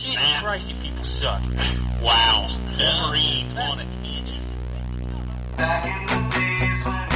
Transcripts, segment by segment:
Jesus Christ, you people suck. Wow. Wolverine on it. Back in the days when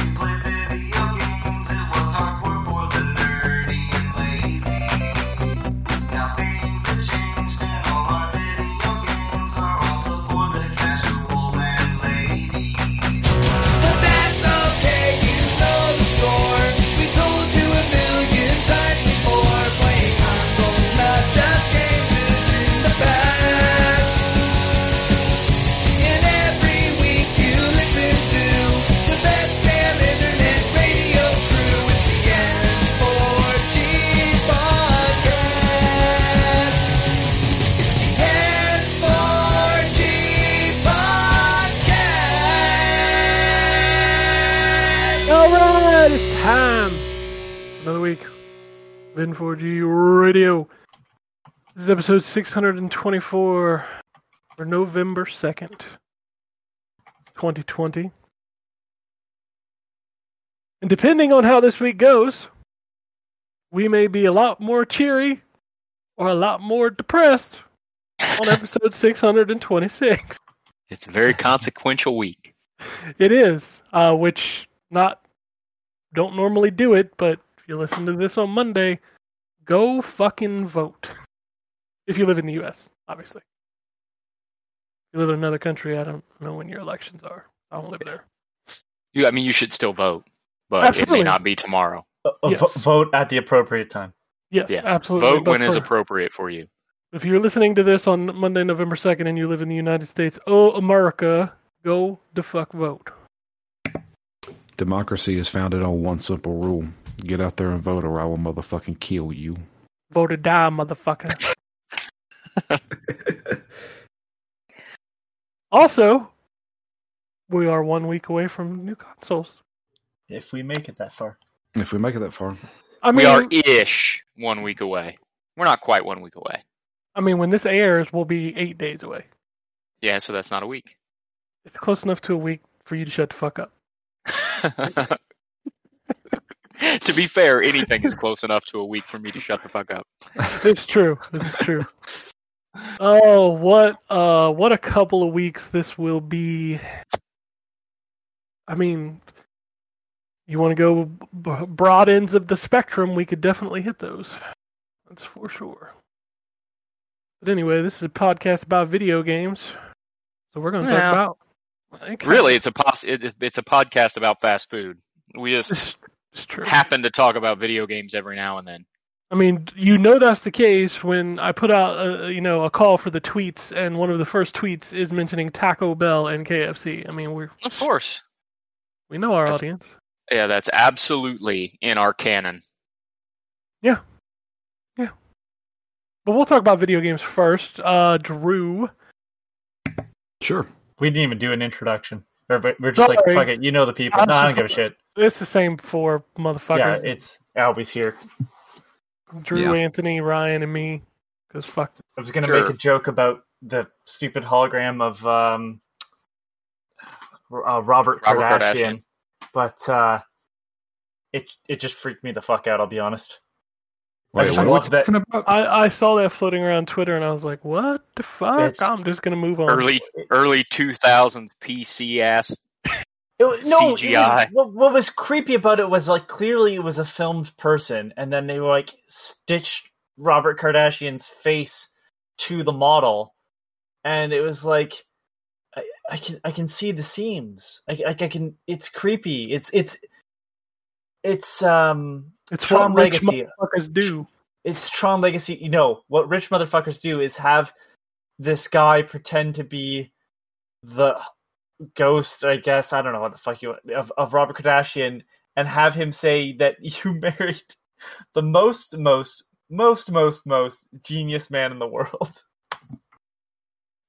4G Radio. This is episode 624 for November 2nd, 2020. And depending on how this week goes, we may be a lot more cheery or a lot more depressed on episode 626. It's a very consequential week. It is, uh, which not don't normally do it, but if you listen to this on Monday, go fucking vote. If you live in the U.S., obviously. If you live in another country, I don't know when your elections are. I don't live there. You, I mean, you should still vote, but Absolutely. it may not be tomorrow. Uh, uh, Yes. vo- vote at the appropriate time. Yes, Yes, absolutely. vote But when is for- appropriate for you. If you're listening to this on Monday, November 2nd, and you live in the United States, oh, America, go the fuck vote. Democracy is founded on one simple rule. Get out there and vote or I will motherfucking kill you. Vote or die, motherfucker. also, we are one week away from new consoles. If we make it that far. If we make it that far. I mean, we are ish one week away. We're not quite one week away. I mean, when this airs, we'll be eight days away. Yeah, so that's not a week. It's close enough to a week for you to shut the fuck up. to be fair, anything is close enough to a week for me to shut the fuck up. It's true. This is true. Oh, what uh what a couple of weeks this will be. I mean, you want to go b- broad ends of the spectrum, we could definitely hit those. That's for sure. But anyway, this is a podcast about video games. So we're going to Yeah. talk about Okay. Really, it's a pos- it, it's a podcast about fast food. We just It's, it's true. Happen to talk about video games every now and then. I mean, you know that's the case when I put out, a, you know, a call for the tweets, and one of the first tweets is mentioning Taco Bell and KFC. I mean, we're Of course. we know our That's- audience. Yeah, that's absolutely in our canon. Yeah, yeah. But we'll talk about video games first. Uh, Drew, Sure. We didn't even do an introduction. We're, we're just like, fuck it, you know the people. I'm No, I don't give a shit. It's the same for Yeah, it's Albie's here. Drew, Yeah. Anthony, Ryan, and me. Because fuck. I was gonna Sure. make a joke about the stupid hologram of um, uh, Robert, Robert Kardashian, Kardashian. but uh, it it just freaked me the fuck out. I'll be honest. I Wait, just love that- I, I saw that floating around Twitter, and I was like, what the fuck? It's- I'm just going to move on. Early early 2000s PC ass. It, no, it was- what, what was creepy about it was like clearly it was a filmed person, and then they were like stitched Robert Kardashian's face to the model, and it was like I, I can I can see the seams. I, I, I can. It's creepy. It's it's it's um It's Tron what rich Legacy. motherfuckers do. it's Tron Legacy. You know what rich motherfuckers do is have this guy pretend to be the ghost. I guess I don't know what the fuck you of of Robert Kardashian, and have him say that you married the most most most most most genius man in the world.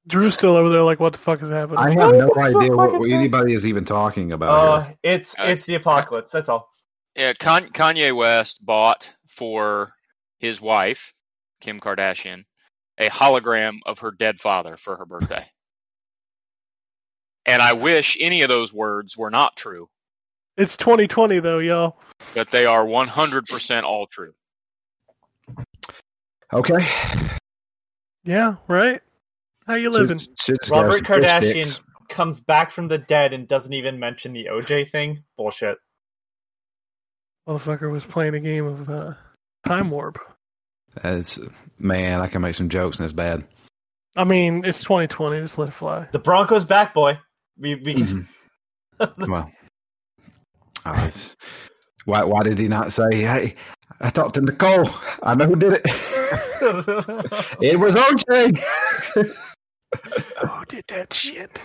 Drew's still over there, like, what the fuck is happening? I have no What idea what what is anybody is even talking about Uh, here. it's Uh, it's the apocalypse. That's all. Yeah, Con- Kanye West bought for his wife, Kim Kardashian, a hologram of her dead father for her birthday. And I wish any of those words were not true, It's 2020, though, y'all. but they are 100% all true. Okay. Yeah, right. How you living? Should- should just Robert Kardashian comes back from the dead and doesn't even mention the OJ thing. Bullshit. Motherfucker was playing a game of uh, Time Warp. It's man, I can make some jokes and it's bad. I mean, it's 2020. Just let it fly. The Broncos back, boy. We, we can, Mhm. well, oh, it's, why why did he not say, "Hey, I talked to Nicole. I know who did it. it was OJ." Oh, did that shit.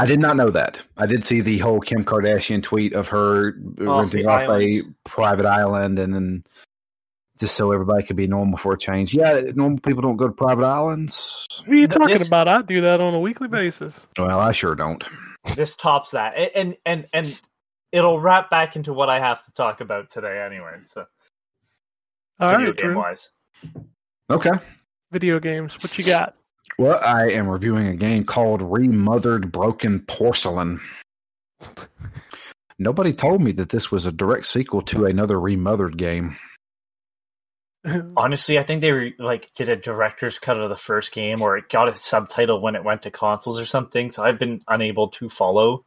I did not know that. I did see the whole Kim Kardashian tweet of her Off renting the off a private island and then just so everybody could be normal for a change. Yeah, normal people don't go to private islands. What are you talking this- about? I do that on a weekly basis. Well, I sure don't. this tops that, and, and and and it'll wrap back into what I have to talk about today, anyway. So All video right, game Drew. wise, Okay. Video games. What you got? Well, I am reviewing a game called Remothered Broken Porcelain. Nobody told me that this was a direct sequel to another Remothered game. honestly, I think they were like did a director's cut of the first game, or it got a subtitle when it went to consoles or something. So I've been unable to follow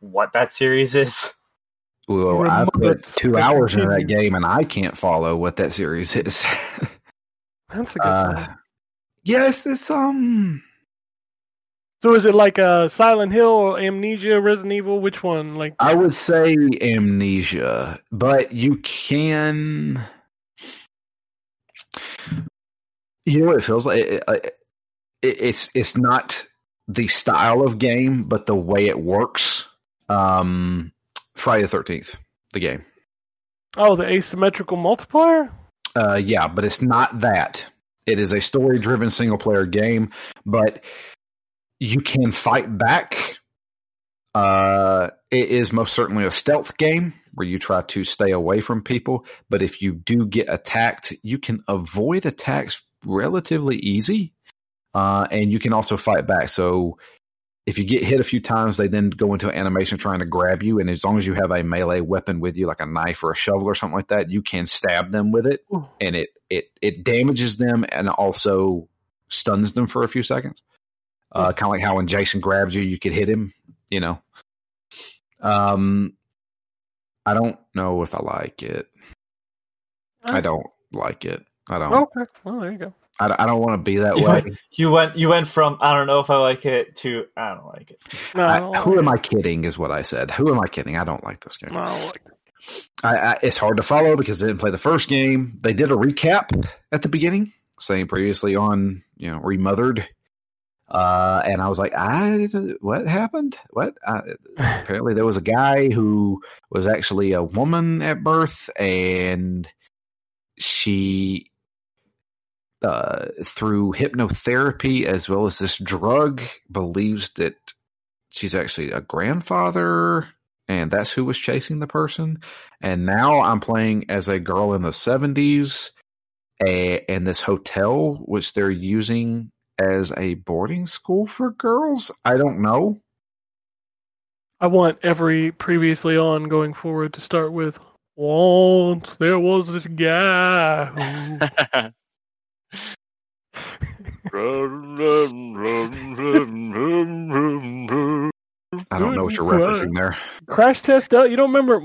what that series is. Well, I put two hours into that game and I can't follow what that series is. That's a good uh, sign. yes, it's um. So is it like uh, Silent Hill or Amnesia, Resident Evil? Which one? Like, I would say amnesia, but you can. You know what it feels like? It, it, it's it's not the style of game, but the way it works. Um, Friday the Thirteenth, the game. oh, the asymmetrical multiplayer. Uh, yeah, but it's not that. It is a story-driven single-player game, but you can fight back. Uh, it is most certainly a stealth game where you try to stay away from people. But if you do get attacked, you can avoid attacks relatively easy, uh, and you can also fight back. So if you get hit a few times, they then go into animation trying to grab you. And as long as you have a melee weapon with you, like a knife or a shovel or something like that, you can stab them with it, and it it it damages them and also stuns them for a few seconds. Uh, kind of like how when Jason grabs you, you could hit him. You know. Um, I don't know if I like it. I don't like it. I don't. Okay. Well, there you go. I, I don't want to be that You way. went, you went you went from I don't know if I like it to I don't like it. No, I I, don't who like am I kidding? Is what I said. Who am I kidding? I don't like this game. No, I don't like it. I, I, it's hard to follow because they didn't play the first game. They did a recap at the beginning, saying previously on, you know, remothered. Uh, and I was like, I, what happened? What? Uh, apparently, there was a guy who was actually a woman at birth, and she, uh, through hypnotherapy as well as this drug, believes that she's actually a grandfather, and that's who was chasing the person. And now I'm playing as a girl in the 70s a, in this hotel, which they're using as a boarding school for girls. I don't know. I want every previously on going forward to start with once there was this guy who I don't know what you're referencing there. crash test out. You don't remember?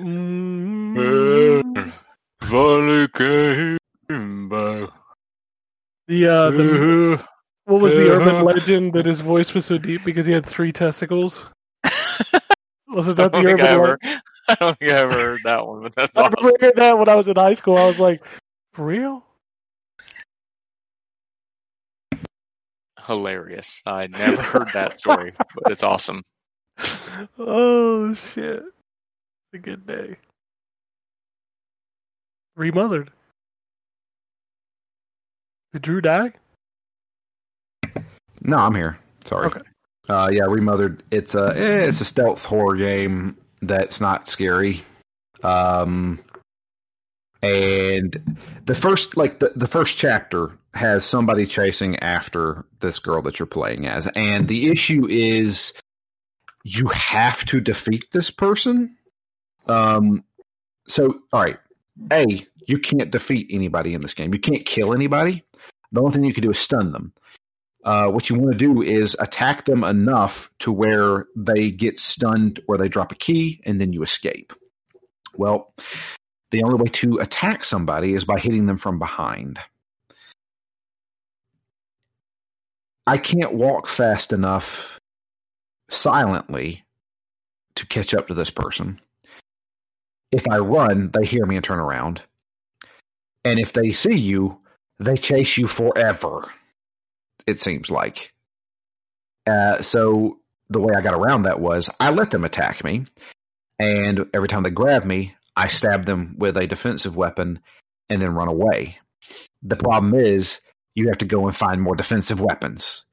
Finally came back. the uh, the what was the urban legend that his voice was so deep because he had three testicles? Wasn't I that the don't, think I, urban ever, legend? I don't think I ever heard that one, but that's I awesome. remember that when I was in high school. I was like, for real? Hilarious. I never heard that story, but it's awesome. Oh shit! A good day. Remothered. Did Drew die? No, I'm here. Sorry. Okay. Uh, yeah, remothered. It's a eh, it's a stealth horror game that's not scary. Um, and the first like the, the first chapter has somebody chasing after this girl that you're playing as, and the issue is you have to defeat this person. Um, so all right, A, you can't defeat anybody in this game. You can't kill anybody. The only thing you can do is stun them. Uh, what you want to do is attack them enough to where they get stunned or they drop a key and then you escape. Well, the only way to attack somebody is by hitting them from behind. I can't walk fast enough silently to catch up to this person. If I run, they hear me and turn around. And if they see you, they chase you forever, it seems like. Uh, so the way I got around that was I let them attack me. And every time they grab me, I stab them with a defensive weapon and then run away. The problem is you have to go and find more defensive weapons.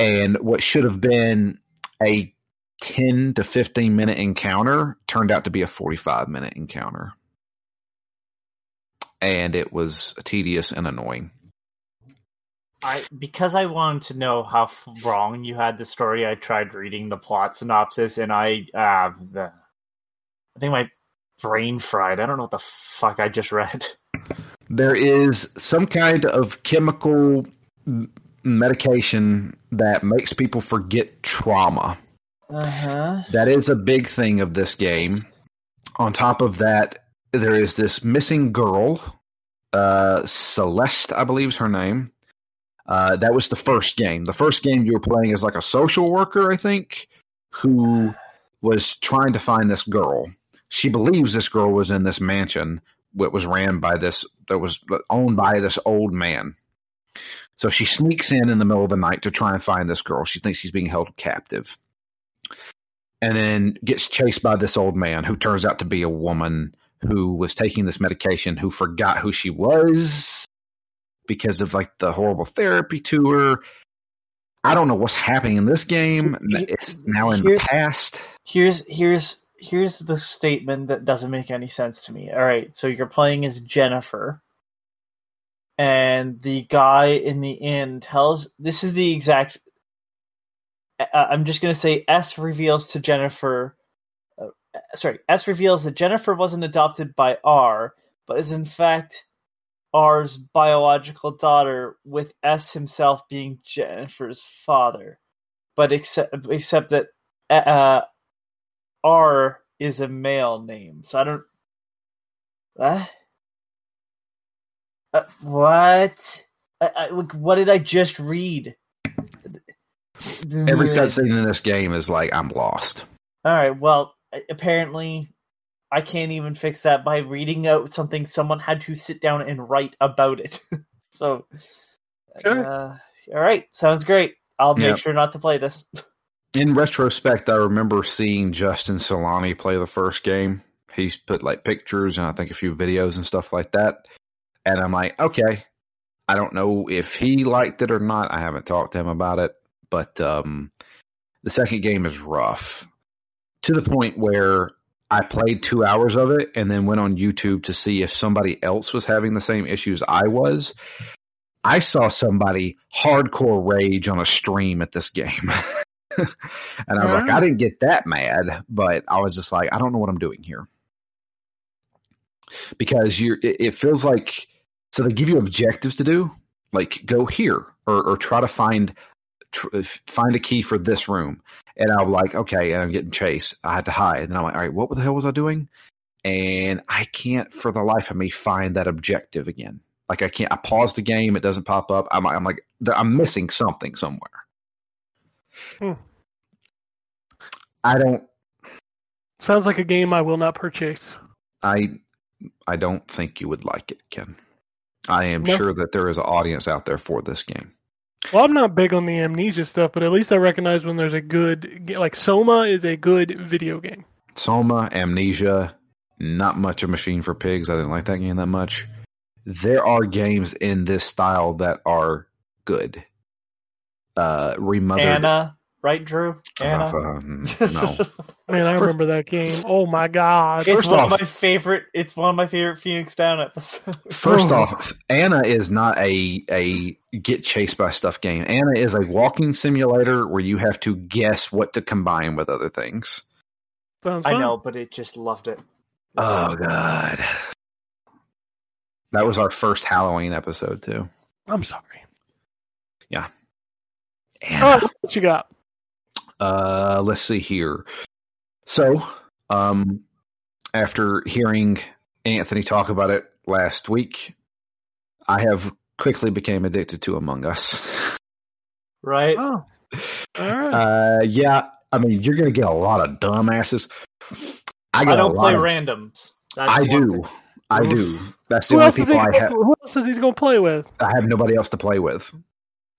And what should have been a 10 to 15 minute encounter turned out to be a 45 minute encounter. And it was tedious and annoying. I because I wanted to know how wrong you had the story. I tried reading the plot synopsis, and I uh, the, I think my brain fried. I don't know what the fuck I just read. There is some kind of chemical medication that makes people forget trauma. Uh huh. That is a big thing of this game. On top of that, there is this missing girl, uh, Celeste, I believe is her name. Uh, that was the first game. The first game you were playing is like a social worker, I think, who was trying to find this girl. She believes this girl was in this mansion that was ran by this, that was owned by this old man. So she sneaks in in the middle of the night to try and find this girl. She thinks she's being held captive and then gets chased by this old man who turns out to be a woman who was taking this medication who forgot who she was because of like the horrible therapy to her. I don't know what's happening in this game. It's now in the past. Here's here's here's the statement that doesn't make any sense to me. All right, so you're playing as Jennifer, and the guy in the inn tells this is the exact. uh, I'm just gonna say S reveals to Jennifer. Uh, sorry, S reveals that Jennifer wasn't adopted by R, but is in fact R's biological daughter, with S himself being Jennifer's father. But except except that uh, R is a male name, so I don't. Uh, uh, what? I, I, like, what did I just read? Every cutscene in this game is like I'm lost. All right. Well, apparently, I can't even fix that by reading out something someone had to sit down and write about it. so, Okay. uh, all right, sounds great. I'll make Yep. sure not to play this. In retrospect, I remember seeing Justin Solani play the first game. He's put like pictures and I think a few videos and stuff like that. And I'm like, okay. I don't know if he liked it or not. I haven't talked to him about it. But um, the second game is rough to the point where I played two hours of it and then went on YouTube to see if somebody else was having the same issues I was. I saw somebody hardcore rage on a stream at this game. and I was like, I didn't get that mad, but I was just like, I don't know what I'm doing here. Because you're, it, it feels like, so they give you objectives to do, like go here or, or try to find, tr- uh, find a key for this room. And I'm like, okay, and I'm getting chased. I had to hide. And then I'm like, all right, what the hell was I doing? And I can't for the life of me find that objective again. Like I can't, I pause the game. It doesn't pop up. I'm, I'm like, I'm missing something somewhere. Hmm. I don't, Sounds like a game I will not purchase. I, I don't think you would like it, Ken. I am No. sure that there is an audience out there for this game. Well, I'm not big on the amnesia stuff, but at least I recognize when there's a good, like Soma is a good video game. Soma, Amnesia, not much of Machine for Pigs. I didn't like that game that much. There are games in this style that are good. Uh, remothered. Anna, right, Drew? Uh, Anna. uh, no. Man, I First- remember that game. Oh my god! it's First one off- of my favorite. It's one of my favorite Phoenix Down episodes. First off, Anna is not a a get chased by stuff game. Anna is a walking simulator where you have to guess what to combine with other things. Sounds I fun. know, but it just loved it. Oh God. That was our first Halloween episode too. I'm sorry. And, Oh, what you got? uh, let's see here. So, um, after hearing Anthony talk about it last week, I have quickly became addicted to Among Us. Right? Oh, all right. Uh, yeah, I mean, you're going to get a lot of dumbasses. I, I don't a play of, randoms. That's I do. thing. I do. That's the who only else, is he people I have. who else is he going to play with? I have nobody else to play with.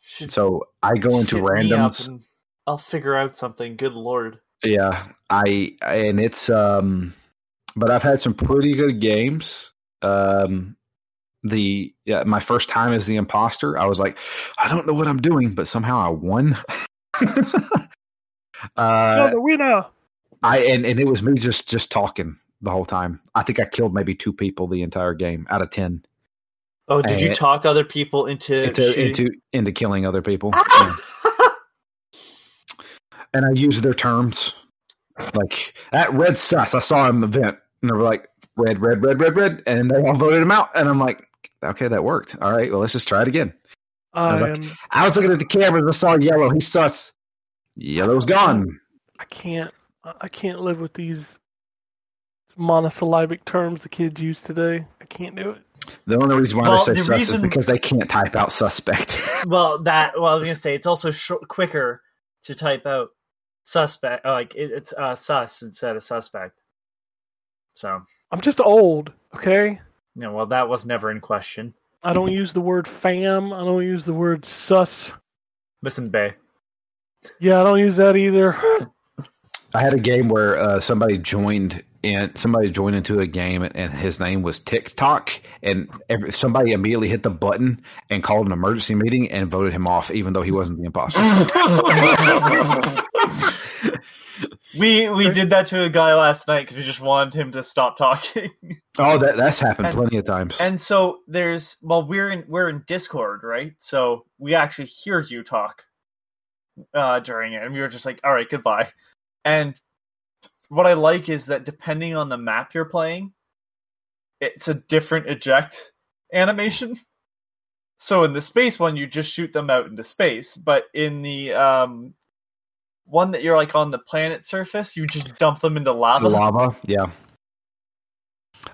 Should So I go into hit randoms. I'll figure out something. Good lord. Yeah, I and it's um, but I've had some pretty good games. Um, the yeah, my first time as the imposter, I was like, I don't know what I'm doing, but somehow I won. uh, the winner. I and and it was me just just talking the whole time. I think I killed maybe two people the entire game out of ten Oh, did you And- talk other people into into shooting? into into killing other people. Ah! Yeah. and I used their terms. Like that red sus, I saw him event, and they were like red, red, red, red, red, and they all voted him out. And I'm like, okay, that worked. All right, well, let's just try it again. I was like- I was looking at the cameras, I saw yellow. He's sus. Yellow's gone. I can't. I can't live with these monosyllabic terms the kids use today. I can't do it. The only reason why Well, they say the sus reason- is because they can't type out suspect. well, that well, I was gonna say it's also sh- quicker to type out suspect, uh, like it, it's uh, sus instead of suspect. So, I'm just old. Okay. yeah, well, that was never in question. I don't use the word fam. I don't use the word sus. Listen, Bay. Yeah, I don't use that either. I had a game where uh, somebody joined in. Somebody joined into a game, and his name was TikTok, and every, somebody immediately hit the button and called an emergency meeting and voted him off, even though he wasn't the imposter. We we did that to a guy last night because we just wanted him to stop talking. oh, that that's happened And- plenty of times. and so there's well, we're in we're in Discord, right? So we actually hear you talk uh, during it, and we were just like, "All right, goodbye." And what I like is that depending on the map you're playing, it's a different eject animation. So in the space one, you just shoot them out into space, but in the um, one that you're like on the planet surface, you just dump them into lava. the lava, yeah.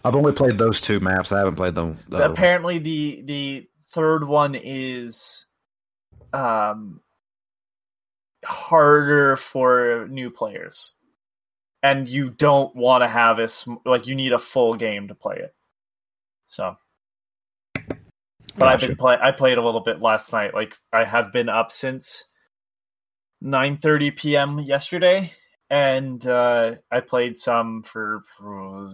I've only played those two maps. I haven't played them. the apparently the the third one is um harder for new players and you don't want to have a sm- like you need a full game to play it. So. But i've been play i played a little bit last night like i have been up since 9:30 p.m. yesterday and uh i played some for uh,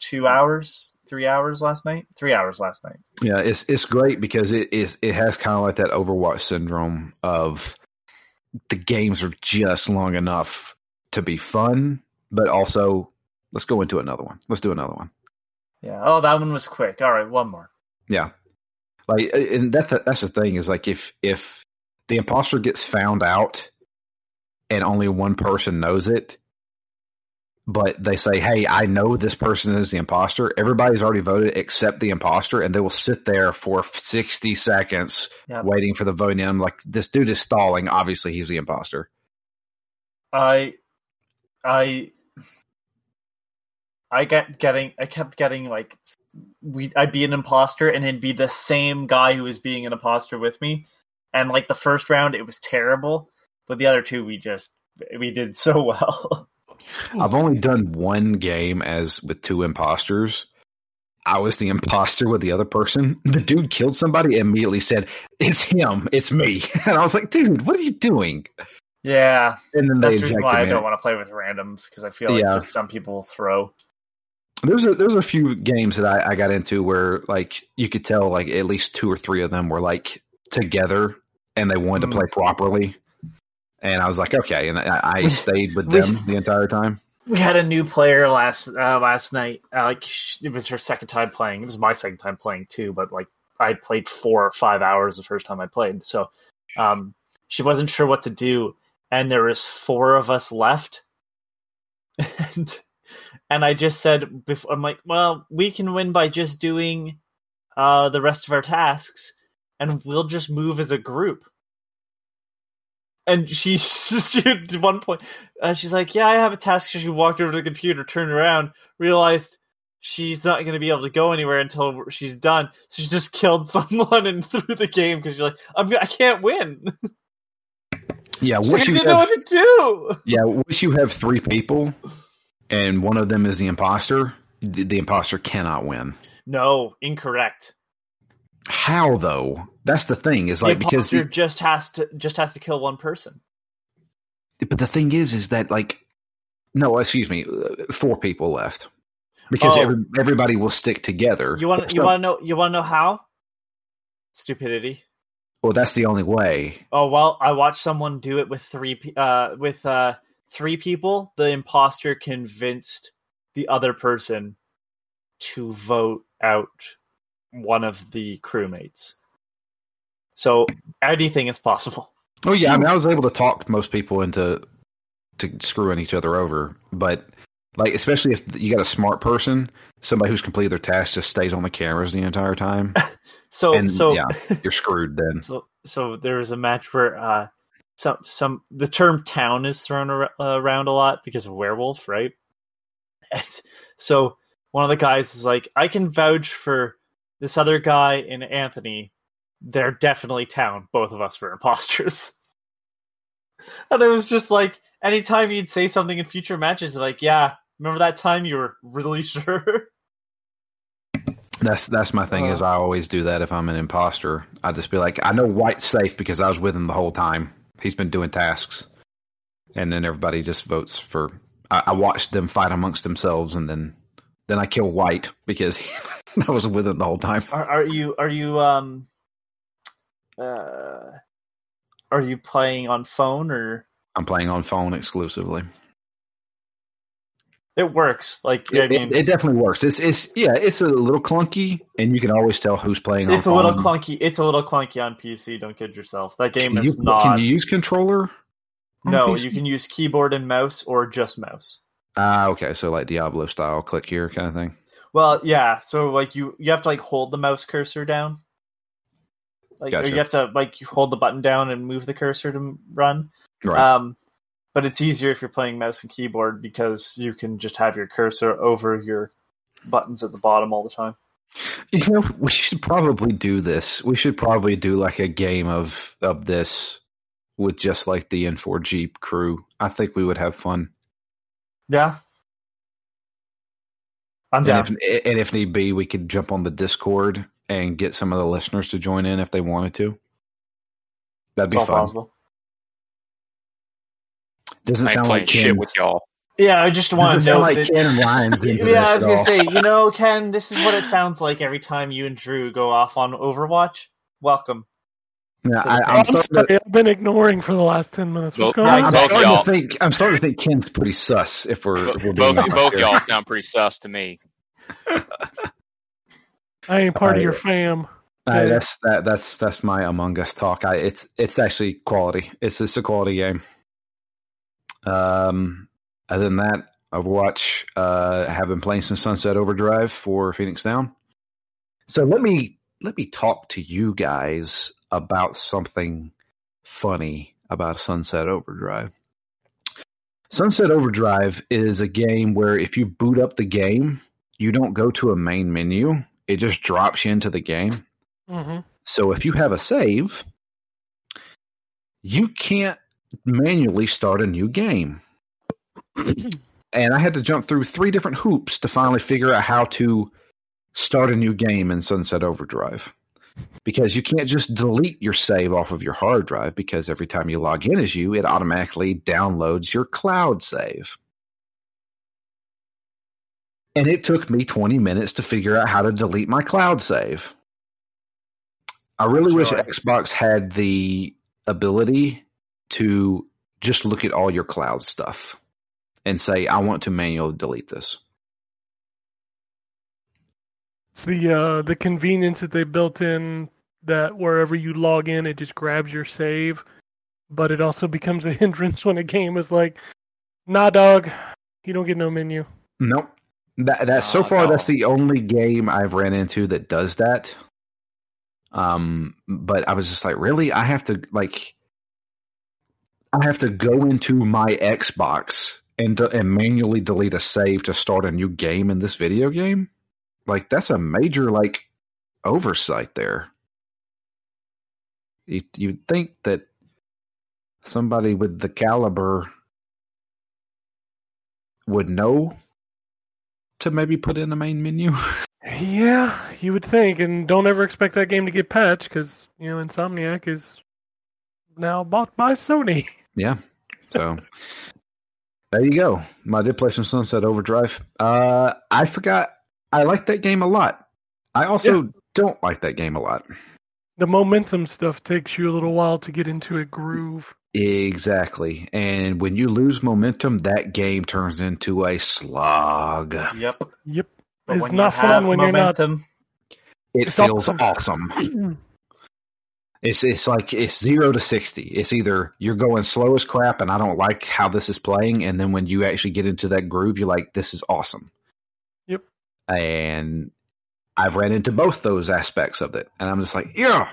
2 hours 3 hours last night? 3 hours last night. Yeah, it's it's great because it is it has kind of like that Overwatch syndrome of the games are just long enough to be fun, but also let's go into another one. Let's do another one. Yeah. Oh, that one was quick. All right, one more. Yeah, like and that's the, that's the thing is like if if the imposter gets found out and only one person knows it, but they say, "Hey, I know this person is the imposter." Everybody's already voted except the imposter, and they will sit there for sixty seconds Yeah. waiting for the vote. And I'm like, "This dude is stalling. Obviously, he's the imposter." I, I, I get getting. I kept getting like, we. I'd be an imposter, and it'd be the same guy who was being an imposter with me. And like the first round, it was terrible, but the other two, we just we did so well. I've only done one game as with two imposters. I was the imposter with the other person. The dude killed somebody and immediately said, It's him, it's me. And I was like, dude, what are you doing? Yeah, And then that's reason why I don't want to play with randoms because I feel like Yeah. just some people will throw. There's a there's a few games that I, I got into where like you could tell like at least two or three of them were like together and they wanted Mm. to play properly. And I was like, okay, and I, I stayed with them the entire time. We had a new player last uh, last night. Uh, like it was her second time playing. It was my second time playing too, but like I played four or five hours the first time I played. So um, she wasn't sure what to do, and there was four of us left, and and I just said before, I'm like, well, we can win by just doing uh, the rest of our tasks, and we'll just move as a group. And she, at one point, uh, she's like, "Yeah, I have a task." She walked over to the computer, turned around, realized she's not going to be able to go anywhere until she's done. So she just killed someone and threw the game because she's like, I'm, I can't win. Yeah, wish you didn't know what to do. yeah, wish you have three people, and one of them is the imposter. The, the imposter cannot win. No, incorrect. How though? That's the thing. Is The like because imposter just has to just has to kill one person. but the thing is, is that like no, excuse me, four people left because Oh. every, everybody will stick together. You want you want to know you want to know how? Stupidity. Well, that's the only way. Oh well, I watched someone do it with three uh with uh three people. The imposter convinced the other person to vote out one of the crewmates. So anything is possible. Oh yeah, I mean, I was able to talk most people into to screwing each other over, but like especially if you got a smart person, somebody who's completed their task just stays on the cameras the entire time, So and so yeah, you're screwed then. so so there was a match where uh some some the term town is thrown ar- around a lot because of werewolf right? And so one of the guys is like i can vouch for this other guy and anthony. They're definitely town. Both of us were imposters. And it was just like anytime you'd say something in future matches like yeah remember that time you were really sure That's that's my thing is Uh. I always do that if I'm an imposter. I just be like, I know White's safe because I was with him the whole time. He's been doing tasks, and then everybody just votes for. I, I watched them fight amongst themselves, and then then I kill White because I was with him the whole time. Are, are you are you um uh are you playing on phone or I'm playing on phone exclusively. It works? Like I It, mean, it, it definitely works. It's it's yeah, it's a little clunky, and you can always tell who's playing. it's a little phone. clunky. It's a little clunky on PC. Don't kid yourself. That game Can you, is not. can you use controller? no, PC? you can use keyboard and mouse or just mouse. Ah, okay. So like Diablo style, click here kind of thing. Well, yeah. So like you you have to like hold the mouse cursor down. Like or Gotcha. you have to like you hold the button down and move the cursor to run. Right. Um, but it's easier if you're playing mouse and keyboard because you can just have your cursor over your buttons at the bottom all the time. You know, we should probably do this. We should probably do like a game of of this with just like the N4G crew. I think we would have fun. Yeah. I'm And down. if, and if need be, we could jump on the Discord and get some of the listeners to join in if they wanted to. That'd be It's fun. possible. Doesn't I sound playing like shit with y'all. Yeah, I just want to sound know like that. Ken and Ryan's into yeah, this I was gonna say, you know, Ken, this is what it sounds like every time you and Drew go off on Overwatch. Welcome. Yeah, I, I'm, I'm sorry, to... I've been ignoring for the last ten minutes. What's going yeah, on? I'm both starting y'all. to think. I'm starting to think Ken's pretty sus. If we're, if we're being Both, both here. y'all sound pretty sus to me. I ain't part of your fam. Yeah. that's that. That's that's my Among Us talk. I, it's it's actually quality. It's it's a quality game. Um, other than that, Overwatch. Uh, have been playing some Sunset Overdrive for Phoenix Down. So let me let me talk to you guys about something funny about Sunset Overdrive. Sunset Overdrive is a game where if you boot up the game, you don't go to a main menu. It just drops you into the game. hmm So if you have a save, you can't manually start a new game. and I had to jump through three different hoops to finally figure out how to start a new game in Sunset Overdrive. Because you can't just delete your save off of your hard drive because every time you log in as you, it automatically downloads your cloud save. And it took me 20 minutes to figure out how to delete my cloud save. I really wish Xbox had the ability to just look at all your cloud stuff and say, I want to manually delete this. It's the uh, the convenience that they built in that wherever you log in, it just grabs your save, but it also becomes a hindrance when a game is like, "Nah, dog, you don't get no menu." Nope. That that's so far no. that's the only game I've ran into that does that. Um, but I was just like, really? I have to like, I have to go into my Xbox and and manually delete a save to start a new game in this video game. Like that's a major like oversight there. You you'd think that somebody with the caliber would know to maybe put in a main menu. Yeah, you would think, and don't ever expect that game to get patched because you know Insomniac is now bought by Sony. Yeah. So there you go. I did play some Sunset Overdrive. Uh, I forgot. I like that game a lot. I also don't like that game a lot. The momentum stuff takes you a little while to get into a groove. Exactly. And when you lose momentum, that game turns into a slog. Yep. Yep, But it's not fun when momentum, you're not. It It's feels awesome. awesome. It's it's like it's zero to sixty. It's either you're going slow as crap and I don't like how this is playing, and then when you actually get into that groove, you're like, this is awesome. Yep. And I've ran into both those aspects of it, and I'm just like, yeah,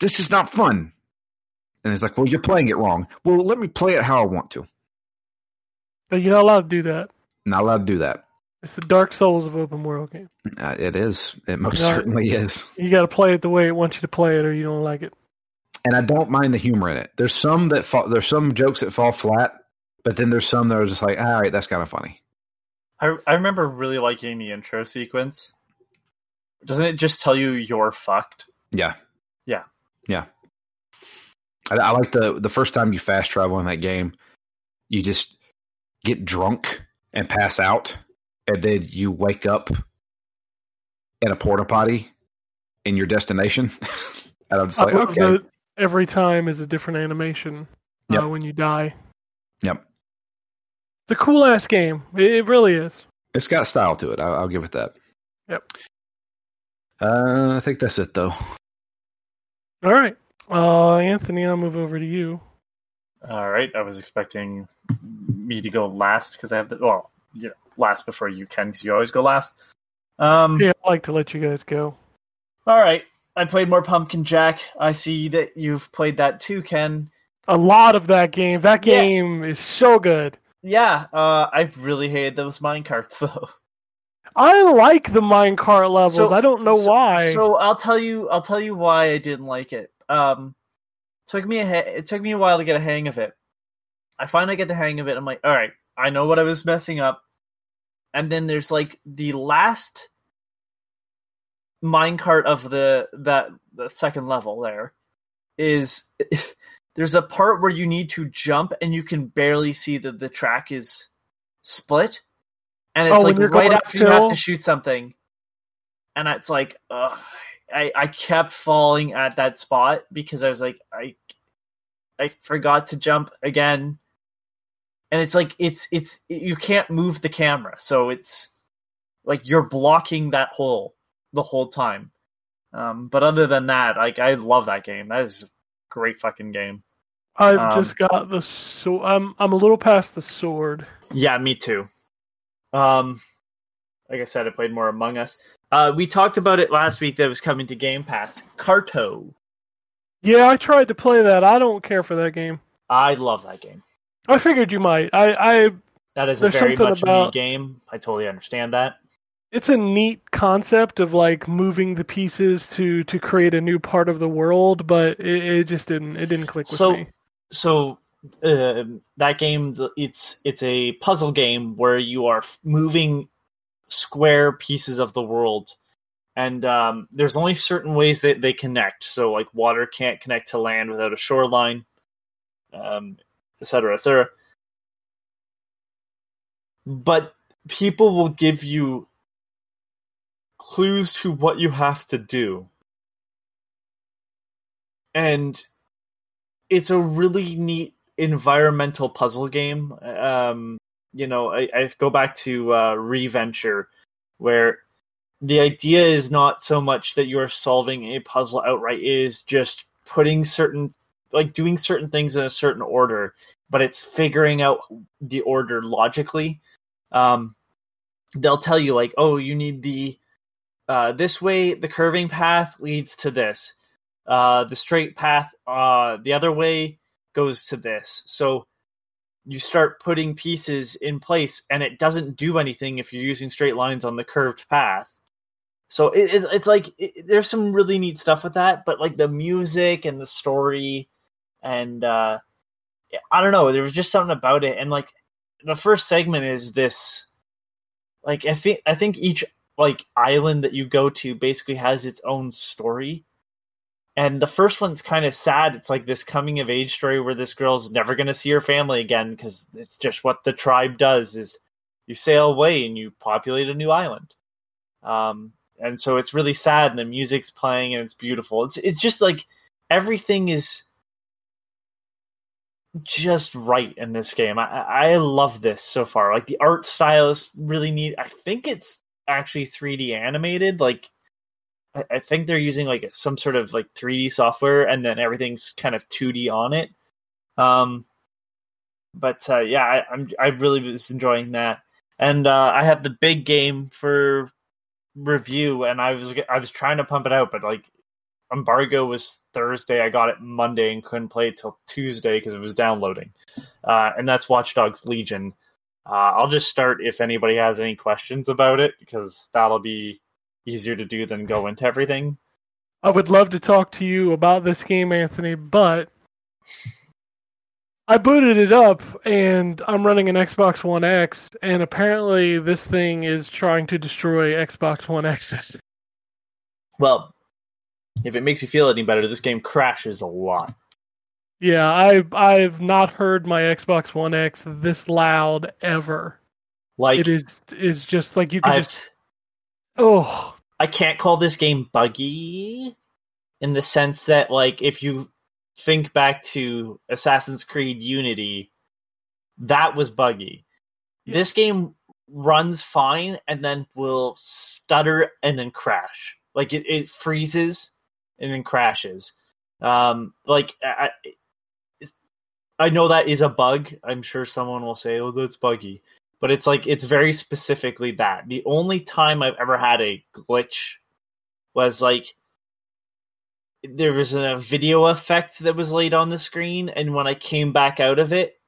this is not fun. And it's like, well, you're playing it wrong. Well, let me play it how I want to. But you're not allowed to do that. Not allowed to do that. It's the Dark Souls of open world game. Uh, it is. It most Yeah. certainly is. You got to play it the way it wants you to play it, or you don't like it. and I don't mind the humor in it. There's some that fall, there's some jokes that fall flat, but then there's some that are just like, all right, that's kind of funny. I I remember really liking the intro sequence. Doesn't it just tell you you're fucked? Yeah, Yeah. yeah. I, I like the the first time you fast travel in that game, you just get drunk and pass out, and then you wake up in a porta potty in your destination, and I'm just like, love okay, that every time is a different animation uh, when you die. yep, It's a cool ass game. It, it really is. it's got style to it. I'll, I'll give it that. Yep. Uh, I think that's it though. All right, uh, Anthony, I'll move over to you. All right. I was expecting me to go last because I have the well, you know, last before you can because you always go last. Um. Yeah, I like to let you guys go. All right. I played more Pumpkin Jack. I see that you've played that too, Ken. A lot of that game. That Yeah. game is so good. Yeah. Uh, I really hated those minecarts though. I like the minecart levels. So- I don't know so, why. So I'll tell you. I'll tell you why I didn't like it. Um, took me a it took me a while to get a hang of it. I finally get the hang of it. I'm like, all right, I know what I was messing up. And then there's like the last minecart of the that the second level. There is there's a part where you need to jump and you can barely see that the track is split. And it's Oh, like right after you have to shoot something. And it's like, ugh, I, I kept falling at that spot because I was like, I I forgot to jump again. And it's like it's it's you can't move the camera, so it's like you're blocking that hole the whole time. Um, but other than that, like I love that game. That is a great fucking game. I've um, just got the sword. I'm I'm a little past the sword. Yeah, me too. Um, like I said, I played more Among Us. Uh, we talked about it last week that it was coming to Game Pass. Carto. Yeah, I tried to play that. I don't care for that game. I love that game. I figured you might. I, I That is There's a very much about- me game. I totally understand that. it's a neat concept of like moving the pieces to to create a new part of the world, but it, it just didn't it didn't click with So- me. so uh, that game it's it's a puzzle game where you are moving square pieces of the world and um, there's only certain ways that they connect so like water can't connect to land without a shoreline um, et cetera, et cetera. but people will give you clues to what you have to do and it's a really neat environmental puzzle game. Um, you know, I, I go back to uh, Reventure, where the idea is not so much that you are solving a puzzle outright; it is just putting certain, like doing certain things in a certain order, but it's figuring out the order logically. Um, they'll tell you like, oh, you need the uh, this way. The curving path leads to this. Uh, the straight path, uh, the other way goes to this. So you start putting pieces in place, and it doesn't do anything if you're using straight lines on the curved path. So it, it's it's like it, there's some really neat stuff with that, but like the music and the story, and uh, I don't know, there was just something about it, and like the first segment is this, like I think I think each like island that you go to basically has its own story. And the first one's kind of sad. It's like this coming of age story where this girl's never going to see her family again because it's just what the tribe does is you sail away and you populate a new island. Um, and so it's really sad and the music's playing and it's beautiful. It's it's just like everything is just right in this game. I I love this so far. Like the art style is really neat. I think it's actually 3D animated. Like I, I think they're using like some sort of like 3D software, and then everything's kind of 2D on it. Um, but uh, yeah, I, I'm I really was enjoying that, and uh, I have the big game for review, and I was I was trying to pump it out, but like embargo was Thursday. I got it Monday and couldn't play it till Tuesday because it was downloading, uh, and that's Watch Dogs Legion. Uh, I'll just start if anybody has any questions about it because that'll be easier to do than go into everything. I would love to talk to you about this game, Anthony, but I booted it up and I'm running an Xbox One X, and apparently this thing is trying to destroy Xbox One X's. Well, if it makes you feel any better, this game crashes a lot. Yeah, I I've not heard my Xbox One X this loud ever. Like it is is just like you can I've, just oh I can't call this game buggy in the sense that like if you think back to Assassin's Creed Unity, that was buggy. Yeah. This game runs fine and then will stutter and then crash. Like it, it freezes and then crashes. Um, like I, I- know that is a bug. I'm sure someone will say, "Oh, that's buggy," but it's like it's very specifically that. The only time I've ever had a glitch was like there was a video effect that was laid on the screen, and when I came back out of it,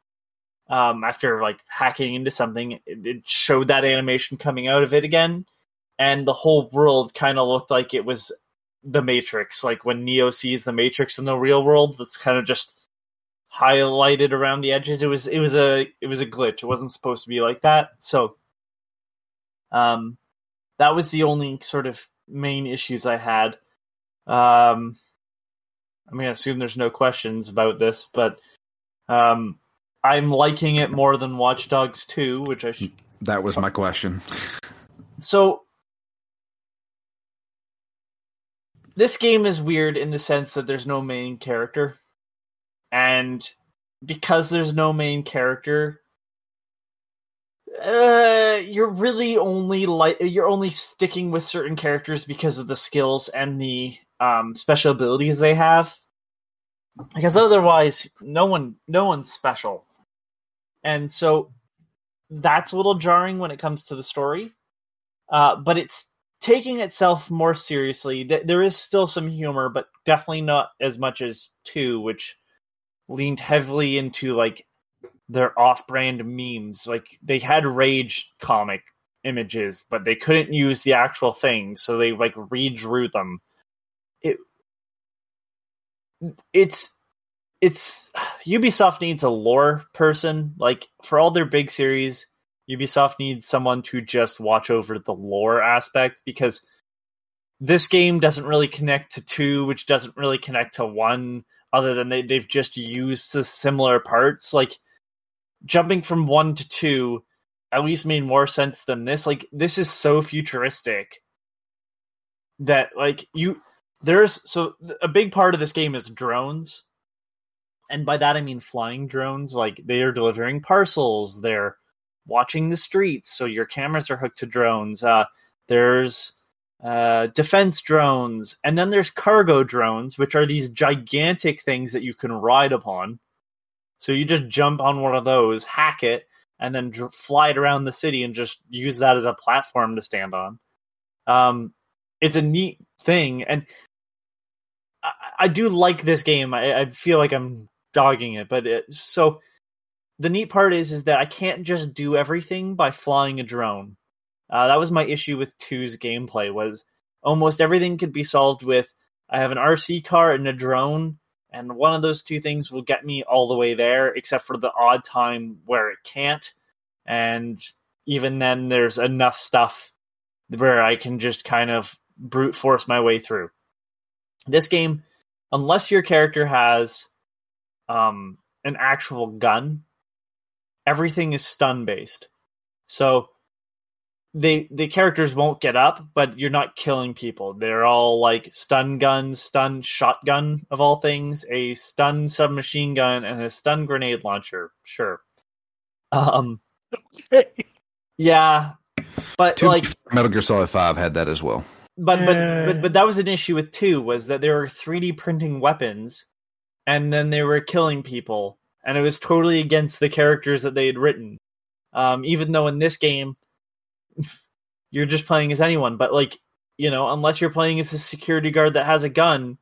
um, after like hacking into something, it showed that animation coming out of it again, and the whole world kind of looked like it was the Matrix. Like when Neo sees the Matrix in the real world, that's kind of just highlighted around the edges. It was it was a it was a glitch. It wasn't supposed to be like that. So, um, that was the only sort of main issues I had. Um, I'm gonna assume there's no questions about this, but um, I'm liking it more than Watch Dogs 2, which I sh- That was my question. so this game is weird in the sense that there's no main character. And because there's no main character uh you're really only like you're only sticking with certain characters because of the skills and the um special abilities they have. Because otherwise no one no one's special. And so that's a little jarring when it comes to the story. Uh, but it's taking itself more seriously. Th- There is still some humor, but definitely not as much as two, which leaned heavily into like their off-brand memes. Like they had rage comic images, but they couldn't use the actual thing, so they like redrew them. It it's it's Ubisoft needs a lore person. Like for all their big series, Ubisoft needs someone to just watch over the lore aspect because this game doesn't really connect to two, which doesn't really connect to one, other than they, they've just used the similar parts. Like jumping from one to two at least made more sense than this. Like this is so futuristic that like you there's so a big part of this game is drones. And by that I mean flying drones. Like they are delivering parcels, they're watching the streets, so your cameras are hooked to drones. Uh, there's uh, defense drones, and then there's cargo drones, which are these gigantic things that you can ride upon. So you just jump on one of those, hack it, and then dr- fly it around the city and just use that as a platform to stand on. Um, it's a neat thing, and I, I do like this game. I, I feel like I'm dogging it, but it, so the neat part is is that I can't just do everything by flying a drone. Uh, that was my issue with two's gameplay was almost everything could be solved with I have an RC car and a drone, and one of those two things will get me all the way there, except for the odd time where it can't. And even then, there's enough stuff where I can just kind of brute force my way through. This game, unless your character has um, an actual gun, everything is stun based. So they the characters won't get up, but you're not killing people. They're all like stun guns, stun shotgun of all things, a stun submachine gun, and a stun grenade launcher. Sure. Um yeah. But Two, like Metal Gear Solid Five had that as well. but, but but but that was an issue with two was that they were 3D printing weapons and then they were killing people and it was totally against the characters that they had written. Um, even though in this game you're just playing as anyone, but like you know, unless you're playing as a security guard that has a gun,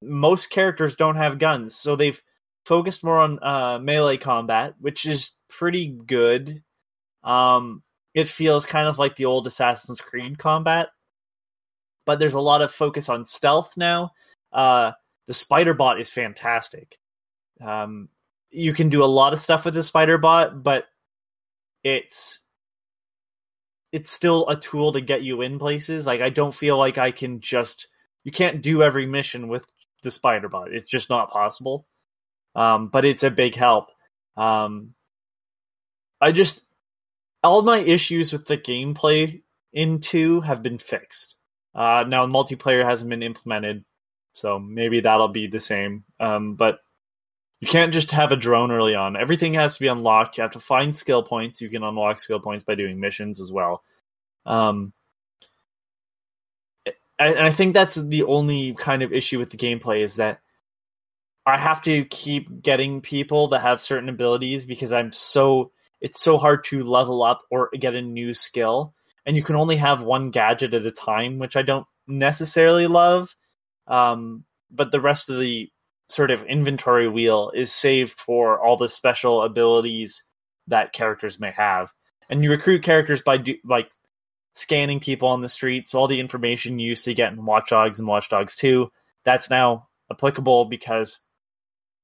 most characters don't have guns, so they've focused more on uh, melee combat, which is pretty good. Um, it feels kind of like the old Assassin's Creed combat, but there's a lot of focus on stealth now. Uh, the spider bot is fantastic. Um, you can do a lot of stuff with the spider bot, but it's it's still a tool to get you in places. Like I don't feel like I can just you can't do every mission with the spider bot. It's just not possible. Um, but it's a big help. Um, I just all my issues with the gameplay in two have been fixed. Uh, now multiplayer hasn't been implemented, so maybe that'll be the same. Um, but you can't just have a drone early on. Everything has to be unlocked. You have to find skill points. You can unlock skill points by doing missions as well. Um, and I think that's the only kind of issue with the gameplay is that I have to keep getting people that have certain abilities because I'm so it's so hard to level up or get a new skill, and you can only have one gadget at a time, which I don't necessarily love. Um, but the rest of the sort of inventory wheel is saved for all the special abilities that characters may have, and you recruit characters by do, like scanning people on the street. So all the information you used to get in Watch Dogs and Watch Dogs Two, that's now applicable because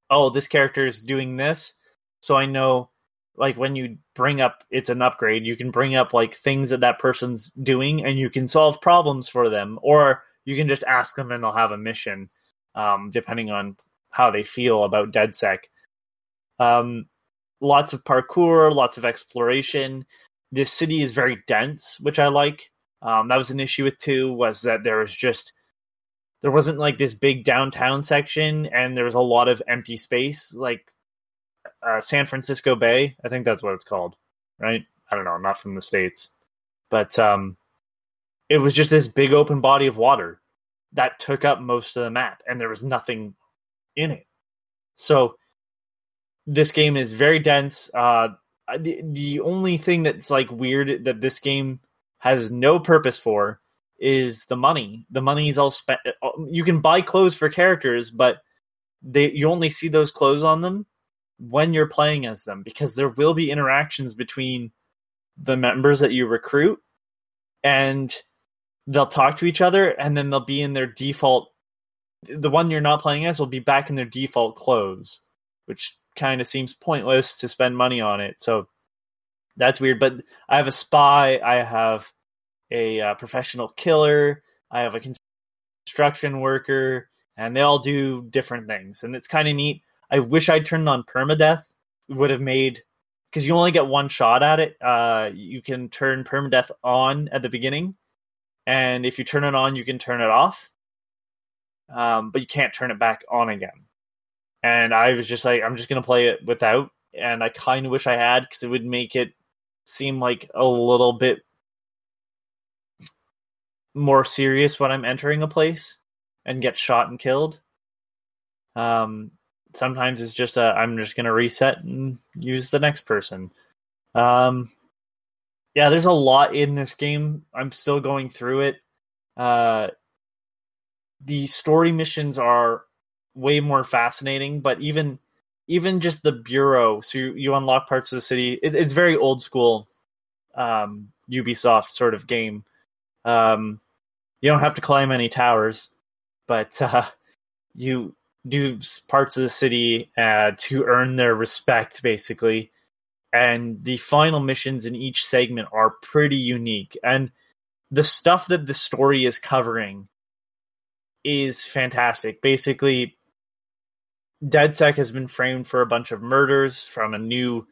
oh, this character is doing this, so I know like when you bring up it's an upgrade, you can bring up like things that that person's doing, and you can solve problems for them, or you can just ask them and they'll have a mission, um, depending on how they feel about DedSec. Um, lots of parkour, lots of exploration. This city is very dense, which I like. Um, that was an issue with two was that there was just there wasn't like this big downtown section and there was a lot of empty space like uh, san francisco bay i think that's what it's called right i don't know i'm not from the states but um it was just this big open body of water that took up most of the map and there was nothing in it so this game is very dense uh the, the only thing that's like weird that this game has no purpose for is the money. The money is all spent. You can buy clothes for characters, but they you only see those clothes on them when you're playing as them because there will be interactions between the members that you recruit and they'll talk to each other and then they'll be in their default the one you're not playing as will be back in their default clothes which kind of seems pointless to spend money on it so that's weird but i have a spy i have a uh, professional killer. I have a construction worker, and they all do different things, and it's kind of neat. I wish I'd turned on permadeath. Would have made because you only get one shot at it. Uh, you can turn permadeath on at the beginning, and if you turn it on, you can turn it off. Um, but you can't turn it back on again. And I was just like, I'm just gonna play it without, and I kind of wish I had because it would make it seem like a little bit more serious when I'm entering a place and get shot and killed. Um, sometimes it's just a I'm just gonna reset and use the next person. Um, yeah, there's a lot in this game. I'm still going through it. Uh, the story missions are way more fascinating, but even even just the bureau, so you, you unlock parts of the city. It, it's very old school, um, Ubisoft sort of game. Um, you don't have to climb any towers, but uh, you do parts of the city uh, to earn their respect, basically. And the final missions in each segment are pretty unique. And the stuff that the story is covering is fantastic. Basically, DedSec has been framed for a bunch of murders from a new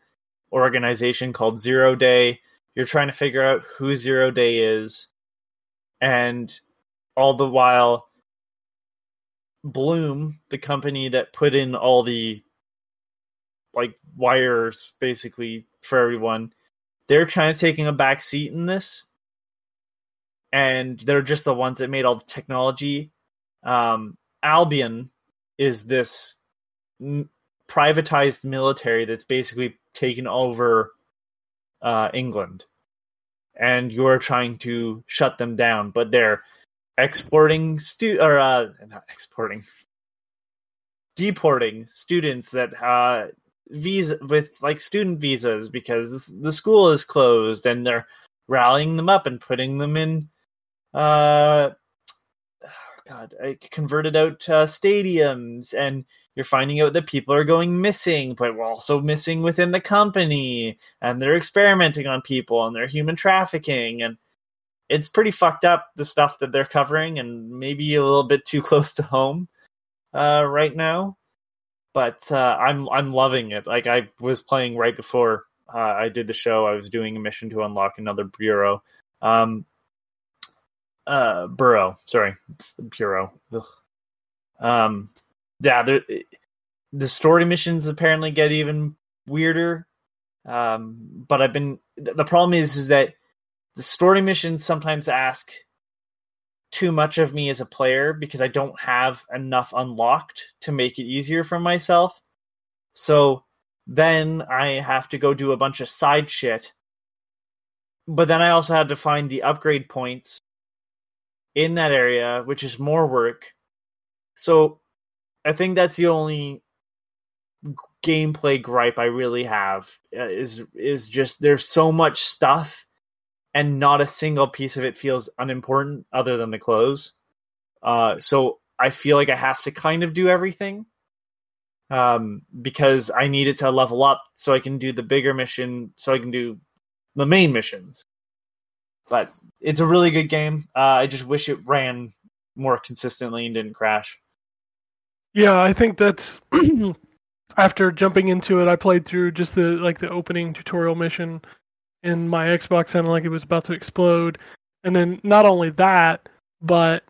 organization called Zero Day. You're trying to figure out who Zero Day is, and all the while, Blume, the company that put in all the like wires basically for everyone, they're kind of taking a back seat in this, and they're just the ones that made all the technology. Um, Albion is this m- privatized military that's basically taken over uh, England, and you're trying to shut them down, but they're exporting stu or uh, not exporting, deporting students that uh, visa with like student visas because this, the school is closed, and they're rallying them up and putting them in. Uh, God, converted out uh, stadiums, and you're finding out that people are going missing, but we're also missing within the company, and they're experimenting on people, and they're human trafficking, and it's pretty fucked up the stuff that they're covering, and maybe a little bit too close to home uh, right now. But uh, I'm I'm loving it. Like I was playing right before uh, I did the show. I was doing a mission to unlock another bureau. Um, uh, burrow. Sorry, bureau. Ugh. Um, yeah, there, the story missions apparently get even weirder. Um, but I've been the problem is is that the story missions sometimes ask too much of me as a player because I don't have enough unlocked to make it easier for myself. So then I have to go do a bunch of side shit. But then I also had to find the upgrade points in that area, which is more work. So I think that's the only gameplay gripe I really have uh, is is just there's so much stuff and not a single piece of it feels unimportant other than the clothes. Uh, so I feel like I have to kind of do everything um, because I need it to level up so I can do the bigger mission, so I can do the main missions. But it's a really good game. Uh, I just wish it ran more consistently and didn't crash. Yeah, I think that's after jumping into it, I played through just the like the opening tutorial mission and my Xbox sounded like it was about to explode. And then not only that, but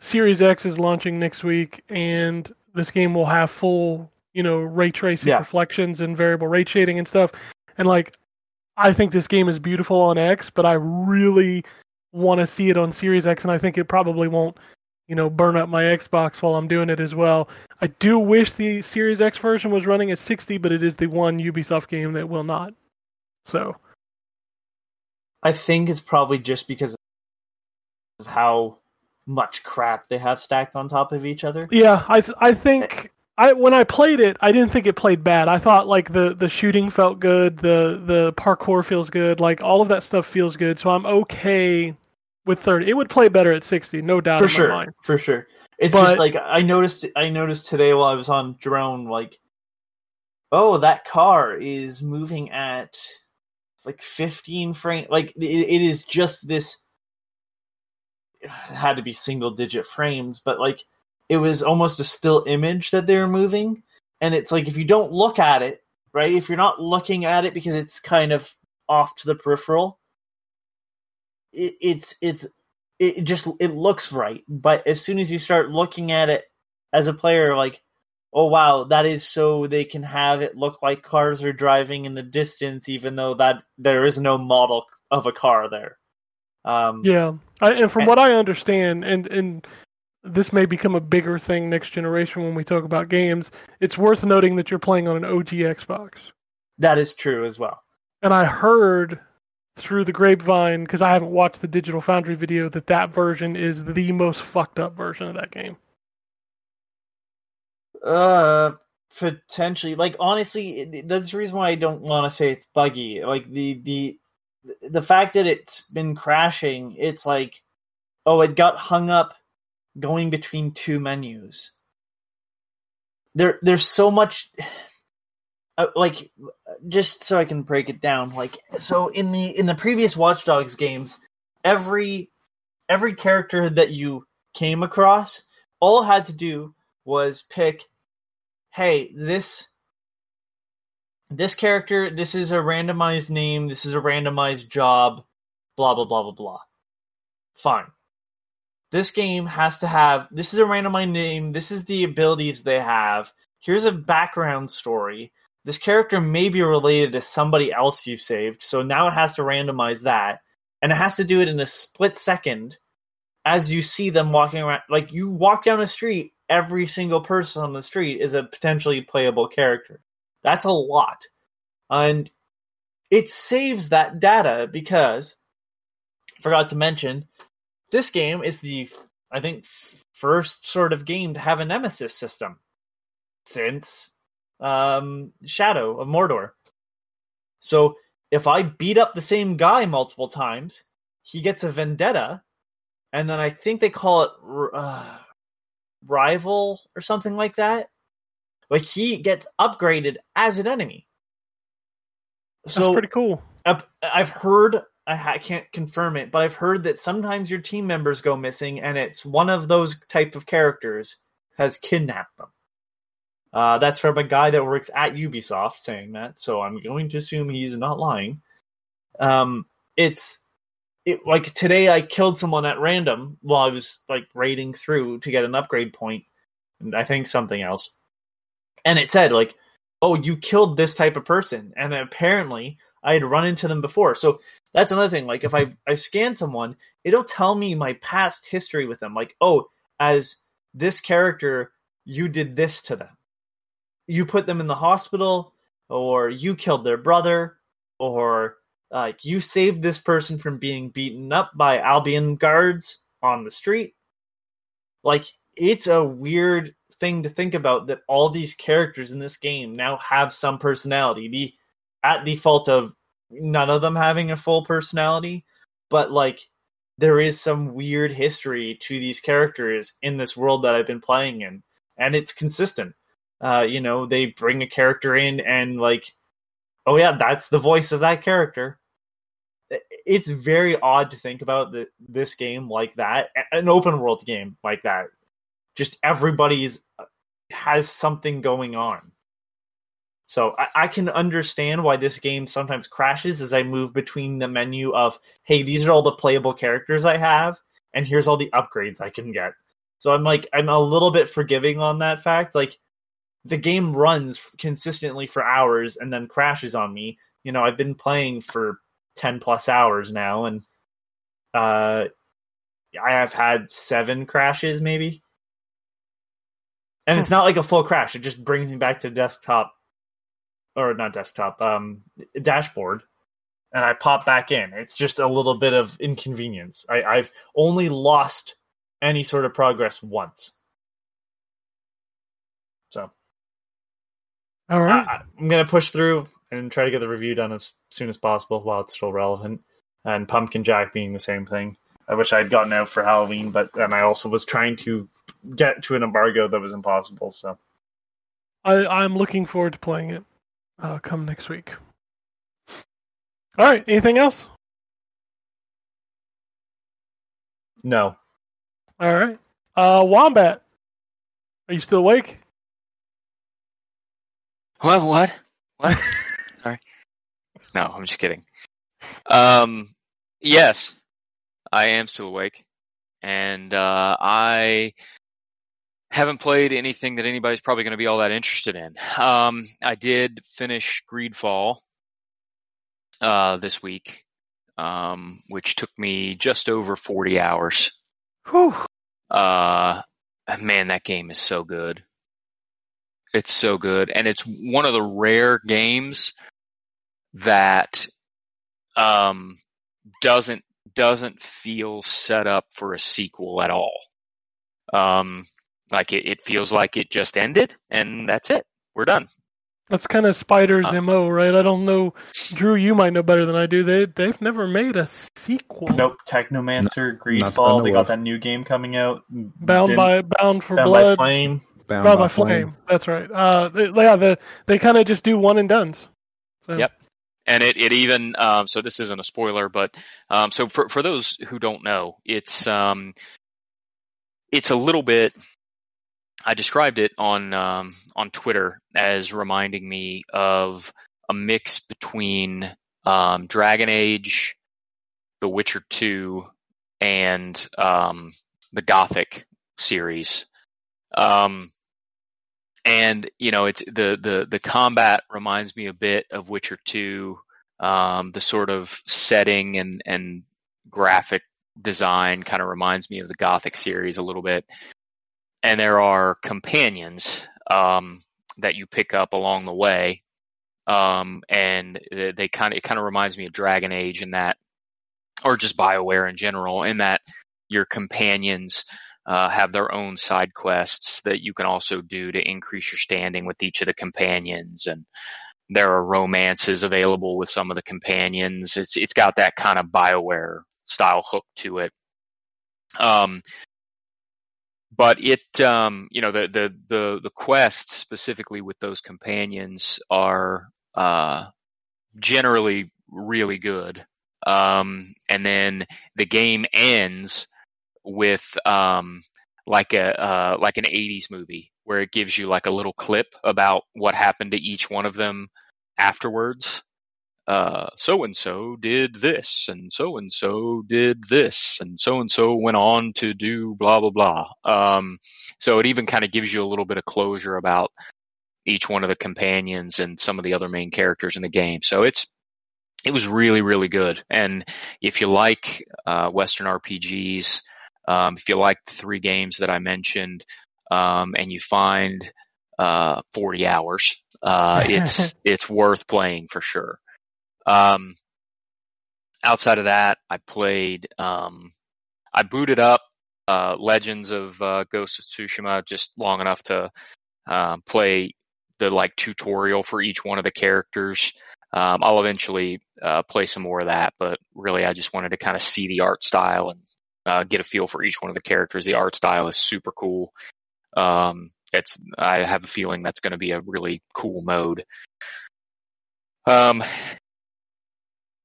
Series X is launching next week and this game will have full, you know, ray tracing Yeah. reflections and variable rate shading and stuff. And like I think this game is beautiful on X, but I really want to see it on Series X and I think it probably won't you know, burn up my Xbox while I'm doing it as well. I do wish the Series X version was running at 60, but it is the one Ubisoft game that will not. So, I think it's probably just because of how much crap they have stacked on top of each other. yeah, I th- I think I when I played it, I didn't think it played bad. I thought like the the shooting felt good, the the parkour feels good, like all of that stuff feels good. So I'm okay with 30. It would play better at 60, no doubt for in sure, my mind. for sure. It's But- just like I noticed. I noticed today while I was on drone, like, oh, that car is moving at like 15 frame. Like it, it is just this. It had to be single digit frames, but like it was almost a still image that they were moving, and it's like if you don't look at it, right? If you're not looking at it because it's kind of off to the peripheral, it, it's it's it just it looks right. But as soon as you start looking at it as a player like oh wow that is so they can have it look like cars are driving in the distance even though that there is no model of a car there. Um Yeah, I, and from And- what I understand, and and this may become a bigger thing next generation when we talk about games. It's worth noting that you're playing on an OG Xbox, that is true as well and I heard through the grapevine because I haven't watched the Digital Foundry video that that version is the most fucked up version of that game. Uh, potentially. Like honestly, that's the reason why I don't want to say it's buggy. Like the the the fact that it's been crashing, it's like, oh, it got hung up going between two menus. There, there's so much. Uh, like, just so I can break it down. Like, so in the in the previous Watch Dogs games, every every character that you came across, all had to do was pick hey, this this character, this is a randomized name, this is a randomized job, blah blah blah blah blah. Fine. This game has to have this is a randomized name, this is the abilities they have. Here's a background story. This character may be related to somebody else you've saved, so now it has to randomize that. And it has to do it in a split second as you see them walking around. Like you walk down a street, every single person on the street is a potentially playable character. That's a lot. And it saves that data because, forgot to mention, this game is the, I think, first sort of game to have a nemesis system since um, Shadow of Mordor. So if I beat up the same guy multiple times, he gets a vendetta, and then I think they call it uh, rival or something like that. Like he gets upgraded as an enemy. That's So pretty cool. I've heard I can't confirm it, but I've heard that sometimes your team members go missing, and it's one of those type of characters has kidnapped them. Uh, that's from a guy that works at Ubisoft saying that, so I'm going to assume he's not lying. Um, it's it, like today I killed someone at random while I was like raiding through to get an upgrade point, and I think something else, and it said like, "Oh, you killed this type of person," and apparently I had run into them before. So that's another thing. Like if mm-hmm. I I scan someone, it'll tell me my past history with them. Like, oh, as this character, you did this to them. You put them in the hospital, or you killed their brother, or like you saved this person from being beaten up by Albion guards on the street. Like it's a weird thing to think about that all these characters in this game now have some personality. The at the fault of none of them having a full personality, but like there is some weird history to these characters in this world that I've been playing in, and it's consistent. Uh, you know, they bring a character in and like, oh yeah, that's the voice of that character. It's very odd to think about the, this game like that, an open world game like that. Just everybody's uh, has something going on. So I, I can understand why this game sometimes crashes as I move between the menu of, hey, these are all the playable characters I have, and here's all the upgrades I can get. So I'm like, I'm a little bit forgiving on that fact. Like, the game runs consistently for hours and then crashes on me. You know, I've been playing for 10 plus hours now, and uh, I have had seven crashes maybe. And it's not like a full crash, it just brings me back to desktop or not desktop, um, dashboard, and I pop back in. It's just a little bit of inconvenience. I, I've only lost any sort of progress once. So All right. I, I'm gonna push through and try to get the review done as soon as possible while it's still relevant. And Pumpkin Jack being the same thing. I wish I had gotten out for Halloween, but then I also was trying to get to an embargo that was impossible. So I, I'm looking forward to playing it uh, come next week. All right. Anything else? no, All right. Uh, Wombat, are you still awake? What? What? What? Sorry. No, I'm just kidding. Um, yes, I am still awake, and uh, I haven't played anything that anybody's probably going to be all that interested in. Um, I did finish Greedfall uh, this week, um, which took me just over 40 hours. Whew. Uh, man, that game is so good. It's so good, and it's one of the rare games that um, doesn't doesn't feel set up for a sequel at all. Um, like it, it feels like it just ended, and that's it. We're done. That's kind of Spider's Uh, mo, right? I don't know, Drew. You might know better than I do. They they've never made a sequel. Nope, Technomancer, not that I Greedfall. They got of. that new game coming out. Bound Didn't- by Bound for Bound Blood. by Flame. Bound, Bound by Flame. That's right. Uh, they, yeah, the, they kind of just do one and dones. So, Yep. and it, it even um, so this isn't a spoiler but um, so for, for those who don't know it's um, it's a little bit i described it on um, on twitter as reminding me of a mix between um, dragon age the witcher 2 and um, the gothic series. Um, and you know it's the the the combat reminds me a bit of Witcher 2 um the sort of setting and and graphic design kind of reminds me of the gothic series a little bit and there are companions um that you pick up along the way. Um and they- kind of it kind of reminds me of Dragon Age in that or just BioWare in general in that your companions uh, have their own side quests that you can also do to increase your standing with each of the companions. And there are romances available with some of the companions. It's it's got that kind of bioware style hook to it. Um but it um you know the the the the quests specifically with those companions are uh generally really good. Um and then the game ends with um like a uh like an 80s movie where it gives you like a little clip about what happened to each one of them afterwards so and so did this and so and so did this and so and so went on to do blah blah blah. Um so it even kind of gives you a little bit of closure about each one of the companions and some of the other main characters in the game. So it's it was really really good. And if you like uh western rpgs um, if you like the three games that I mentioned, um, and you find uh, 40 hours, uh, it's it's worth playing for sure. Um, outside of that, I played. Um, I booted up uh, Legends of uh, Ghost of Tsushima just long enough to uh, play the like tutorial for each one of the characters. Um, I'll eventually uh, play some more of that, but really, I just wanted to kind of see the art style and uh, get a feel for each one of the characters. The art style is super cool. Um, it's I have a feeling that's going to be a really cool mode. Um,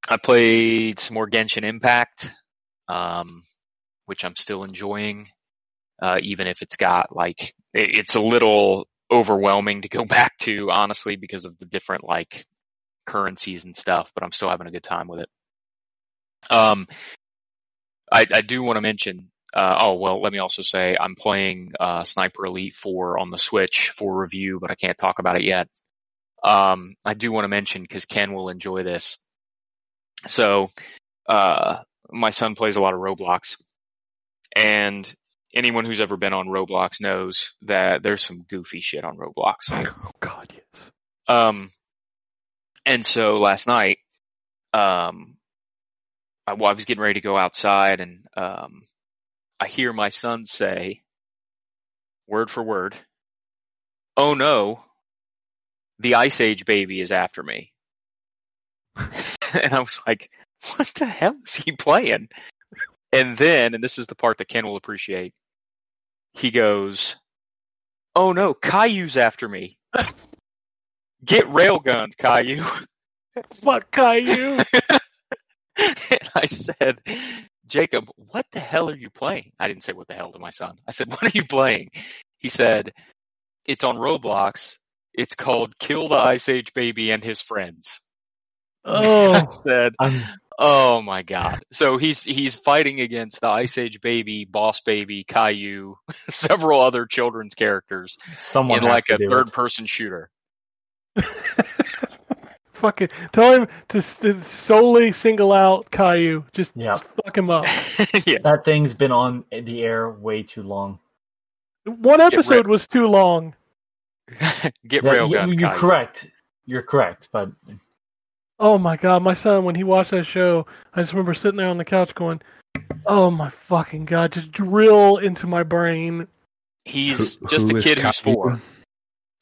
I played some more Genshin Impact, um, which I'm still enjoying, uh, even if it's got like it, it's a little overwhelming to go back to, honestly, because of the different like currencies and stuff. But I'm still having a good time with it. Um, I, I do want to mention. Uh, oh well, let me also say I'm playing uh, Sniper Elite 4 on the Switch for review, but I can't talk about it yet. Um, I do want to mention because Ken will enjoy this. So, uh, my son plays a lot of Roblox, and anyone who's ever been on Roblox knows that there's some goofy shit on Roblox. Oh God, yes. Um, and so last night, um, I, well, I was getting ready to go outside, and um, I hear my son say, word for word, "Oh no, the Ice Age baby is after me." and I was like, "What the hell is he playing?" And then, and this is the part that Ken will appreciate, he goes, "Oh no, Caillou's after me." Get railgunned, Caillou. Fuck Caillou. and I said, Jacob, what the hell are you playing? I didn't say what the hell to my son. I said, what are you playing? He said, it's on Roblox. It's called Kill the Ice Age Baby and His Friends. Oh, I said, I'm, oh my god. So he's, he's fighting against the Ice Age Baby, Boss Baby, Caillou, several other children's characters someone in like a third it. person shooter. fuck it. Tell him to, to solely single out Caillou. Just, Yeah. just fuck him up. yeah. That thing's been on the air way too long. One episode was too long. Get Yeah, railgun. you, you're Caillou. correct. You're correct, but Oh my god, my son when he watched that show, I just remember sitting there on the couch going, "Oh my fucking god!" Just drill into my brain. He's Who- just who a is kid who's Caillou? four.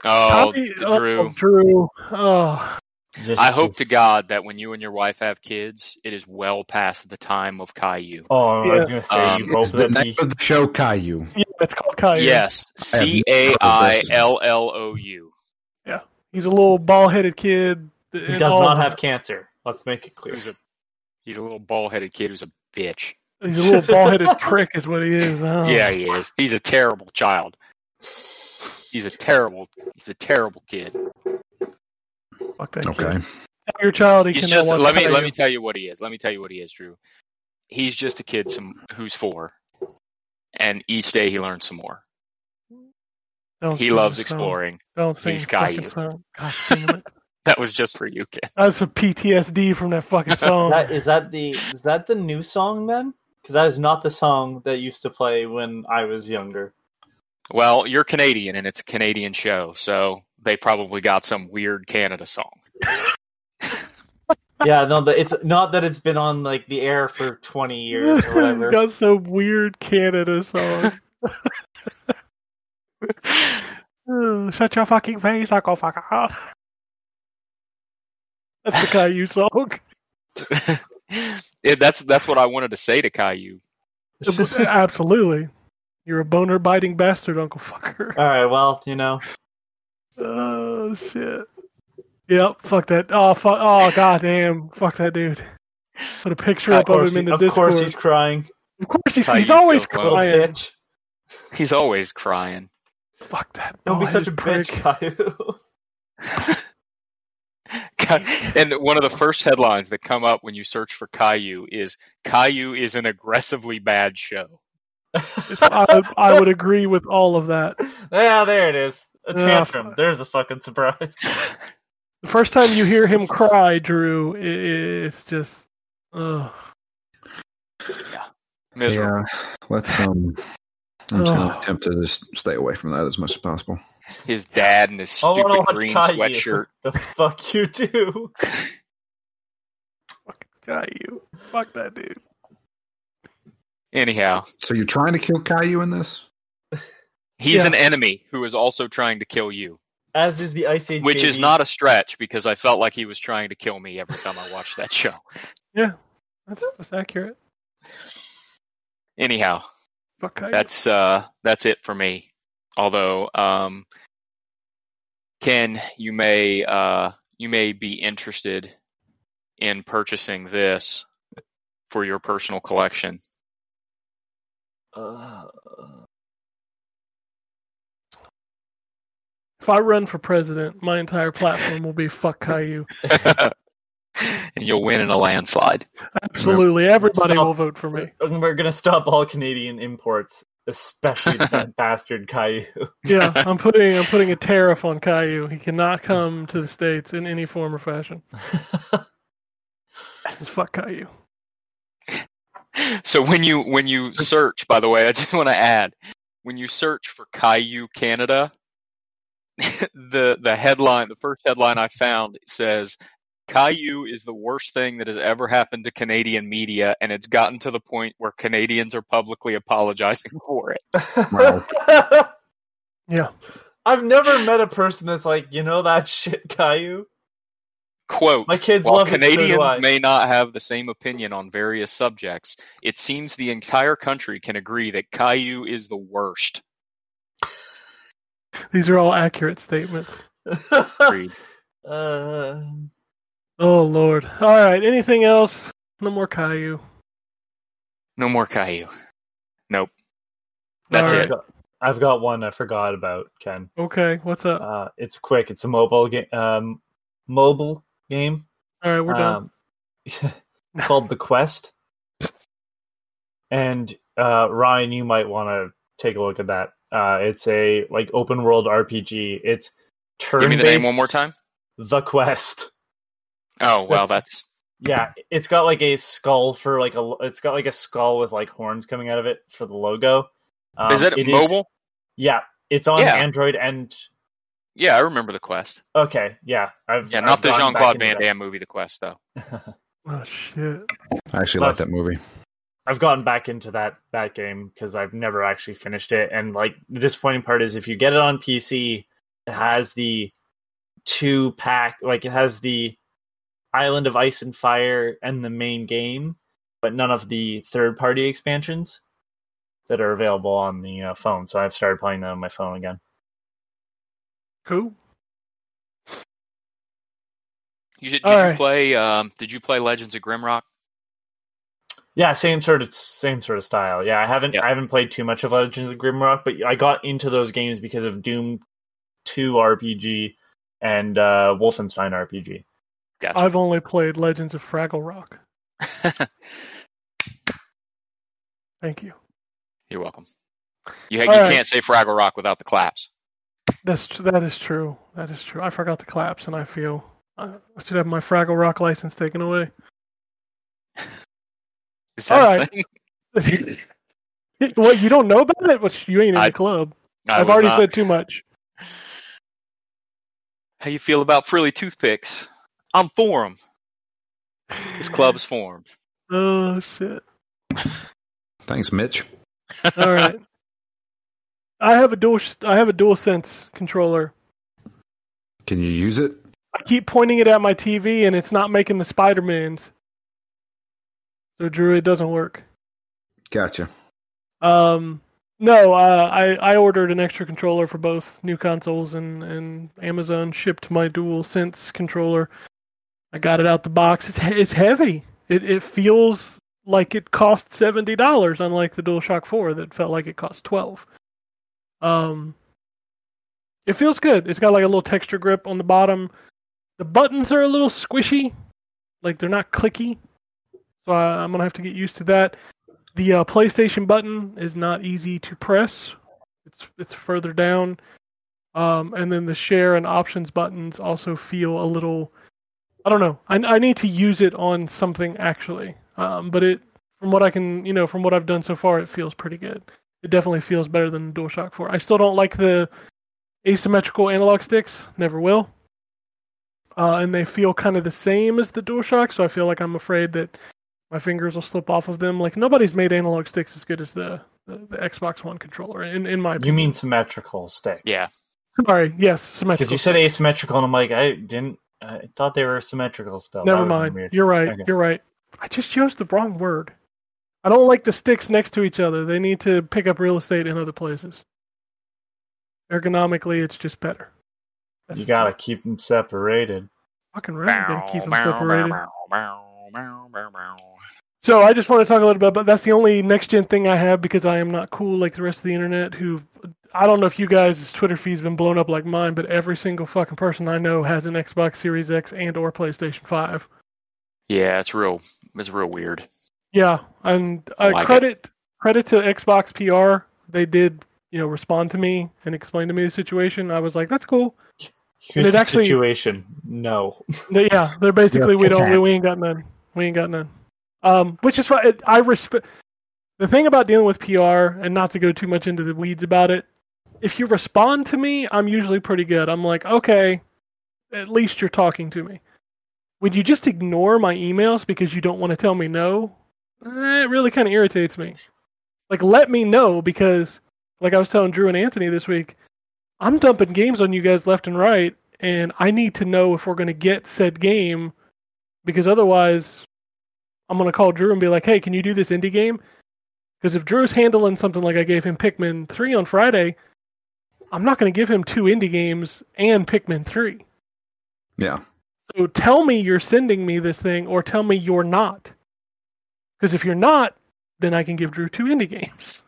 Oh, Tommy- Drew. oh, Drew. Oh, Just- I hope to God that when you and your wife have kids, it is well past the time of Caillou. Oh, I was Yeah. gonna say Um, you hope It's the that name he. of the show, Caillou. yeah, it's called Caillou. Yes, I have C never A heard of I this. L L O U. he's a little ball-headed kid. He does all not have cancer. Let's make it clear. Who's a he's a little bald-headed kid who's a bitch. He's a little ball-headed prick, is what he is. Oh. Yeah, he is. He's a terrible child. He's a terrible. He's a terrible kid. fuck that Okay. kid. Tell your child he He's cannot just. Let me Caillou. let me tell you what he is. Let me tell you what he is, Drew. He's just a kid some who's four, and each day he learns some more. Don't He loves the song. exploring. Don't sing He's the fucking Caillou. God damn it. That was just for you, kid. That's some PTSD from that fucking song. That is that the is that the new song then? Because that is not the song that used to play when I was younger. Well, you're Canadian, and it's a Canadian show, so they probably got some weird Canada song. Yeah, no, it's not that it's been on like the air for twenty years or whatever. Got some weird Canada song. Shut your fucking face, I'll go fuck out. That's the Caillou song. Yeah, that's that's what I wanted to say to Caillou. Absolutely. You're a boner biting bastard, Uncle Fucker. All right, well, you know, Oh shit. Yep, fuck that. Oh fuck oh goddamn. Fuck that dude. Put a picture of up of course, him in he- the of Discord. course he's crying. of course he's, Caillou he's always feels well. crying. bitch. He's always crying. Fuck that. Don't be such a bald-headed bitch, prick. Caillou. and one of the first headlines that come up when you search for Caillou is Caillou is an aggressively bad show. I, I would agree with all of that. yeah, there it is. A tantrum. fuck. There's a fucking surprise. The first time you hear him cry, Drew, i- i- it's just, ugh. Miserable. Yeah, let's um. I'm just gonna attempt to just stay away from that as much as possible. His dad and his I wanna stupid watch green Caillou. sweatshirt. The fuck you do? Fuck Caillou. Fuck that dude. Anyhow, So you're trying to kill Caillou in this? he's Yeah. an enemy who is also trying to kill you, As is the Ice Age. which is not a stretch because I felt like he was trying to kill me every time I watched that show. Yeah, that's, that's accurate. Anyhow, Fuck Caillou. that's uh that's it for me. Although um Ken, you may uh you may be interested in purchasing this for your personal collection. Uh, If I run for president, my entire platform will be fuck Caillou. and you'll win in a landslide. Absolutely, everybody Stop. will vote for me. we're gonna stop all Canadian imports, especially that bastard Caillou. Yeah, I'm putting I'm putting a tariff on Caillou. He cannot come to the states in any form or fashion. It's fuck Caillou. So when you when you search, by the way, I just want to add, when you search for Caillou Canada, the the headline, the first headline I found says Caillou is the worst thing that has ever happened to Canadian media, and it's gotten to the point where Canadians are publicly apologizing for it. Wow. Yeah, I've never met a person that's like, you know that shit, Caillou. Quote, My kids While love it. So Canadians may not have the same opinion on various subjects, it seems the entire country can agree that Caillou is the worst. these are all accurate statements. Agreed. uh, Oh Lord. All right. Anything else? No more Caillou. No more Caillou. Nope. That's All it. I've got, one I forgot about, Ken. Okay. What's up? Uh, it's quick. It's a mobile game. Um, mobile game. All right, we're done. Um, called The Quest. And uh, Ryan, you might want to take a look at that. Uh, it's a like open world RPG. It's turn Give me the name one more time. The Quest. Oh well, That's- that's Yeah, it's got like a skull for like a. It's got like a skull with like horns coming out of it for the logo. Um, is it, mobile? yeah, it's on Yeah. Android and Yeah, I remember the quest. Okay, yeah, I've Yeah, I've not the Jean Claude Van. Damme movie, The Quest, though. Oh shit. I actually like that movie. I've gotten back into that that game because I've never actually finished it. And like the disappointing part is if you get it on PC, it has the two pack, like it has the Island of Ice and Fire and the main game, but none of the third party expansions that are available on the uh, phone. So I've started playing that on my phone again. Cool. You did, did All you right. play? Um, did you play Legends of Grimrock? Yeah, same sort of same sort of style. Yeah, I haven't Yeah. I haven't played too much of Legends of Grimrock, but I got into those games because of Doom 2 RPG and uh, Wolfenstein RPG. Gotcha. I've only played Legends of Fraggle Rock. Thank you. You're welcome. You, you right. can't say Fraggle Rock without the claps. That's that is true. That is true. I forgot the claps, and I feel uh, I should have my Fraggle Rock license taken away. Is that All right. what you don't know about it? But you ain't in I- the club. I I've already not. said too much. How you feel about frilly toothpicks? I'm for 'em. This club's formed. Oh shit! Thanks, Mitch. All right. I have a dual. I have a dual sense controller. Can you use it? I keep pointing it at my TV, and it's not making the Spider Mans. So Drew, it doesn't work. Gotcha. Um, no, uh, I I ordered an extra controller for both new consoles, and and Amazon shipped my Dual Sense controller. I got it out the box. It's it's heavy. It it feels like it cost seventy dollars, unlike the DualShock Four that felt like it cost twelve. Um, it feels good. It's got like a little texture grip on the bottom. The buttons are a little squishy, like they're not clicky. So I, I'm gonna have to get used to that. The uh, PlayStation button is not easy to press. It's it's further down, um, and then the share and options buttons also feel a little. I don't know. I, I need to use it on something actually, um, but it from what I can you know from what I've done so far, it feels pretty good. It definitely feels better than the DualShock 4. I still don't like the asymmetrical analog sticks. Never will. Uh, and they feel kind of the same as the DualShock, so I feel like I'm afraid that my fingers will slip off of them. Like nobody's made analog sticks as good as the the, the Xbox One controller. In in my You mean symmetrical sticks? Yeah. sorry? Yes, symmetrical. Because you said asymmetrical, and I'm like, I didn't. I thought they were symmetrical still. Never mind. You're right. Okay. You're right. I just chose the wrong word. I don't like the sticks next to each other. They need to pick up real estate in other places. Ergonomically, it's just better. You gotta keep them separated. fucking right. You gotta keep them separated. So I just want to talk a little bit about that's the only next gen thing I have because I am not cool like the rest of the internet who I don't know if you guys' Twitter feed's been blown up like mine, but every single fucking person I know has an Xbox Series X and or PlayStation 5. Yeah, it's real. It's real weird. Yeah, and uh, like it. credit credit to Xbox PR. They did, you know, respond to me and explain to me the situation. I was like, that's cool. Here's it the actually- situation. No. They- yeah, they're basically Yeah, we don't we, that. we ain't got none. We ain't got none. Um, which is why I respect. The thing about dealing with PR, and not to go too much into the weeds about it, if you respond to me, I'm usually pretty good. I'm like, okay, at least you're talking to me. Would you just ignore my emails because you don't want to tell me no, eh, it really kind of irritates me. Like, let me know because, like I was telling Drew and Anthony this week, I'm dumping games on you guys left and right, and I need to know if we're going to get said game because otherwise, I'm going to call Drew and be like, hey, can you do this indie game? Because if Drew's handling something like I gave him Pikmin 3 on Friday, I'm not going to give him two indie games and Pikmin 3. Yeah. So tell me you're sending me this thing or tell me you're not. Because if you're not, then I can give Drew two indie games.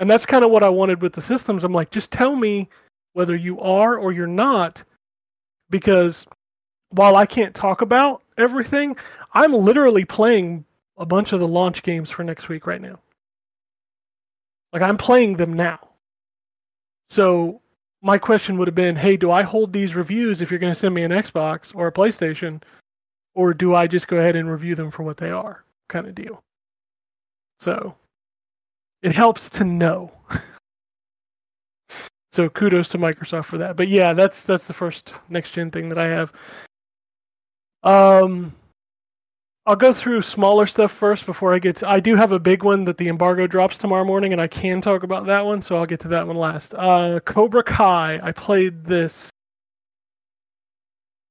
And that's kind of what I wanted with the systems. I'm like, just tell me whether you are or you're not. Because while I can't talk about everything, I'm literally playing a bunch of the launch games for next week right now. Like I'm playing them now. So my question would have been, hey, do I hold these reviews if you're going to send me an Xbox or a PlayStation, or do I just go ahead and review them for what they are, kind of deal? So it helps to know. So kudos to Microsoft for that. But yeah, that's that's the first next gen thing that I have. Um, I'll go through smaller stuff first before I get to. I do have a big one that the embargo drops tomorrow morning, and I can talk about that one, so I'll get to that one last. Uh, Cobra Kai. I played this.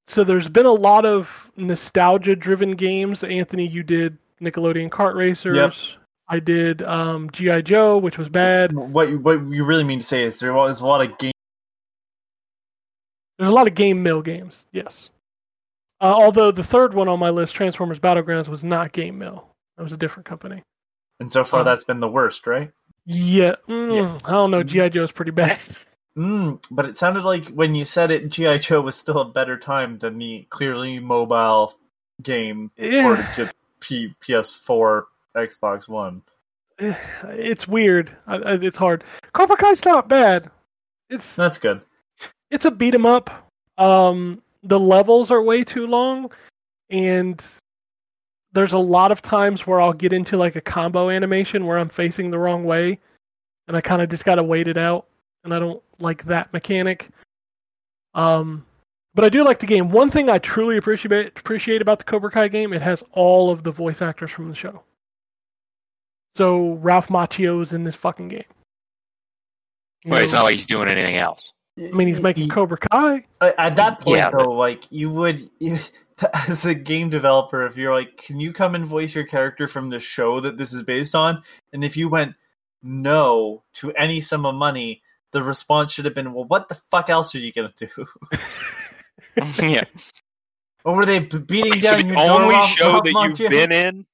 So there's been a lot of nostalgia-driven games. Anthony, you did Nickelodeon Kart Racers. I did um, GI Joe, which was bad. What you, what you really mean to say is there was a lot of game. There's a lot of game mill games. Yes. Uh, although the third one on my list, Transformers Battlegrounds, was not Game Mill. That was a different company. And so far, Um, that's been the worst, right? Yeah, mm, Yeah. I don't know. GI Joe is pretty bad. Mm, but it sounded like when you said it, GI Joe was still a better time than the clearly mobile game Yeah, to P- PS4, Xbox One. it's weird. It's hard. Cobra Kai's not bad. It's That's good. it's a beat 'em up. Um, the levels are way too long, and there's a lot of times where I'll get into like a combo animation where I'm facing the wrong way, and I kind of just gotta wait it out, and I don't like that mechanic. Um, but I do like the game. One thing I truly appreciate appreciate about the Cobra Kai game, it has all of the voice actors from the show. So Ralph Macchio's in this fucking game. You Well, it's not like he's doing anything else. I mean, he's making Cobra Kai. At that point, Yeah, but- though, like you would, as a game developer, if you're like, "Can you come and voice your character from the show that this is based on?" and if you went no to any sum of money, the response should have been, "Well, what the fuck else are you gonna do?" yeah. or were they b- beating Okay, so down the your door, only Ralph- show Ralph that Macchio? you've been in,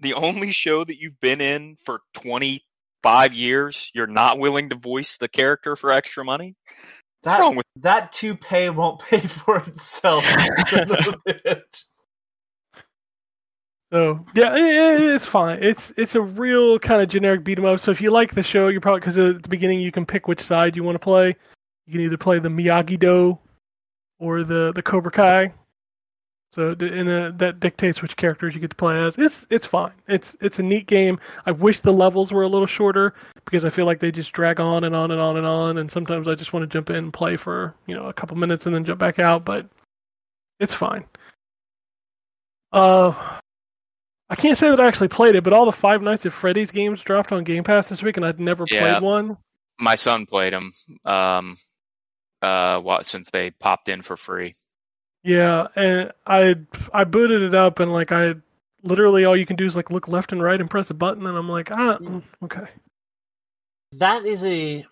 the only show that you've been in for 25 years, you're not willing to voice the character for extra money? What's that wrong with that toupee won't pay for itself. son of a bitch. So yeah, it, it- it's fine. It's it's a real kind of generic beat 'em up. So if you like the show, you're probably because at the beginning you can pick which side you want to play. You can either play the Miyagi Do or the the Cobra Kai. So and uh, that dictates which characters you get to play as. It's it's fine. It's it's a neat game. I wish the levels were a little shorter because I feel like they just drag on and on and on and on. And sometimes I just want to jump in and play for you know a couple minutes and then jump back out. But it's fine. Uh, I can't say that I actually played it, but all the Five Nights at Freddy's games dropped on Game Pass this week, and I'd never Yeah. played one. My son played them um, uh, what, since they popped in for free. Yeah, and I I booted it up, and like I literally all you can do is like look left and right and press a button, and I'm like, ah, mm, okay. That is a.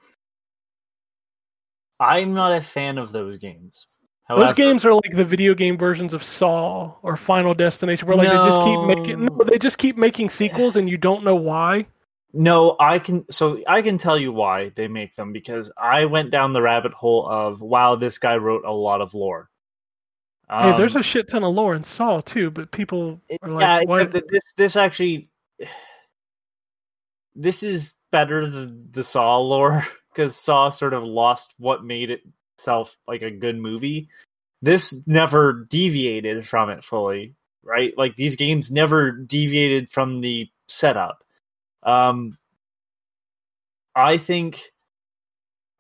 I'm not a fan of those games. Those games are like the video game versions of Saw or Final Destination, where like they just keep making No. no, they just keep making sequels, and you don't know why. No, I can. So I can tell you why they make them because I went down the rabbit hole of wow, this guy wrote a lot of lore. Hey, there's Um, a shit ton of lore in Saw too, but people are like, except this this actually this is better than the Saw lore because Saw sort of lost what made itself like a good movie. This never deviated from it fully, right? Like these games never deviated from the setup. Um, I think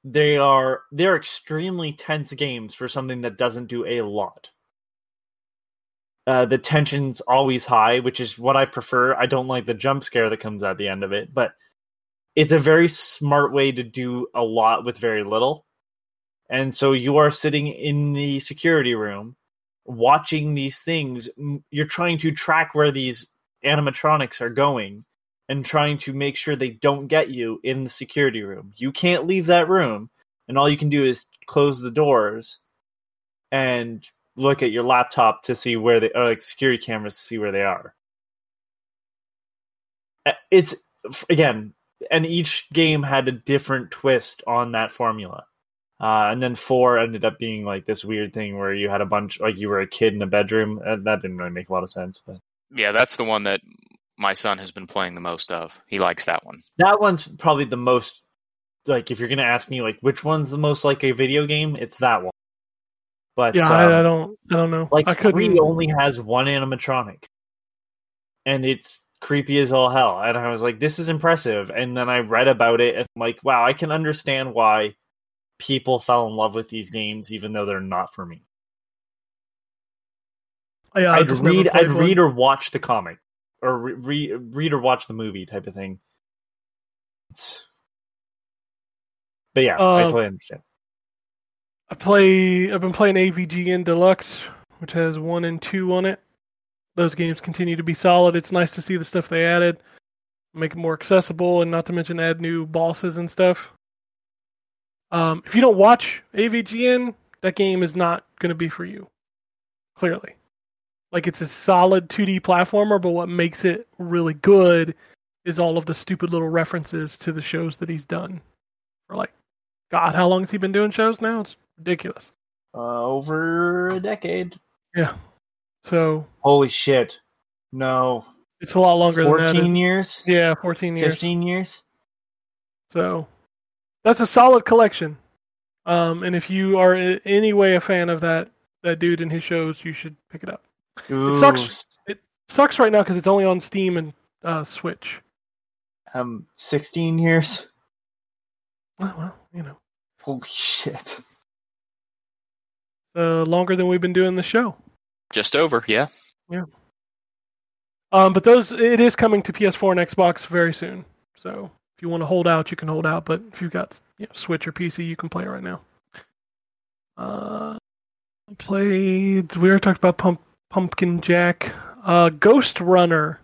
they are they're extremely tense games for something that doesn't do a lot. Uh, the tension's always high, which is what I prefer. I don't like the jump scare that comes at the end of it, but it's a very smart way to do a lot with very little. And so you are sitting in the security room watching these things. You're trying to track where these animatronics are going and trying to make sure they don't get you in the security room. You can't leave that room, and all you can do is close the doors and look at your laptop to see where they, or like security cameras to see where they are. It's again, and each game had a different twist on that formula. Uh, and then four ended up being like this weird thing where you had a bunch, like you were a kid in a bedroom. And that didn't really make a lot of sense, but Yeah, that's the one that my son has been playing the most of. He likes that one. that one's probably the most like if you're gonna ask me like which one's the most like a video game, it's that one. But yeah, um, I, I don't I don't know. like I couldn't. three only has one animatronic, and it's creepy as all hell. And I was like, this is impressive. And then I read about it, and I'm like, wow, I can understand why people fell in love with these games, even though they're not for me. Yeah, I'd read, I'd one. read or watch the comic, or re- re- read or watch the movie type of thing. It's... But yeah, I Uh, totally understand. I play. I've been playing AVGN Deluxe, which has one and two on it. Those games continue to be solid. It's nice to see the stuff they added, make it more accessible, and not to mention add new bosses and stuff. Um, if you don't watch AVGN, that game is not going to be for you. Clearly, like it's a solid 2D platformer, but what makes it really good is all of the stupid little references to the shows that he's done. For like, God, how long has he been doing shows now? It's ridiculous. Uh, over a decade. Yeah. So Holy shit! No, it's a lot longer than fourteen years, Yeah, 14 years. fifteen years. So that's a solid collection. Um, and if you are in any way a fan of that that dude and his shows, you should pick it up. Ooh, sucks. It sucks right now because it's only on Steam and uh, Switch. Um, sixteen years. Oh, well, you know, Holy shit! Uh, longer than we've been doing the show. Just over, yeah. Yeah. Um, but those it is coming to PS4 and Xbox very soon. So if you want to hold out, you can hold out. But if you've got you know, Switch or PC, you can play it right now. Uh, played. We already talked about Pump, Pumpkin Jack. Uh, Ghost Runner.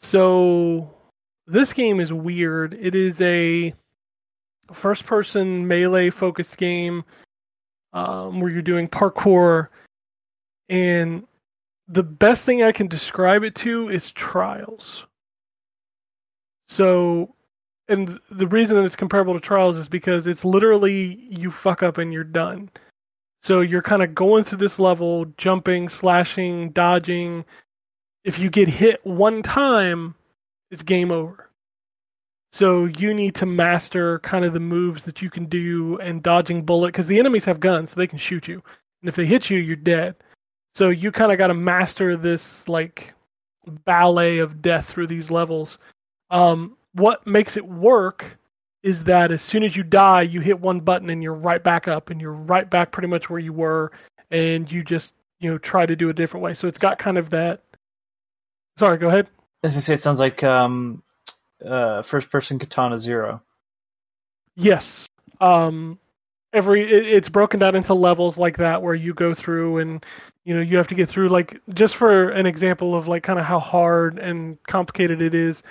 So this game is weird. It is a first-person melee-focused game um, where you're doing parkour, and the best thing I can describe it to is Trials. So, and the reason that it's comparable to Trials is because it's literally you fuck up and you're done. So you're kind of going through this level, jumping, slashing, dodging. If you get hit one time, it's game over. So you need to master kind of the moves that you can do and dodging bullet because the enemies have guns, so they can shoot you. And if they hit you, you're dead. So you kind of got to master this like ballet of death through these levels. Um, what makes it work is that as soon as you die, you hit one button and you're right back up, and you're right back pretty much where you were, and you just you know try to do a different way. So it's got kind of that. Sorry, go ahead. As I say, it sounds like um, uh, first person Katana Zero. Yes. Um, every it, it's broken down into levels like that where you go through and you know you have to get through like just for an example of like kind of how hard and complicated it is.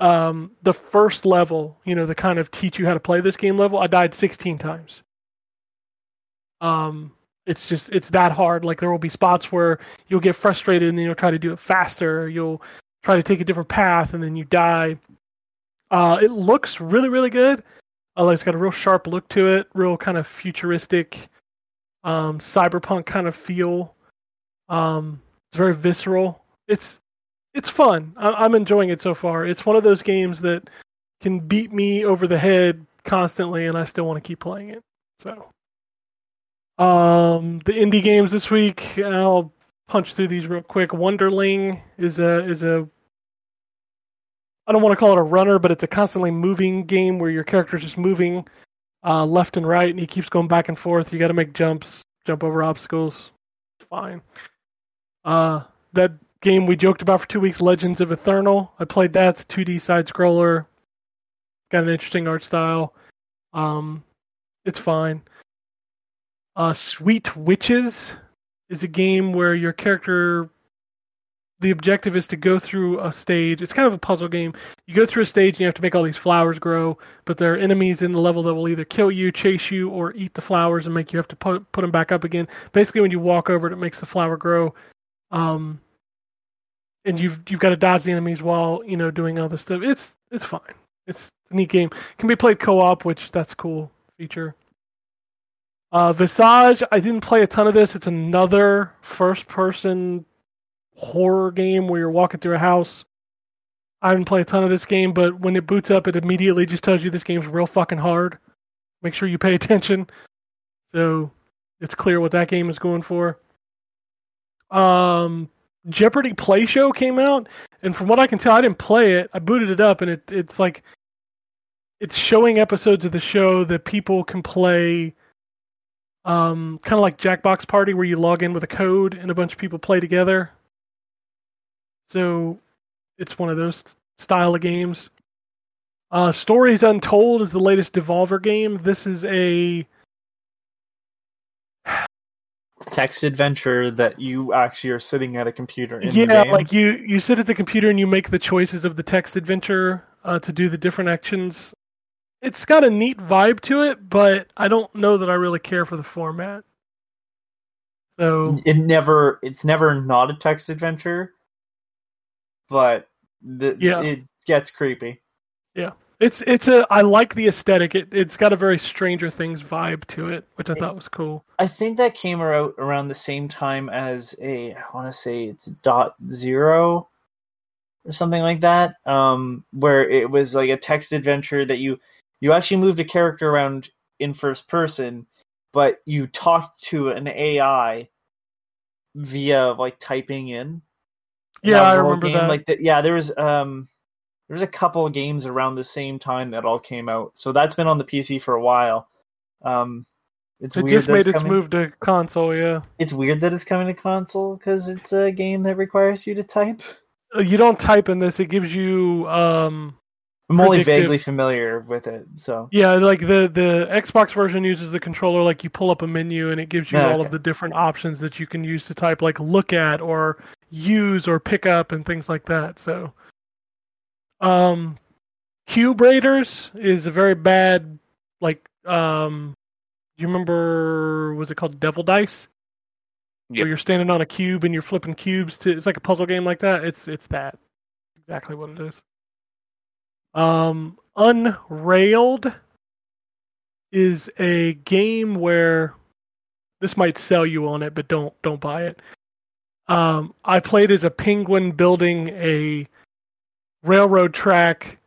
Um, the first level, you know, the kind of teach you how to play this game level, I died 16 times. Um, it's just it's that hard. Like there will be spots where you'll get frustrated and then you'll try to do it faster. You'll try to take a different path and then you die. Uh, it looks really really good. Uh, like it's got a real sharp look to it, real kind of futuristic, um, cyberpunk kind of feel. Um, it's very visceral. It's it's fun. I, I'm enjoying it so far. It's one of those games that can beat me over the head constantly, and I still want to keep playing it. So, um, the indie games this week, I'll punch through these real quick. Wunderling is a is a I don't want to call it a runner, but it's a constantly moving game where your character's just moving uh, left and right, and he keeps going back and forth. You got to make jumps, jump over obstacles. Fine. Uh, that game we joked about for two weeks, Legends of Eternal. I played that. It's a 2D side scroller. Got an interesting art style. Um, it's fine. Uh, Sweet Witches is a game where your character the objective is to go through a stage. It's kind of a puzzle game. You go through a stage and you have to make all these flowers grow, but there are enemies in the level that will either kill you, chase you, or eat the flowers and make you have to put put them back up again. Basically, when you walk over it, it makes the flower grow. Um, and you've you've got to dodge the enemies while you know doing all this stuff. It's it's fine. It's a neat game. Can be played co-op, which that's cool feature. Uh, Visage, I didn't play a ton of this. It's another first-person horror game where you're walking through a house. I haven't played a ton of this game, but when it boots up, it immediately just tells you this game's real fucking hard. Make sure you pay attention. So it's clear what that game is going for. Um, Jeopardy Play Show came out, and from what I can tell, I didn't play it. I booted it up, and it it's like it's showing episodes of the show that people can play um, kind of like Jackbox Party where you log in with a code and a bunch of people play together. So it's one of those style of games. Uh, Stories Untold is the latest Devolver game. This is a Text adventure that you actually are sitting at a computer in yeah, like you you sit at the computer and you make the choices of the text adventure uh, to do the different actions. It's got a neat vibe to it, but I don't know that I really care for the format. So it never it's never not a text adventure, but the, Yeah. it gets creepy. Yeah. It's it's a I like the aesthetic. It it's got a very Stranger Things vibe to it, which I thought was cool. I think that came out around the same time as a I want to say it's dot zero or something like that, um, where it was like a text adventure that you you actually moved a character around in first person, but you talked to an AI via like typing in. Yeah, I remember game. that. Like the, yeah, there was um there was a couple of games around the same time that all came out, so that's been on the PC for a while. Um, it's it weird just made it's its coming move to console. Yeah, it's weird that it's coming to console because it's a game that requires you to type. Uh, you don't type in this. It gives you um I'm only Predictive. vaguely familiar with it, so Yeah, like the the Xbox version uses the controller like you pull up a menu and it gives you Yeah, all okay. of the different options that you can use to type like look at or use or pick up and things like that. So um Cube Raiders is a very bad like um do you remember was it called Devil Dice? Yep. Where you're standing on a cube and you're flipping cubes to it's like a puzzle game like that. It's it's that. Exactly what it is. Um Unrailed is a game where this might sell you on it, but don't don't buy it. Um, I played as a penguin building a railroad track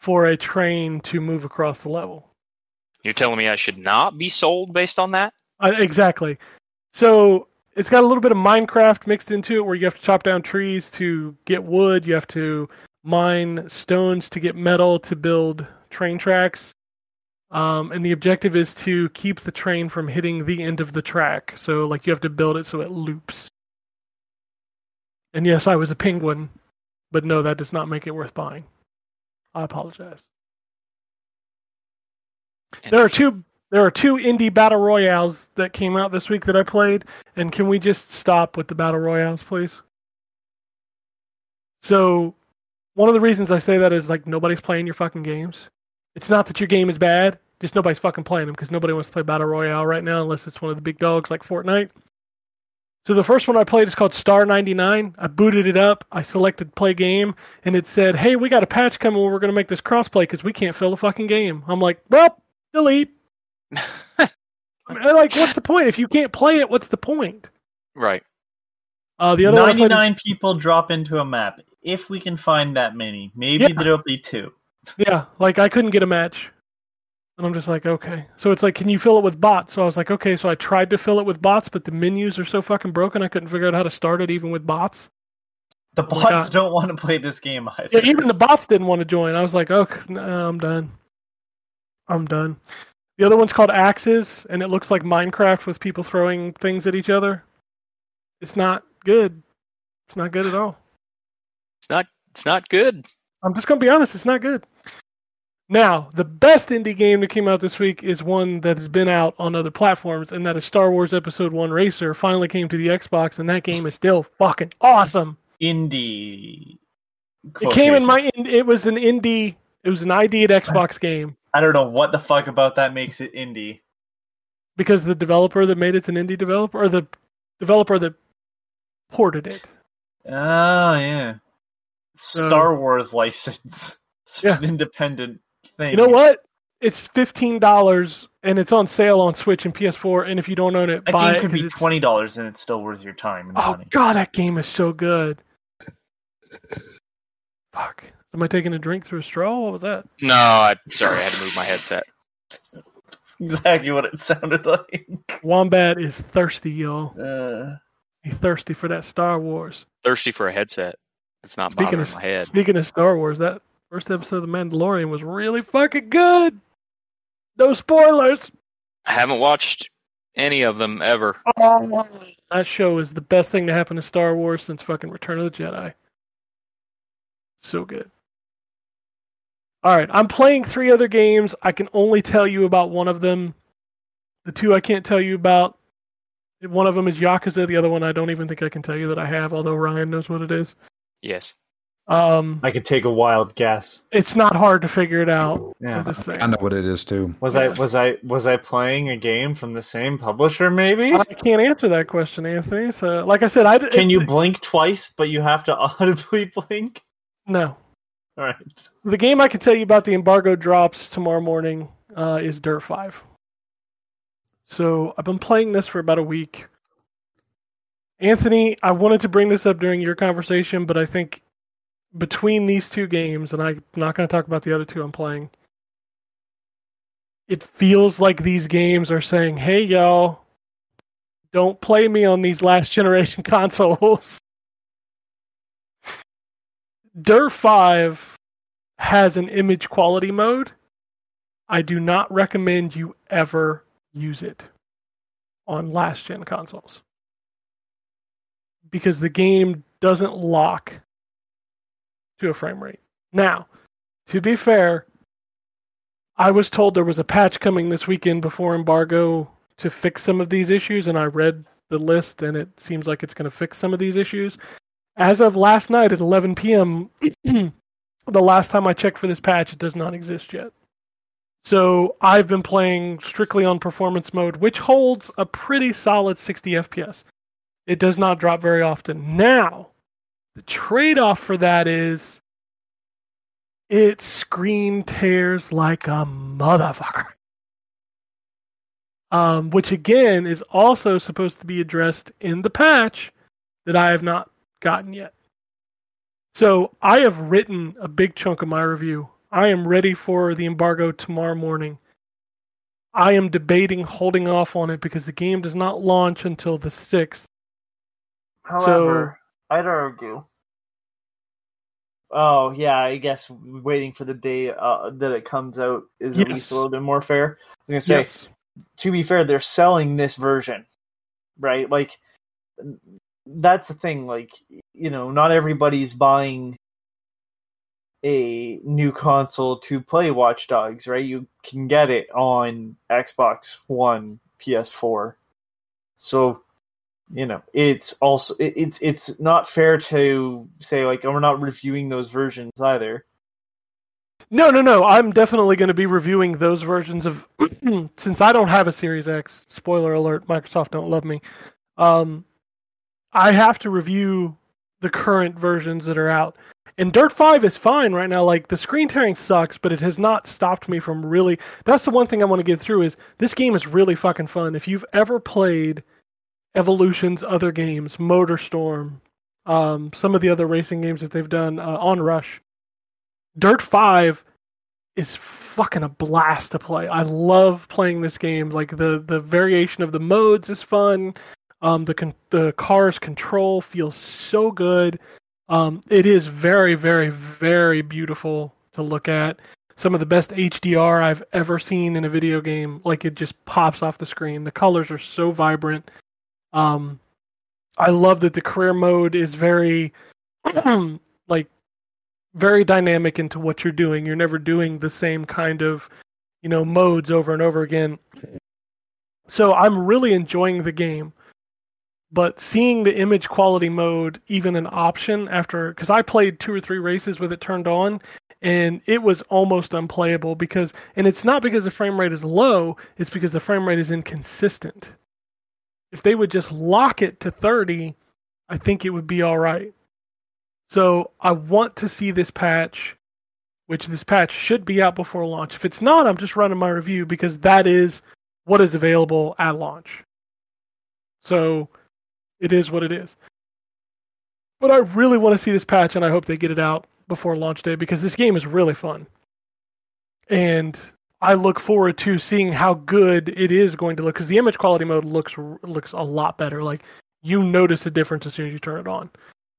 for a train to move across the level. You're telling me I should not be sold based on that? Uh, exactly. So it's got a little bit of Minecraft mixed into it, where you have to chop down trees to get wood. You have to mine stones to get metal to build train tracks. Um, and the objective is to keep the train from hitting the end of the track. So, like, you have to build it so it loops. And yes, I was a penguin, but no, that does not make it worth buying. I apologize. There are two there are two indie battle royales that came out this week that I played, and can we just stop with the battle royales, please? So, one of the reasons I say that is like nobody's playing your fucking games. It's not that your game is bad, just nobody's fucking playing them because nobody wants to play battle royale right now unless it's one of the big dogs like Fortnite. So the first one I played is called Star 99. I booted it up. I selected play game, and it said, "Hey, we got a patch coming. Where we're gonna make this crossplay because we can't fill the fucking game." I'm like, "Well, delete." I mean, like, what's the point if you can't play it? What's the point? Right. Uh, the other one I played is- 99 people drop into a map. If we can find that many, maybe Yeah. there'll be two. Yeah, like I couldn't get a match. And I'm just like, okay. So it's like, can you fill it with bots? So I was like, okay, so I tried to fill it with bots, but the menus are so fucking broken I couldn't figure out how to start it even with bots. The Oh bots God. don't want to play this game either. Yeah, even the bots didn't want to join. I was like, oh, okay, no, I'm done. I'm done. The other one's called Axes, and it looks like Minecraft with people throwing things at each other. It's not good. It's not good at all. It's not it's not good. I'm just gonna be honest, it's not good. Now, the best indie game that came out this week is one that has been out on other platforms, and that is Star Wars Episode One Racer. Finally came to the Xbox, and that game is still fucking awesome. Indie. It came in my. It was an indie. It was an ID at Xbox game I don't know what the fuck about that makes it indie. because the developer that made it's an indie developer, or the developer that ported it. Oh yeah, Star Wars license. It's Yeah. an independent thing. You know what? It's fifteen dollars, and it's on sale on Switch and PS4. And if you don't own it, That buy game it could 'cause be it's- twenty dollars and it's still worth your time and Oh money. god, that game is so good. Fuck. Am I taking a drink through a straw? What was that? No, I sorry, I had to move my headset. Exactly what it sounded like. Wombat is thirsty, y'all. Uh, He's thirsty for that Star Wars. Thirsty for a headset. It's not Speaking bothering of my head. speaking of Star Wars, that First episode of The Mandalorian was really fucking good. No spoilers. I haven't watched any of them ever. Oh, that show is the best thing to happen to Star Wars since fucking Return of the Jedi. So good. All right, I'm playing three other games. I can only tell you about one of them. The two I can't tell you about. One of them is Yakuza. The other one I don't even think I can tell you that I have, although Ryan knows what it is. Yes. Um, I could take a wild guess. it's not hard to figure it out. Yeah. with this thing. I know what it is too. Was I was I was I playing a game from the same publisher? Maybe. I can't answer that question, Anthony. So, like I said, I Can it- you blink twice, but you have to audibly blink? No, All right. the game I can tell you about the embargo drops tomorrow morning uh, is Dirt Five. So I've been playing this for about a week. Anthony, I wanted to bring this up during your conversation, but I think between these two games, and I'm not going to talk about the other two I'm playing, it feels like these games are saying, hey, y'all, don't play me on these last generation consoles. Dirt 5 has an image quality mode. I do not recommend you ever use it on last gen consoles because the game doesn't lock to a frame rate. Now, to be fair, I was told there was a patch coming this weekend before embargo to fix some of these issues, and I read the list, and it seems like it's going to fix some of these issues. As of last night at 11 p.m., the last time I checked for this patch, it does not exist yet. So I've been playing strictly on performance mode, which holds a pretty solid 60 FPS. It does not drop very often. Now, the trade off for that is it screen tears like a motherfucker. Um, which again is also supposed to be addressed in the patch that I have not gotten yet. So I have written a big chunk of my review. I am ready for the embargo tomorrow morning. I am debating holding off on it because the game does not launch until the 6th. However, I'd argue. Oh yeah, I guess waiting for the day uh, that it comes out is at least a little bit more fair. I was gonna say, Yes. to be fair, they're selling this version, right? Like, that's the thing. Like, you know, not everybody's buying a new console to play Watch Dogs, right? You can get it on Xbox One, PS4. So, you know, it's also it's it's not fair to say like oh, we're not reviewing those versions either. No, no, no. I'm definitely going to be reviewing those versions of since I don't have a Series X. Spoiler alert: Microsoft don't love me. Um, I have to review the current versions that are out. And Dirt Five is fine right now. Like the screen tearing sucks, but it has not stopped me from really. That's the one thing I want to get through is this game is really fucking fun. If you've ever played Evolution's other games, MotorStorm, um, some of the other racing games that they've done, uh, On Rush, Dirt 5 is fucking a blast to play. I love playing this game. Like the the variation of the modes is fun. Um, the con- the car's control feels so good. Um, it is very very very beautiful to look at. Some of the best HDR I've ever seen in a video game. Like it just pops off the screen. The colors are so vibrant. Um, I love that the career mode is very like very dynamic into what you're doing. You're never doing the same kind of, you know, modes over and over again. So I'm really enjoying the game. But seeing the image quality mode even an option after cuz I played two or three races with it turned on and it was almost unplayable because and it's not because the frame rate is low, it's because the frame rate is inconsistent. If they would just lock it to 30, I think it would be all right. So I want to see this patch, which this patch should be out before launch. If it's not, I'm just running my review because that is what is available at launch. So it is what it is. But I really want to see this patch and I hope they get it out before launch day because this game is really fun. And I look forward to seeing how good it is going to look because the image quality mode looks looks a lot better. Like you notice a difference as soon as you turn it on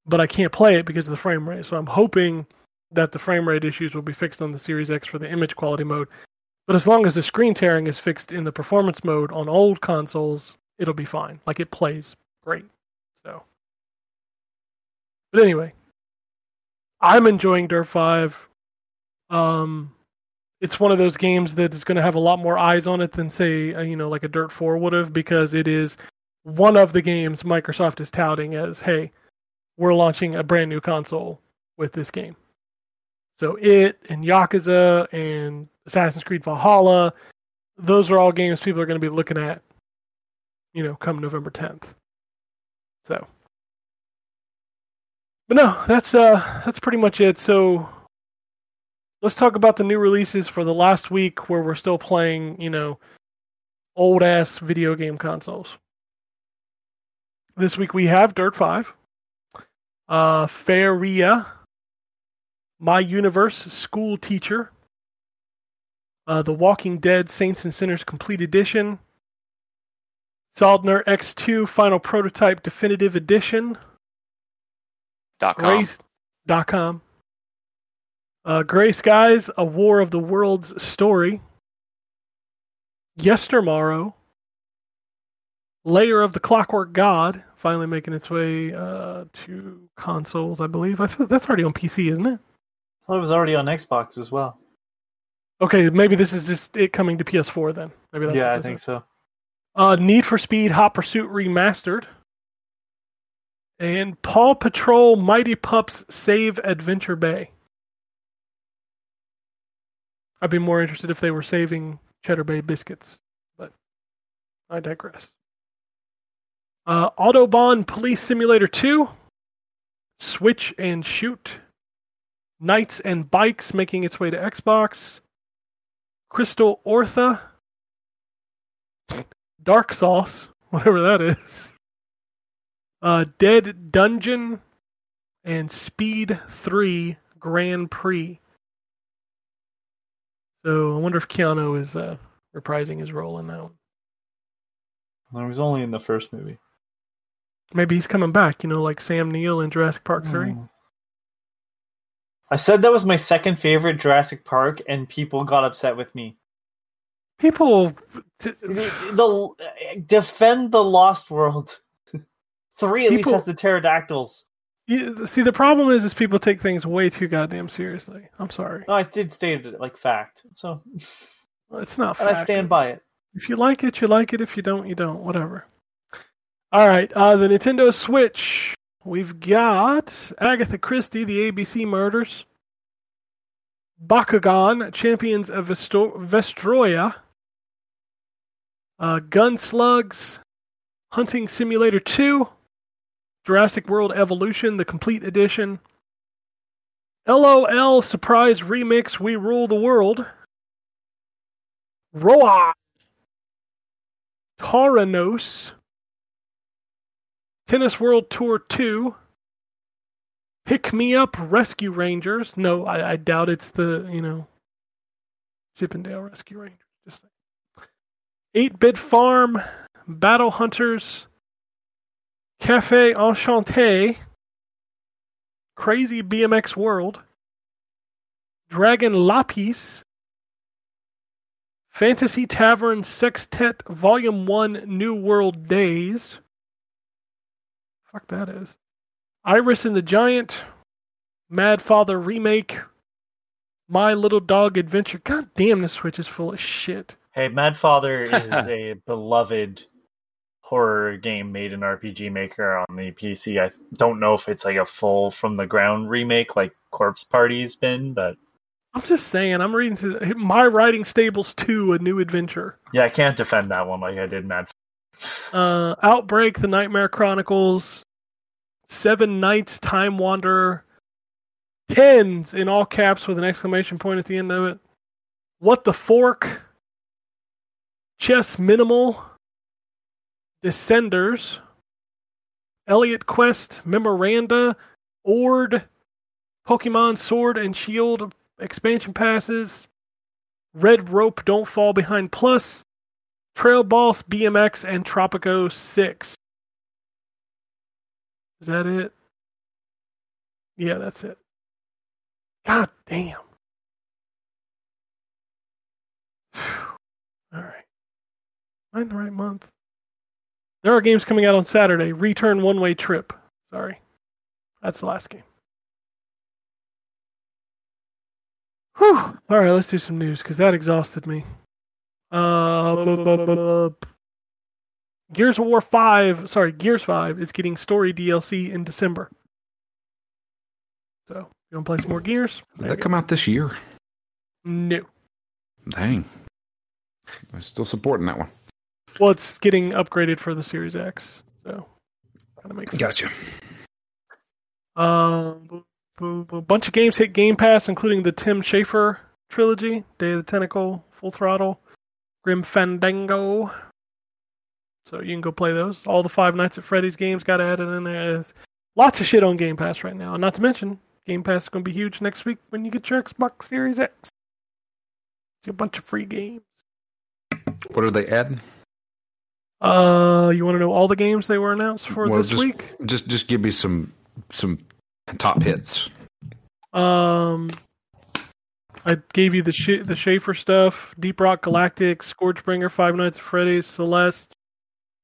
but I can't play it because of the frame rate. So I'm hoping that the frame rate issues will be fixed on the Series X for the image quality mode. But as long as the screen tearing is fixed in the performance mode on old consoles, it'll be fine. Like it plays great. So, but anyway, I'm enjoying Dirt Five. Um, it's one of those games that is going to have a lot more eyes on it than say, uh, you know, like a Dirt Four would have, because it is one of the games Microsoft is touting as, hey, we're launching a brand new console with this game. So it and Yakuza and Assassin's Creed Valhalla, those are all games people are going to be looking at, you know, come November 10th. So, but no, that's uh that's pretty much it. So let's talk about the new releases for the last week where we're still playing, you know, old ass video game consoles. This week we have Dirt 5, uh, Faria, My Universe School Teacher, uh, The Walking Dead Saints and Sinners Complete Edition, Saldner X2 Final Prototype Definitive Edition, Dot com. Grace dot com. Uh, Gray Skies, A War of the Worlds story. Yestermorrow. Lair of the Clockwork God, finally making its way uh, to consoles, I believe. I thought that's already on PC, isn't it? I thought it was already on Xbox as well. Okay, maybe this is just it coming to PS4 then. Maybe that's yeah, I think is. so. Uh, Need for Speed Hot Pursuit Remastered. And Paw Patrol Mighty Pups Save Adventure Bay. I'd be more interested if they were saving Cheddar Bay biscuits, but I digress. Uh, Autobahn Police Simulator 2. Switch and Shoot. Knights and Bikes making its way to Xbox. Crystal Ortha. Dark Sauce, whatever that is. Uh, Dead Dungeon and Speed 3 Grand Prix. So I wonder if Keanu is uh, reprising his role in that one. Well, it was only in the first movie. Maybe he's coming back, you know, like Sam Neill in Jurassic Park 3. Mm. I said that was my second favorite Jurassic Park, and people got upset with me. People. T- The, the- defend the Lost World. Three at least has the pterodactyls. You, see, the problem is, is people take things way too goddamn seriously. I'm sorry. No, I did state it like fact, so It's not. and I stand by it. If you like it, you like it. If you don't, you don't. Whatever. All right. Uh, the Nintendo Switch. We've got Agatha Christie, the ABC Murders. Bakugan, Champions of Vesto- Vestroia. Uh, Gunslugs, Hunting Simulator 2. Jurassic World Evolution, the complete edition. LOL Surprise Remix, We Rule the World. Roa. Tauronos, Tennis World Tour 2, Pick Me Up Rescue Rangers. No, I, I doubt it's the, you know, Chippendale Rescue Rangers. Just 8 Bit Farm, Battle Hunters, Cafe Enchanté, Crazy BMX World, Dragon Lapis, Fantasy Tavern Sextet Volume 1 New World Days. Fuck that is. Iris and the Giant, Mad Father Remake, My Little Dog Adventure. God damn, this Switch is full of shit. Hey, Mad Father is a beloved horror game made in RPG Maker on the PC. I don't know if it's like a full from the ground remake like Corpse Party's been, but I'm just saying, I'm reading to My Riding Stables 2, A New Adventure. yeah, I can't defend that one like I did Mad. Uh, Outbreak, The Nightmare Chronicles, Seven Nights, Time Wanderer, tens in all caps with an exclamation point at the end of it. What the Fork, Chess Minimal, Descenders, Elliot Quest, Memoranda, Ord, Pokemon Sword and Shield expansion passes, Red Rope Don't Fall Behind Plus, Trail Boss BMX, and Tropico 6. Is that it? Yeah, that's it. God damn. All right. Am I in the right month? There are games coming out on Saturday. Return One Way Trip. Sorry. That's the last game. Whew. All right, let's do some news because that exhausted me. Uh, Gears of War 5, sorry, Gears 5 is getting story DLC in December. So, you want to play some more Gears? Did that come out this year? No. Dang. I'm still supporting that one. Well, it's getting upgraded for the Series X, so kind of makes sense. Gotcha. Um, a bunch of games hit Game Pass, including the Tim Schafer trilogy, Day of the Tentacle, Full Throttle, Grim Fandango. So you can go play those. All the Five Nights at Freddy's games got added in there. There's lots of shit on Game Pass right now. And not to mention, Game Pass is going to be huge next week when you get your Xbox Series X. Get a bunch of free games. What are they adding? Uh, you want to know all the games they were announced for Well, this just- week? Just just give me some some top hits. Um, I gave you the Sh- the Schafer stuff, Deep Rock Galactic, Scourgebringer, Five Nights at Freddy's, Celeste,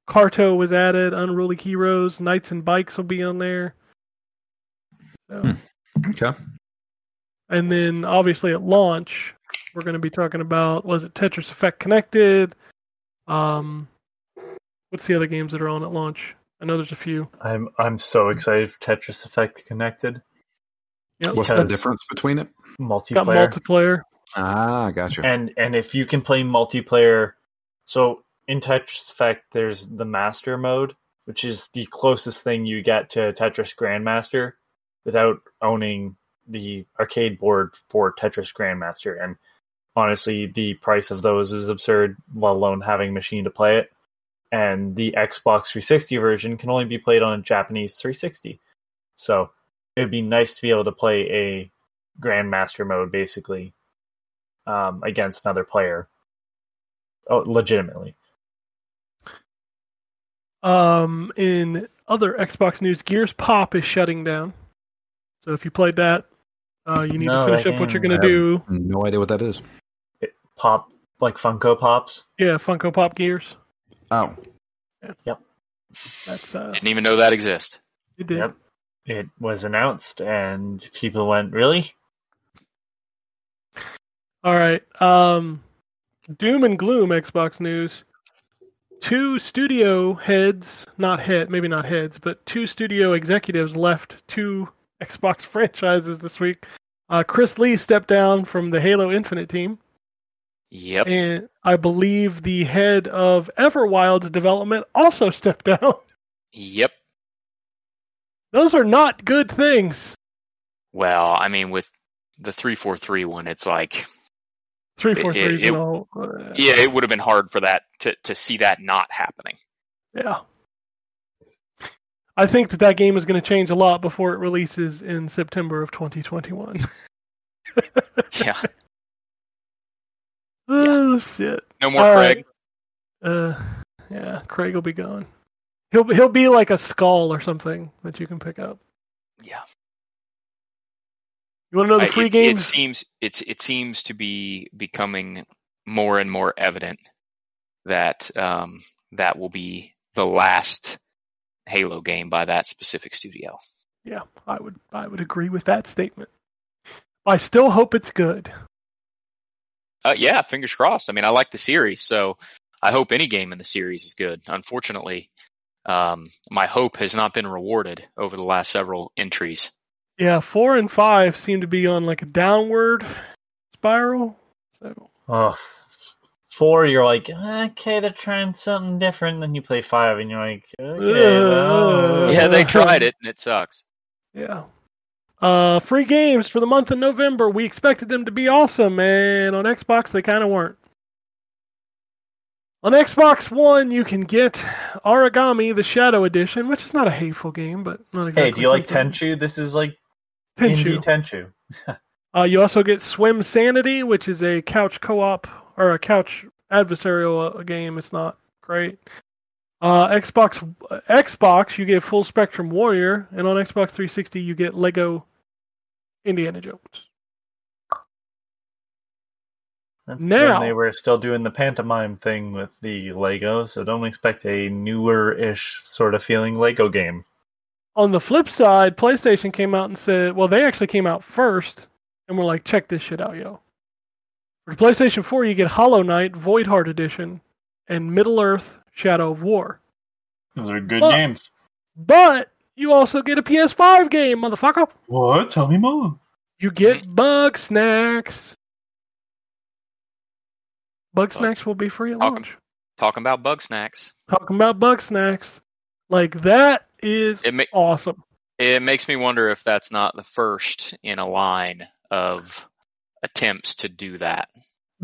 Carto was added, Unruly Heroes, Knights and Bikes will be on there. So, Hmm. Okay. and then obviously at launch, we're going to be talking about was it Tetris Effect Connected? Um, what's the other games that are on at launch? I know there's a few. I'm I'm so excited for Tetris Effect Connected Yep, What's the difference between it? Multiplayer. got multiplayer. multiplayer. Ah, gotcha. and and if you can play multiplayer so in tetris effect there's the master mode which is the closest thing you get to tetris grandmaster without owning the arcade board for tetris grandmaster and honestly the price of those is absurd let alone having a machine to play it and the xbox 360 version can only be played on a japanese 360 so it would be nice to be able to play a grandmaster mode basically um, against another player. Oh, legitimately. Um, in other Xbox news, Gears Pop is shutting down. So if you played that, uh, you need No, to finish up what you're going to do. no idea what that is. It pop like Funko Pops. Yeah, Funko Pop Gears. Oh, That's uh, Didn't even know that exists. you did. Yep. It was announced, and people went, "Really? All right. Um, Doom and Gloom Xbox news. Two studio heads, not head, maybe not heads, but two studio executives left two Xbox franchises this week. Uh, Chris Lee stepped down from the Halo Infinite team. Yep. And I believe the head of Everwild's development also stepped down. Yep. Those are not good things. Well, I mean, with the three four three one, it's like, Three four It- it- and all. uh, yeah, it would have been hard for that to to see that not happening. yeah. I think that that game is going to change a lot before it releases in September of 2021. Yeah. Oh shit! No more All Craig. right. Uh, yeah, Craig will be gone. He'll he'll be like a skull or something that you can pick up. Yeah. You want to know the I- free it, games? It seems it's it seems to be becoming more and more evident that um, that will be the last Halo game by that specific studio. Yeah, I would I would agree with that statement. I still hope it's good. Uh, yeah, fingers crossed. I mean, I like the series, so I hope any game in the series is good. Unfortunately, um, my hope has not been rewarded over the last several entries. Yeah, four and five seem to be on like a downward spiral. So Oh, four, you're like, okay, they're trying something different. Then you play five, and you're like, okay, well, Uh, yeah, they tried it and it sucks. yeah. Uh, free games for the month of November. We expected them to be awesome, and on Xbox they kind of weren't. On Xbox One, you can get Aragami: The Shadow Edition, which is not a hateful game, but not exactly. Hey, do you like Tenchu? This is like Tenchu. indie Tenchu. Uh, you also get Swimsanity, which is a couch co-op or a couch adversarial uh, game. It's not great. Uh, Xbox Xbox, you get Full Spectrum Warrior, and on Xbox 360 you get Lego Indiana Jones. That's Now- when they were still doing the pantomime thing with the Lego, so don't expect a newer-ish sort of feeling Lego game. On the flip side, PlayStation came out and said, well, they actually came out first and were like, check this shit out, yo. For the PlayStation 4, you get Hollow Knight, Void Heart Edition, and Middle Earth Shadow of War. Those are good Well- games. But you also get a PS5 game, motherfucker. What? Tell me more. You get Bugsnax. Bug Bugsnax will be free at Talking- launch. Talking about Bugsnax. Talking about Bugsnax. Like, that is It ma- awesome. it makes me wonder if that's not the first in a line of attempts to do that.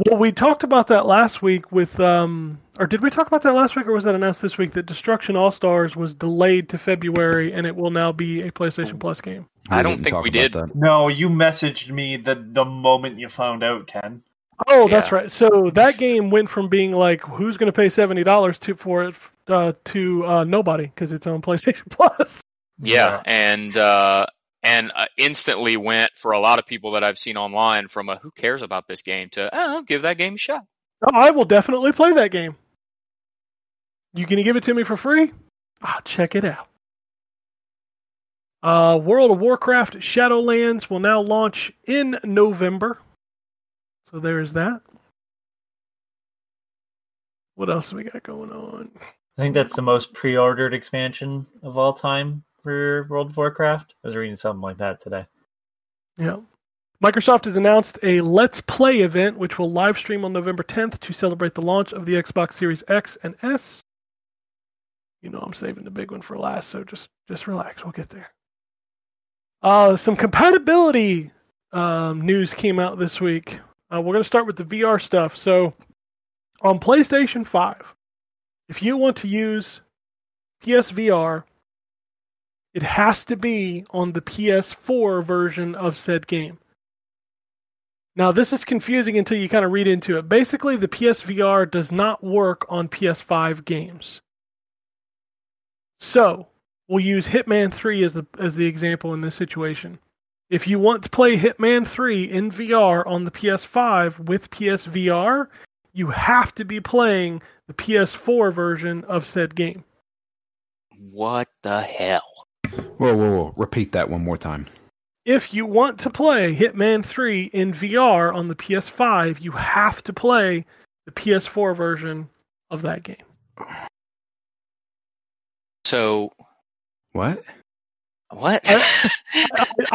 Well, we talked about that last week with, um, or did we talk about that last week, or was that announced this week that Destruction All Stars was delayed to February and it will now be a PlayStation Plus game? I don't think we did. that. No, you messaged me the the moment you found out, Ken. Oh, that's right. So that game went from being like, who's going to pay seventy dollars to for it uh, to uh, nobody because it's on PlayStation Plus. Yeah, and uh, and uh, instantly went for a lot of people that I've seen online from a who cares about this game to oh give that game a shot. Oh, I will definitely play that game. You gonna give it to me for free? I'll check it out. Uh, World of Warcraft Shadowlands will now launch in November. So there's that. What else do we got going on? I think that's the most pre-ordered expansion of all time for World of Warcraft. I was reading something like that today. Yeah. Microsoft has announced a Let's Play event, which will live stream on November 10th to celebrate the launch of the Xbox Series X and S. You know I'm saving the big one for last, so just just relax. We'll get there. Uh, some compatibility um, news came out this week. Uh, we're going to start with the VR stuff. So, on PlayStation 5, if you want to use PSVR, it has to be on the PS4 version of said game. Now, this is confusing until you kind of read into it. Basically, the PSVR does not work on PS5 games. So, we'll use Hitman 3 as the as the example in this situation. If you want to play Hitman 3 in VR on the PS5 with PSVR, you have to be playing the PS4 version of said game. What the hell? Whoa, whoa, whoa! Repeat that one more time. If you want to play Hitman 3 in VR on the PS5, you have to play the PS4 version of that game. So What? what? I,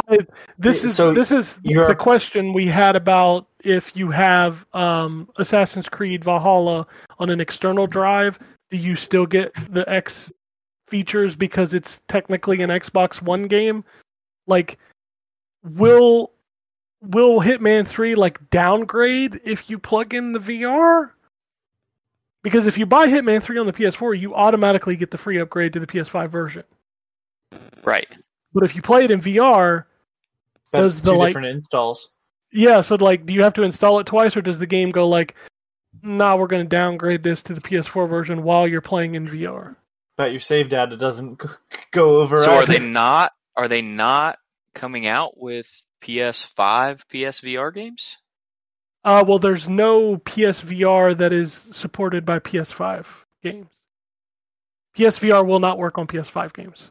I, this is So this is you're- the question we had about if you have um, Assassin's Creed Valhalla on an external drive, do you still get the X features because it's technically an Xbox One game? Like, will will Hitman Three like downgrade if you plug in the VR? Because if you buy Hitman 3 on the PS4, you automatically get the free upgrade to the PS5 version. right. But if you play it in VR, That's Does the, two like- different installs. Yeah, so like, do you have to install it twice, or does the game go like, "Nah, we're going to downgrade this to the PS4 version while you're playing in VR"? Bet your save data doesn't go over. So are they not are they not coming out with PS5 PSVR games? Uh, well, there's no PSVR that is supported by PS5 games. PSVR will not work on PS5 games.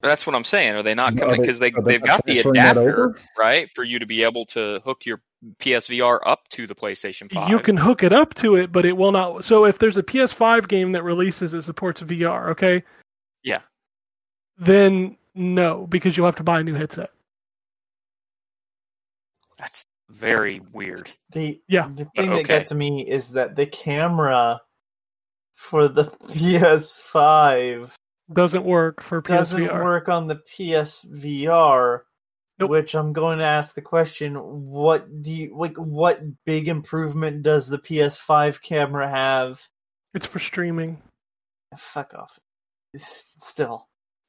That's what I'm saying. Are they not coming because they, they, they've got the adapter right for you to be able to hook your PSVR up to the PlayStation 5. You can hook it up to it, but it will not. So if there's a PS5 game that releases that supports VR, okay? Yeah. Then no, because you'll have to buy a new headset. That's very weird. The Yeah. the thing that okay. gets me is that the camera for the PS5 Doesn't work for doesn't work on the PSVR. Nope. Which I'm going to ask the question: What do you like? What big improvement does the PS5 camera have? It's for streaming. Fuck off. Still,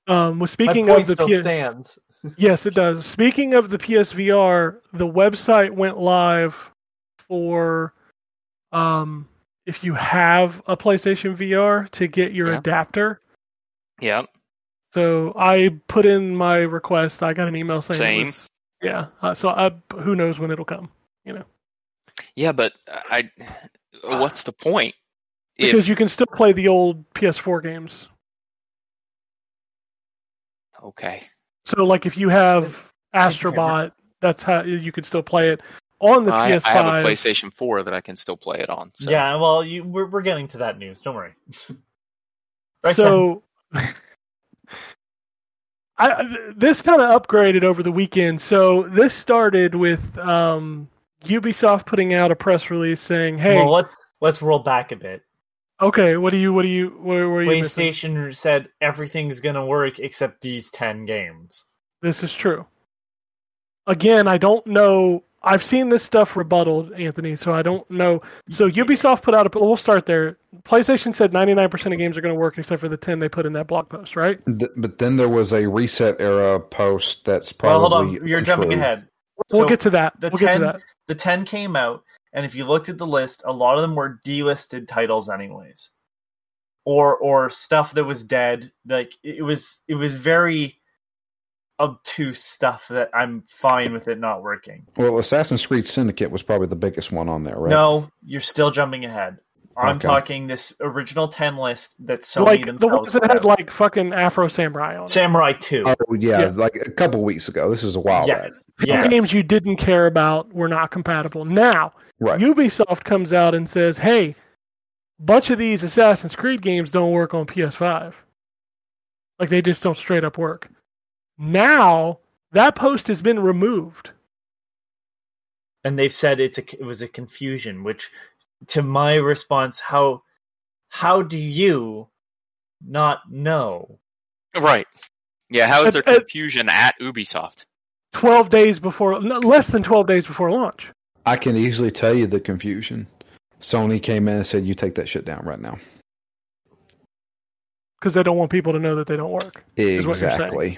Um, well, my speaking point of the still PS, stands. yes, it does. Speaking of the PSVR, the website went live for um, if you have a PlayStation VR to get your Yeah. adapter. Yeah. So I put in my request. I got an email saying, Same. was- yeah. Uh, so I, who knows when it'll come? You know. Yeah, but I. What's the point? If- because you can still play the old PS4 games. okay. So like if you have Astrobot, that's how you can still play it on the I, PS5. I have a PlayStation 4 that I can still play it on. So. Yeah, well, you we're we're getting to that news. Don't worry. Right, Ken? so I, this kind of upgraded over the weekend. So this started with um, Ubisoft putting out a press release saying, "Hey, well, let's let's roll back a bit. okay, what do you, what do you, where were you?" missing? PlayStation said everything's gonna work except these ten games. This is true. Again, I don't know. I've seen this stuff rebutted, Anthony, so I don't know. So Ubisoft put out a. We'll start there. PlayStation said 99% of games are going to work except for the 10 they put in that blog post, right? Th- but then there was a reset era post that's Well, probably. hold on, you're jumping untrue. ahead. we'll get to that. the We'll get 10 to that. the 10 came out and if you looked at the list a lot of them were delisted titles anyways or or stuff that was dead like it was it was very obtuse stuff that i'm fine with it not working Well, Assassin's Creed Syndicate was probably the biggest one on there, right? no you're still jumping ahead i'm Okay. talking this original 10 list that sony Like the themselves ones that had like fucking Afro Samurai on it. samurai 2 Oh yeah, Yeah. like a couple weeks ago. This is a while back. yes Some yes. games you didn't care about were not compatible. Now, Right. Ubisoft comes out and says, "Hey, bunch of these Assassin's Creed games don't work on PS5. Like they just don't straight up work." Now, that post has been removed. and they've said it's a it was a confusion which to my response how how do you not know Right. Yeah, how is there confusion at Ubisoft? 12 days before no, less than 12 days before launch. I can easily tell you the confusion. Sony came in and said, "You take that shit down right now." because they don't want people to know that they don't work. is what you're. Exactly.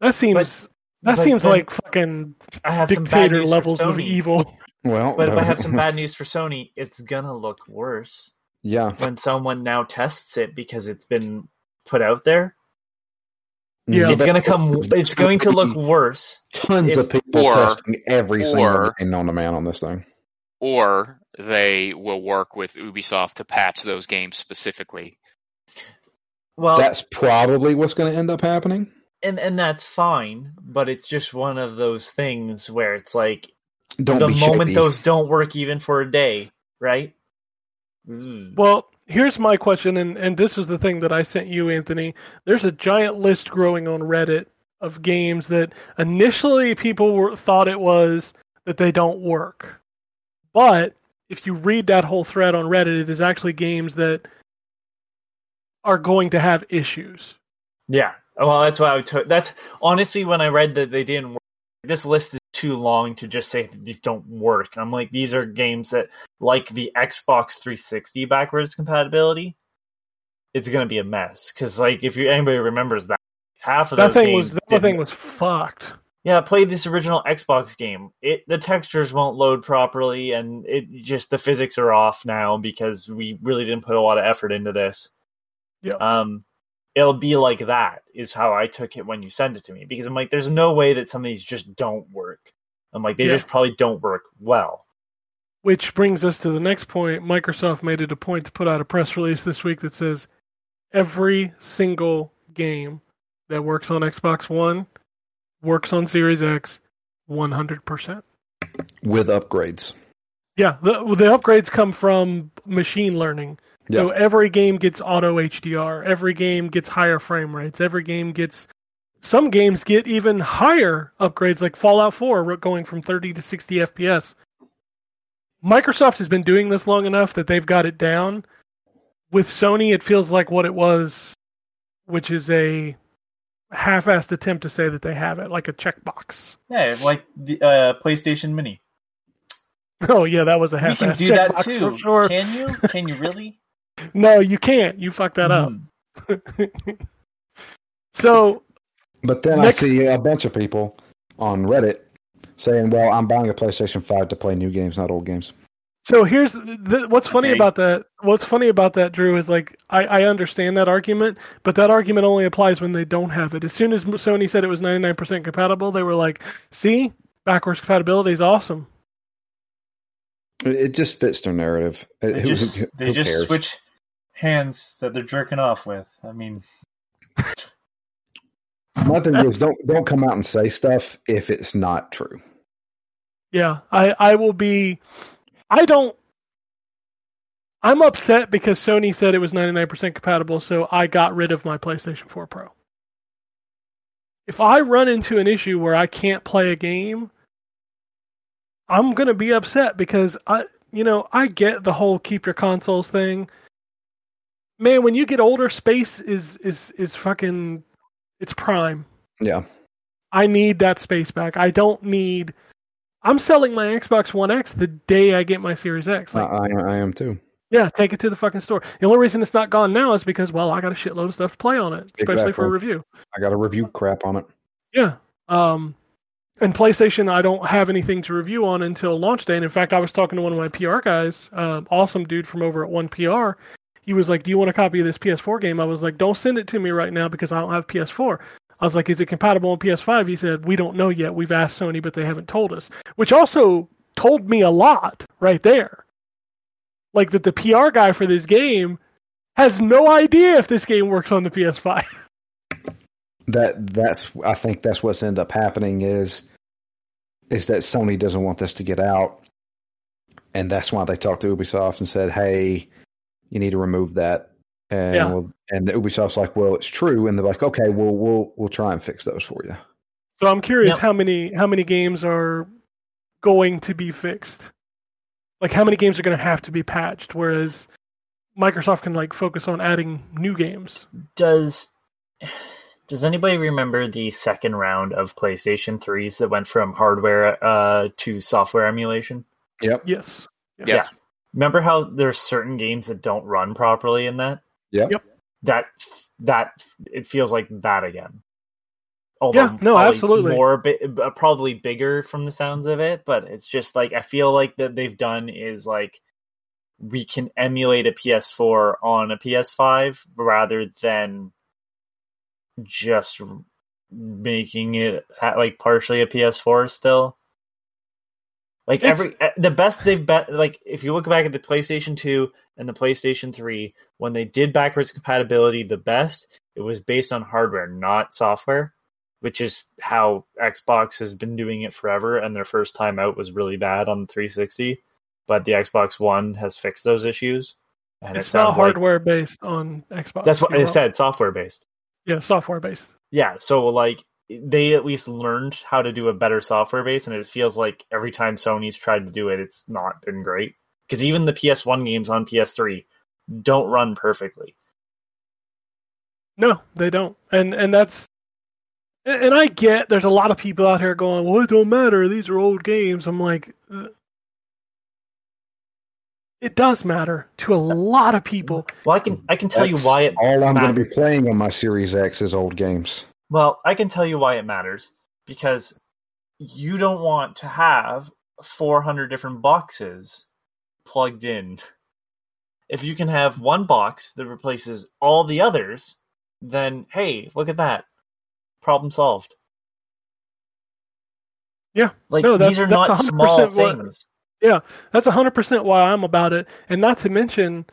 That seems that but seems like fucking i have dictator news levels of evil. Well, but if i have some bad news for sony it's gonna look worse yeah, when someone now tests it because it's been put out there Yeah, it's gonna come it's going to look worse tons if- of people or- testing every single or- game known to man on this thing. Or they will work with Ubisoft to patch those games specifically. well That's probably what's going to end up happening. And and that's fine but it's just one of those things where it's like Don't the moment shady. those don't work even for a day right Mm. Well, here's my question, and, and this is the thing that I sent you, Anthony. There's a giant list growing on Reddit of games that initially people were, thought it was that they don't work. But if you read that whole thread on Reddit, it is actually games that are going to have issues. Yeah. Well, that's why I took. That's honestly when I read that they didn't work. This list is too long to just say that these don't work. I'm like, these are games that, like the Xbox 360 backwards compatibility, it's gonna be a mess. Because like, if you anybody remembers that, half of That those thing was that thing was fucked. yeah, play this original Xbox game. It the textures won't load properly, and it just the physics are off now because we really didn't put a lot of effort into this. Yeah. Um, it'll be like that is how I took it when you sent it to me because I'm like, there's no way that some of these just don't work. I'm like, they Yeah. just probably don't work well. Which brings us to the next point. Microsoft made it a point to put out a press release this week that says every single game that works on Xbox One works on Series X 100%. with upgrades. Yeah, the, the upgrades come from machine learning. Yeah. So every game gets auto HDR, every game gets higher frame rates, every game gets some games get even higher upgrades like Fallout 4 going from 30 to 60 FPS. Microsoft has been doing this long enough that they've got it down. With Sony it feels like what it was which is a half-assed attempt to say that they have it like a checkbox. Yeah, like the uh, PlayStation Mini. Oh yeah, that was a half-assed can do that too. for sure. Can you? Can you really? No, you can't. You fucked that up. Hmm. so But then Next- I see a bunch of people on Reddit saying, "Well, I'm buying a PlayStation 5 to play new games, not old games." so here's the, what's funny Okay. about that. What's funny about that, Drew, is like I, I understand that argument, but that argument only applies when they don't have it. As soon as Sony said it was 99% compatible, they were like, "See, backwards compatibility is awesome." It it just fits their narrative. It- They who- just who- they who just cares? switch hands that they're jerking off with. I mean, My thing is don't don't come out and say stuff if it's not true. Yeah, I I will be. I don't. I'm upset because Sony said it was 99% compatible, so I got rid of my PlayStation 4 Pro. If I run into an issue where I can't play a game, I'm gonna be upset because I, you know, I get the whole keep your consoles thing. Man, when you get older, space is is is fucking, it's prime. Yeah. I need that space back. I don't need. I'm selling my Xbox One X the day I get my Series X. I, Like, I, I am too. yeah, take it to the fucking store. The only reason it's not gone now is because, well, I got a shitload of stuff to play on it, especially for a review. I got a review crap on it. Yeah. Um, and PlayStation, I don't have anything to review on until launch day. And in fact, I was talking to one of my PR guys, um, awesome dude from over at One PR. He was like, "Do you want a copy of this PS4 game?" I was like, "Don't send it to me right now because I don't have PS4." I was like, "Is it compatible on PS5?" He said, "We don't know yet. We've asked Sony, but they haven't told us." Which also told me a lot right there. Like that the PR guy for this game has no idea if this game works on the PS5. That that's I think that's what's ended up happening is is that Sony doesn't want this to get out, and that's why they talked to Ubisoft and said, "Hey, you need to remove that." And Yeah. we'll, and the Ubisoft's like, "Well, it's true," and they're like, "Okay, well, we'll we'll try and fix those for you." So I'm curious Yep. how many how many games are going to be fixed. Like how many games are going to have to be patched whereas Microsoft can like focus on adding new games. does does anybody remember the second round of PlayStation 3s that went from hardware uh, to software emulation? Yep. Yes. Yeah. Remember how there's certain games that don't run properly in that? Yep. Yep. That that it feels like that again. Although Yeah, no, probably absolutely. more bi- uh, probably bigger from the sounds of it, but it's just like I feel like that they've done is like we can emulate a PS4 on a PS5 rather than just making it like partially a PS4 still. Like every the best they've bet like if you look back at the PlayStation 2 and the PlayStation 3 when they did backwards compatibility the best it was based on hardware not software which is how Xbox has been doing it forever and their first time out was really bad on the 360 but the Xbox One has fixed those issues and It's it not like hardware based on Xbox. that's what I said software based Yeah, software based. yeah so like they at least learned how to do a better software base and it feels like every time sony's tried to do it it's not been great because even the ps1 games on ps3 don't run perfectly No, they don't. And and that's and I get there's a lot of people out here going, "Well, it don't matter. These are old games." I'm like it does matter to a lot of people. well i can i can tell That's you why it all I'm going to be playing on my Series X is old games. well i can tell you why it matters because you don't want to have 400 different boxes plugged in if you can have one box that replaces all the others then hey look at that problem solved Yeah. like No, that's- these are that's not 100% small what- things That's 100% why I'm about it. And not to mention,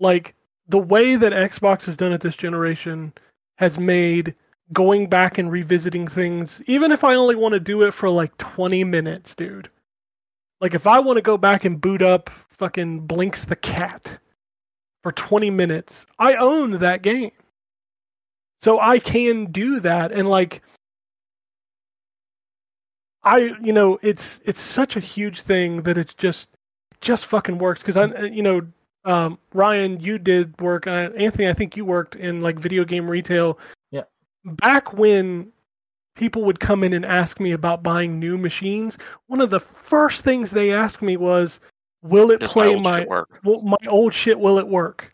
like, the way that Xbox has done it this generation has made going back and revisiting things, even if I only want to do it for like 20 minutes, dude. Like, if I want to go back and boot up fucking Blinx the Cat for 20 minutes, I own that game. So I can do that. And, like, I you know it's it's such a huge thing that it's just just fucking works because I you know um, Ryan you did work uh, Anthony I think you worked in like video game retail Yeah. back when people would come in and ask me about buying new machines one of the first things they asked me was will it Does my play old my shit work? will, my old shit will it work Yep.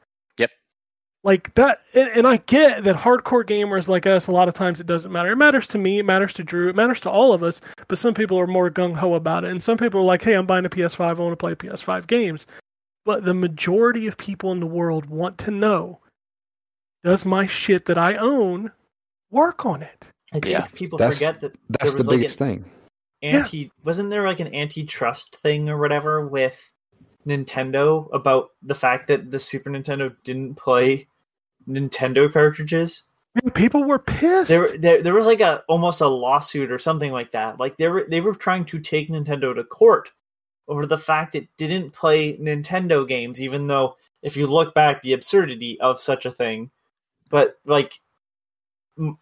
Like that and, and i get that hardcore gamers like us a lot of times it doesn't matter. It matters to me it matters to drew it matters to all of us but some people are more gung-ho about it. And some people are like hey i'm buying a ps5 i want to play ps5 games. But the majority of people in the world want to know does my shit that i own work on it? I think Yeah. people That's- forget that That's there was the like biggest an thing. anti wasn't there like an antitrust thing or whatever with Nintendo about the fact that the Super Nintendo didn't play Nintendo cartridges. Man, people were pissed. There, there, there was like a almost a lawsuit or something like that. Like they were, they were trying to take Nintendo to court over the fact it didn't play Nintendo games, even though if you look back, the absurdity of such a thing. But like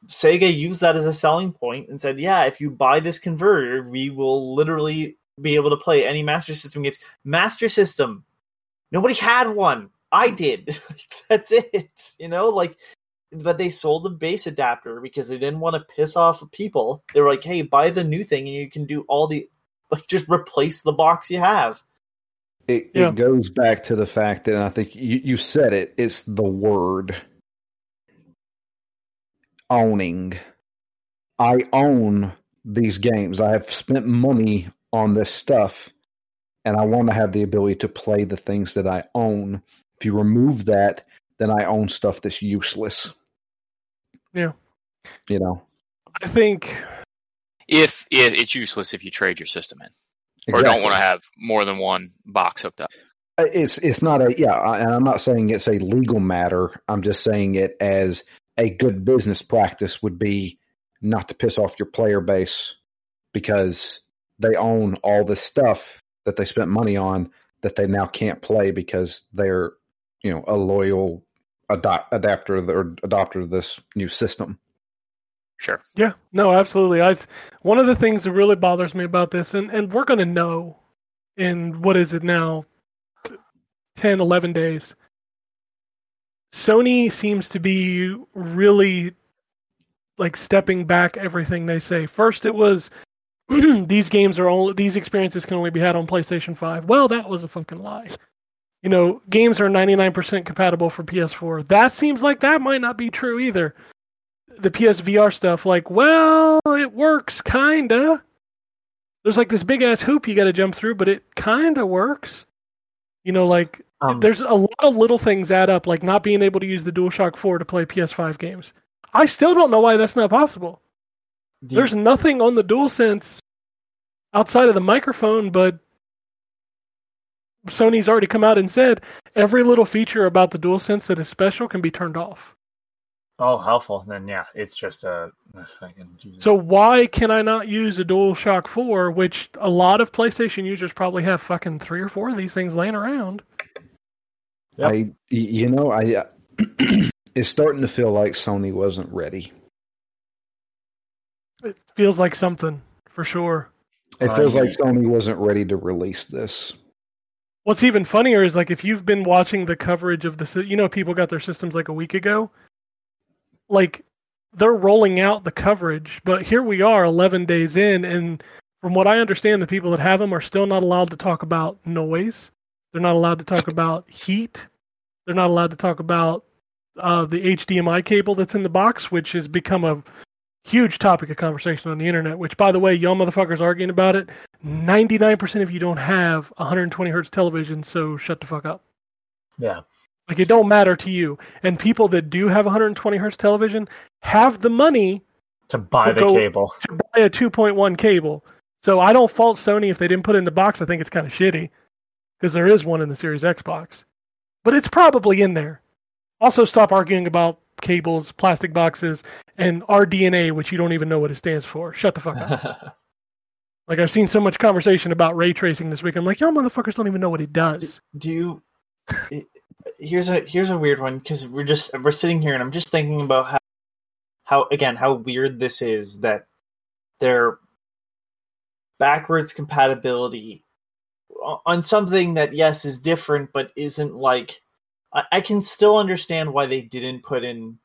Sega used that as a selling point and said, "Yeah, if you buy this converter, we will literally be able to play any Master System games." Master System, nobody had one. I did. That's it. You know, like, but they sold the base adapter because they didn't want to piss off people. They were like, "Hey, buy the new thing, and you can do all the like just replace the box you have." It, Yeah. it goes back to the fact that and I think you, you said it. It's the word owning. I own these games. I have spent money on this stuff, and I want to have the ability to play the things that I own. If you remove that, then I own stuff that's useless. Yeah. You know, I think If, if it's useless if you trade your system in, or don't want to have more than one box hooked up. Uh, It's it's not a yeah, I- and I'm not saying it's a legal matter. I'm just saying it as a good business practice would be not to piss off your player base because they own all this stuff that they spent money on that they now can't play because they're you know a loyal ado- adapter or adopter of this new system. Sure. Yeah, no, absolutely. I one of the things that really bothers me about this, and and we're gonna know in what is it now, 10, 11 days. Sony seems to be really like stepping back everything they say. First, it was these games are only these experiences can only be had on PlayStation Five. Well, that was a fucking lie. You know, games are 99% compatible for PS4. That seems like that might not be true either the PSVR stuff, like, well, it works, kinda. There's like this big ass hoop you got to jump through, but it kinda works. You know, like Um, there's a lot of little things add up, like not being able to use the DualShock 4 to play PS5 games. I still don't know why that's not possible. the- There's nothing on the DualSense outside of the microphone, but Sony's already come out and said every little feature about the DualSense that is special can be turned off. oh helpful. Then yeah, it's just a fucking Jesus. So why can I not use a DualShock 4, which a lot of PlayStation users probably have fucking three or four of these things laying around? Yep. I y- you know I uh, it's starting to feel like Sony wasn't ready. It feels like something for sure. It feels yeah. like Sony wasn't ready to release this. What's even funnier is like if you've been watching the coverage of the, you know, people got their systems like a week ago. Like they're rolling out the coverage, but here we are, 11 days in, and from what I understand, the people that have them are still not allowed to talk about noise. They're not allowed to talk about heat. They're not allowed to talk about uh, the HDMI cable that's in the box, which has become a huge topic of conversation on the internet. Which, by the way, y'all motherfuckers arguing about it. 99% of you don't have 120 hertz television, so shut the fuck up. yeah, Like it don't matter to you. And people that do have 120 hertz television have the money to buy We'll the cable. to buy a 2.1 cable. So I don't fault Sony if they didn't put it in the box. I think it's kind of shitty because there is one in the Series X box, but it's probably in there. Also, stop arguing about cables, plastic boxes, and RDNA, which you don't even know what it stands for. Shut the fuck up. like I've seen so much conversation about ray tracing this week. I'm like, y'all motherfuckers don't even know what it does. do you it- here's a here's a weird one because we're just we're sitting here and i'm just thinking about how how again how weird this is that their backwards compatibility on something that yes is different but isn't like I, I can still understand why they didn't put in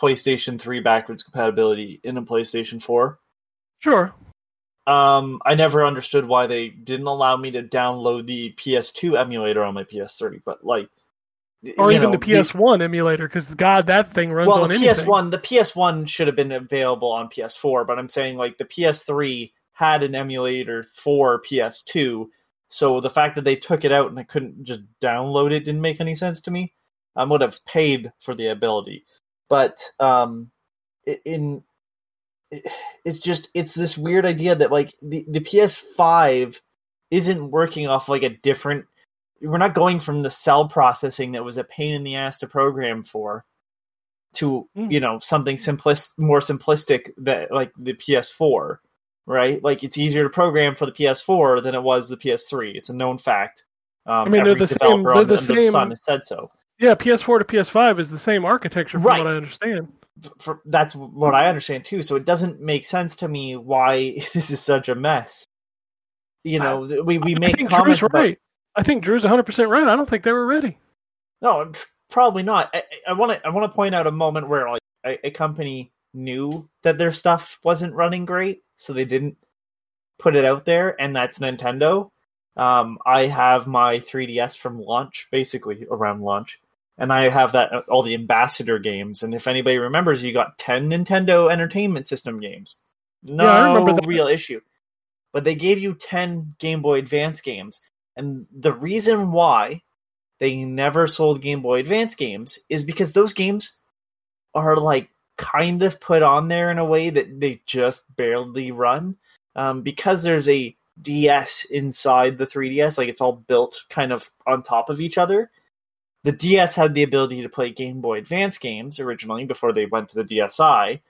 playstation 3 backwards compatibility in a playstation 4 Sure. um, I never understood why they didn't allow me to download the PS2 emulator on my PS3, but like, Or even know, the PS1 emulator, because God, that thing runs well, on the anything. PS1, the PS1 should have been available on PS4, but I'm saying like the PS3 had an emulator for PS2, so the fact that they took it out and I couldn't just download it didn't make any sense to me. I would have paid for the ability, but um, in it's just it's this weird idea that like the, the PS5 isn't working off like a different we're not going from the cell processing that was a pain in the ass to program for to Mm. you know something simplist more simplistic that like the PS4 right like it's easier to program for the PS4 than it was the PS3 it's a known fact um, I mean, they're the same- they're the same- has said so Yeah, PS4 to PS5 is the same architecture, from Right. what I understand. for, that's what I understand too. So it doesn't make sense to me why this is such a mess. You know, th- we we I make think comments Drew's about right. I think Drew's 100 percent right. I don't think they were ready. no, probably not. I want to I want to point out a moment where like a, a company knew that their stuff wasn't running great, so they didn't put it out there, and that's Nintendo. Um, I have my 3DS from launch, basically around launch, and I have that all the ambassador games. And if anybody remembers, you got 10 Nintendo Entertainment System games. No Yeah, I remember that. real issue. But they gave you 10 Game Boy Advance games. And the reason why they never sold Game Boy Advance games is because those games are like kind of put on there in a way that they just barely run. Um, because there's a DS inside the 3DS, like it's all built kind of on top of each other. The DS had the ability to play Game Boy Advance games originally before they went to the DSi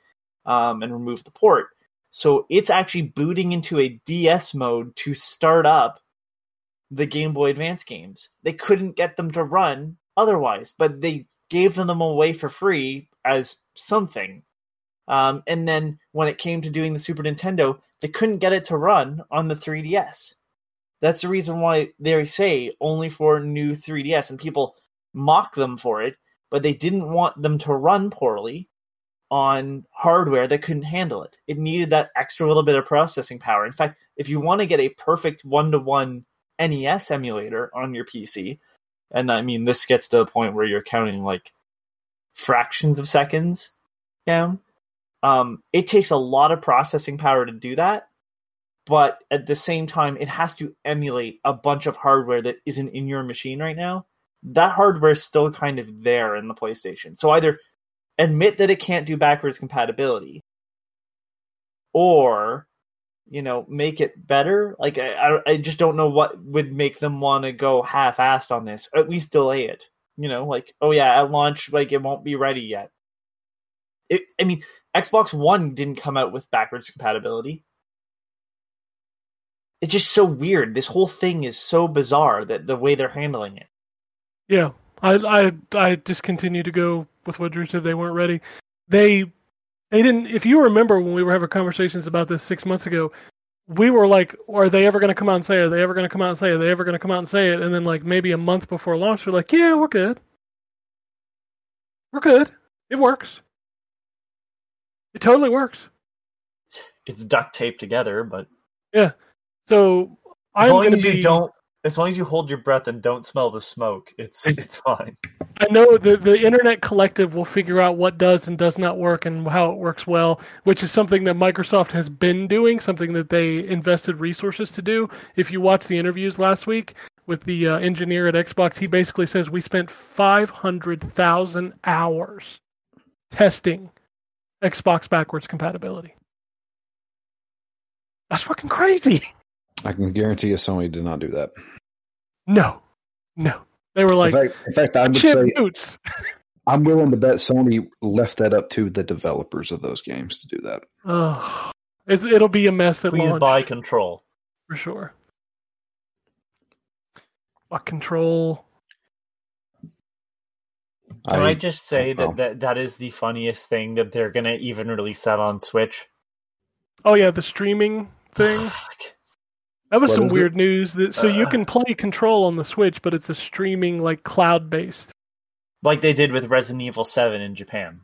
um, and removed the port. So it's actually booting into a DS mode to start up the Game Boy Advance games. They couldn't get them to run otherwise, but they gave them away for free as something. Um, and then when it came to doing the Super Nintendo, they couldn't get it to run on the 3DS. That's the reason why they say only for new 3DS, and people mock them for it, but they didn't want them to run poorly on hardware that couldn't handle it. It needed that extra little bit of processing power. In fact, if you want to get a perfect one to one NES emulator on your PC, and I mean, this gets to the point where you're counting like fractions of seconds down. Um, it takes a lot of processing power to do that, but at the same time, it has to emulate a bunch of hardware that isn't in your machine right now. That hardware is still kind of there in the PlayStation. So either admit that it can't do backwards compatibility, or you know make it better. Like I, I, I just don't know what would make them want to go half-assed on this. At least delay it. You know, like oh yeah, at launch, like it won't be ready yet. It, I mean, Xbox One didn't come out with backwards compatibility. It's just so weird. This whole thing is so bizarre that the way they're handling it. Yeah, I I I just continue to go with what Drew said. They weren't ready. They they didn't. If you remember when we were having conversations about this six months ago, we were like, "Are they ever going to come out and say? it? Are they ever going to come out and say? it? Are they ever going to come out and say it?" And then like maybe a month before launch, we're like, "Yeah, we're good. We're good. It works. It totally works." It's duct taped together, but yeah. So as I'm long as you be. don't, as long as you hold your breath and don't smell the smoke, it's it's fine. I know the the internet collective will figure out what does and does not work and how it works well, which is something that Microsoft has been doing, something that they invested resources to do. If you watch the interviews last week with the uh, engineer at Xbox, he basically says we spent 500,000 hours testing Xbox backwards compatibility. That's fucking crazy. I can guarantee you Sony did not do that. No, no. They were like in fact, in fact I would say, boots. I'm willing to bet Sony left that up to the developers of those games to do that. Oh, it, it'll be a mess at Please launch. buy control. for sure. Fuck control. Can I, I- just say oh. that, that that is the funniest thing that they're gonna even release that on Switch? Oh yeah, the streaming thing. Fuck. That was What some is it? weird news. That so you Uh. can play Control on the Switch, but it's a streaming like cloud based. like they did with Resident Evil Seven in Japan.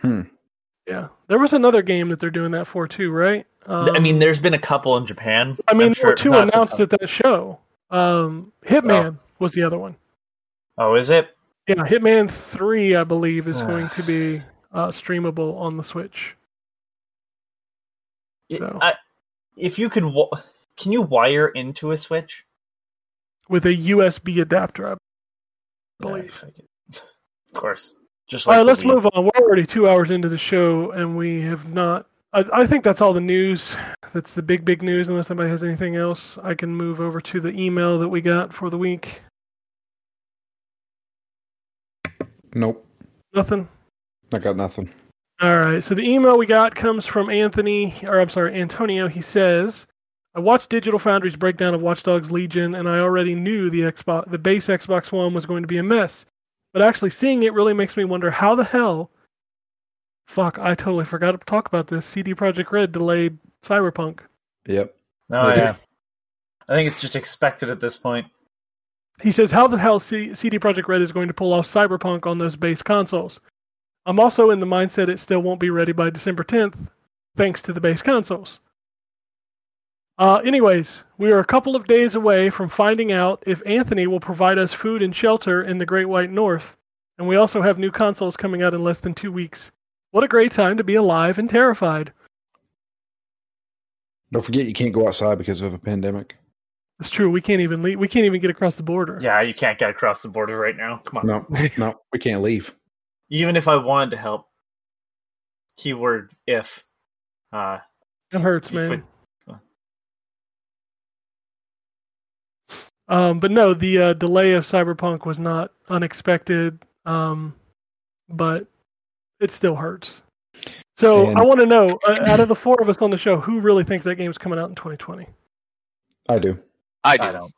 Hmm. Yeah, there was another game that they're doing that for too, right? Um, I mean, there's been a couple in Japan. I mean, I'm there sure were two not so announced at that show. Um, Hitman was the other one. Oh, is it? Yeah, Hitman Three, I believe, is going to be uh, streamable on the Switch. So. I, if you could, wa- can you wire into a Switch? with a USB adapter, I believe. Yeah, fuck. Of course. Just like right, the let's Wii. move on. We're already two hours into the show, and we have not. I, I think that's all the news. That's the big, big news. Unless somebody has anything else, I can move over to the email that we got for the week. Nope, Nothing. I got nothing. All right. So the email we got comes from Anthony, or I'm sorry, Antonio. He says, "I watched Digital Foundry's breakdown of Watch Dogs Legion, and I already knew the Xbox, the base Xbox One was going to be a mess. But actually seeing it really makes me wonder how the hell. Fuck, I totally forgot to talk about this. CD Projekt Red delayed Cyberpunk. Yep. Oh Okay. yeah. I think it's just expected at this point. He says, "How the hell C- CD Projekt Red is going to pull off Cyberpunk on those base consoles?" I'm also in the mindset it still won't be ready by December 10th, thanks to the base consoles. Uh, anyways, we are a couple of days away from finding out if Anthony will provide us food and shelter in the Great White North, and we also have new consoles coming out in less than two weeks. What a great time to be alive and terrified. Don't forget you can't go outside because of a pandemic. It's true. We can't even leave. We can't even get across the border. Yeah, you can't get across the border right now. Come on. No, no, we can't leave. Even if I wanted to help, keyword if. Uh, It hurts, man. could- Um, but no, the uh, delay of Cyberpunk was not unexpected, um, but it still hurts. So And- I want to know, uh, out of the four of us on the show, who really thinks that game's coming out in 2020? I do. I do. I don't.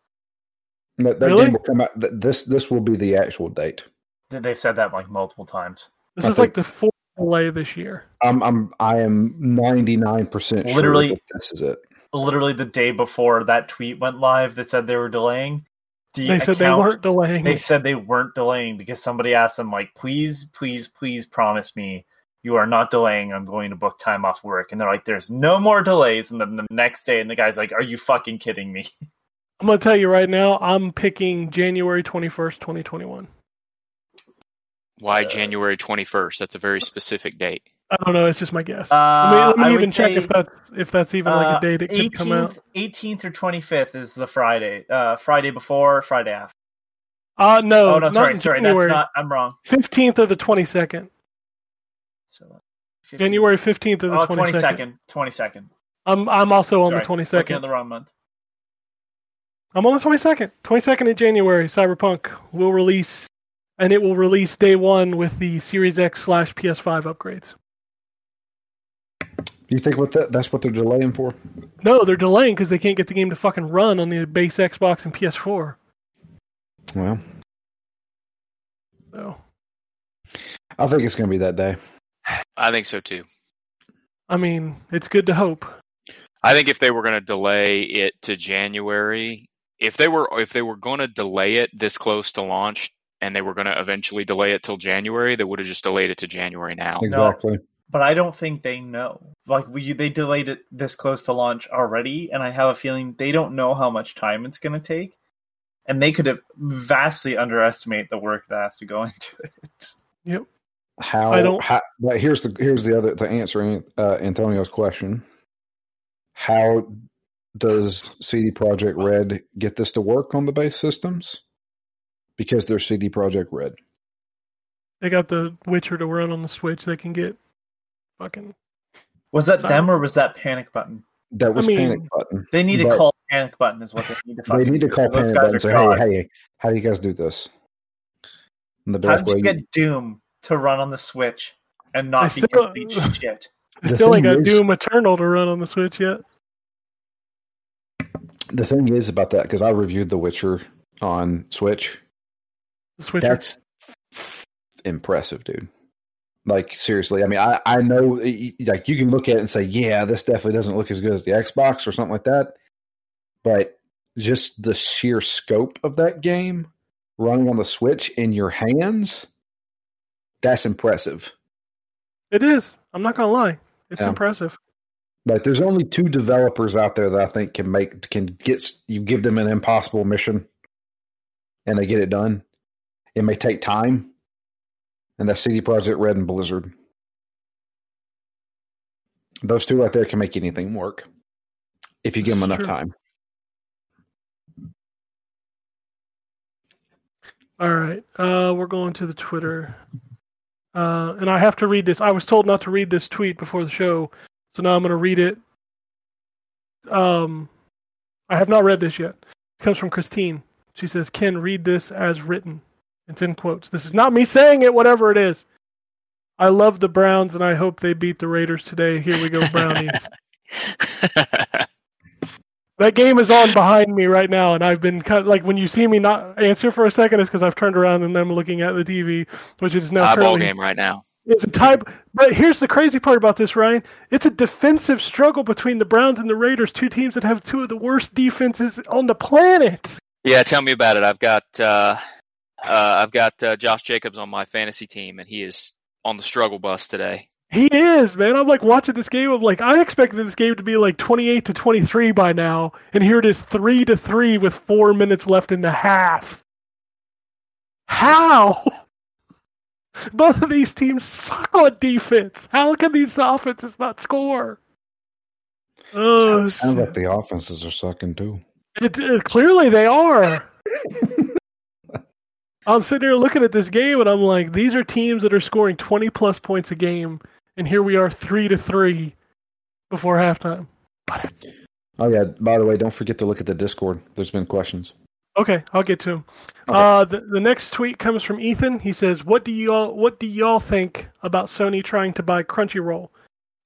That, that Really? game will come out. th- This this will be the actual date. They- They've said that like multiple times. This I is like the fourth delay this year. I'm I'm I am ninety nine percent sure Literally- that this is it. Literally the day before that tweet went live that said they were delaying. The They said they weren't delaying. They said they weren't delaying because somebody asked them like, please, please, please promise me you are not delaying. I'm going to book time off work. And they're like, there's no more delays. And then the next day, and the guy's like, are you fucking kidding me? I'm gonna tell you right now, I'm picking January 21st, 2021. Why Uh, January 21st? That's a very specific date. I don't know. It's just my guess. Uh, let me, let me even check if that's if that's even like Uh, a date it could come out. 18th, 18th or 25th is the Friday. Uh, Friday before, Friday after. Uh no, Oh, no, sorry, sorry. January. That's not, I'm wrong. 15th or the 22nd. So, 15th. January 15th or the Oh, 22nd. 22nd. 22nd. I'm I'm also on Sorry, the looking at 22nd. the wrong month. I'm on the 22nd. 22nd of January, Cyberpunk will release, and it will release day one with the Series X slash PS5 upgrades. You think what that that's what they're delaying for? No, they're delaying because they can't get the game to fucking run on the base Xbox and PS4. Well, So, I think it's going to be that day. I think so too. I mean, it's good to hope. I think if they were going to delay it to January, if they were if they were going to delay it this close to launch and they were going to eventually delay it till January, they would have just delayed it to January now. Exactly. But I don't think they know. Like we, they delayed it this close to launch already, and I have a feeling they don't know how much time it's going to take, and they could have vastly underestimate the work that has to go into it. Yep. How? I don't- How, but here's the here's the other the answer uh, Antonio's question. How does CD Projekt Red get this to work on the base systems? Because they're CD Projekt Red. They got the Witcher to run on the Switch. They can get fucking. Was that Sorry. them or was that Panic Button? That was I mean- Panic Button. They need to call Panic Button is what they need to They need to do, call 'cause those Panic guys Button and are say, "Hey, hey, how do you guys do this?" And they'll be How like, did you get Doom to run on the Switch and not I be still- complete shit? I The still ain't thing got is- Doom Eternal to run on the Switch yet. the thing is about that because I reviewed The Witcher on Switch. The Switch. That's impressive, dude. Like seriously, I mean, I I know like you can look at it and say, yeah, this definitely doesn't look as good as the Xbox or something like that, but just the sheer scope of that game running on the Switch in your hands, that's impressive. It is. I'm not gonna lie. It's Yeah. impressive. Like, there's only two developers out there that I think can make can get you give them an impossible mission, and they get it done. It may take time, and that's CD Projekt Red and Blizzard. Those two right there can make anything work if you give them enough Sure. time. All right. Uh, we're going to the Twitter. Uh, and I have to read this. I was told not to read this tweet before the show, So now I'm going to read it. Um, I have not read this yet. It comes from Christine. She says, "Ken, read this as written." It's in quotes. This is not me saying it. Whatever it is. I love the Browns, and I hope they beat the Raiders today. Here we go, Brownies. that game is on behind me right now, and I've been cut. Like when you see me not answer for a second, it's because I've turned around and I'm looking at the TV, which is now Tie ball game right now. it's a type. But here's the crazy part about this, Ryan. It's a defensive struggle between the Browns and the Raiders, two teams that have two of the worst defenses on the planet. Yeah, tell me about it. I've got uh, uh, I've got uh, Josh Jacobs on my fantasy team, and he is on the struggle bus today. He is, man. I'm like watching this game. I'm like, I expected this game to be like 28 to 23 by now, and here it is, three to three with four minutes left in the half. How? Both of these teams suck on defense. How can these offenses not score? Oh, Sounds, sounds like the offenses are sucking too. It, it- clearly they are. I'm sitting here looking at this game and I'm like, these are teams that are scoring 20 plus points a game, and here we are three to three before halftime. Oh yeah. By the way, don't forget to look at the Discord. There's been questions. Okay, I'll get to him. Okay. Uh, the, the next tweet comes from Ethan. He says, "What do y'all What do y'all think about Sony trying to buy Crunchyroll?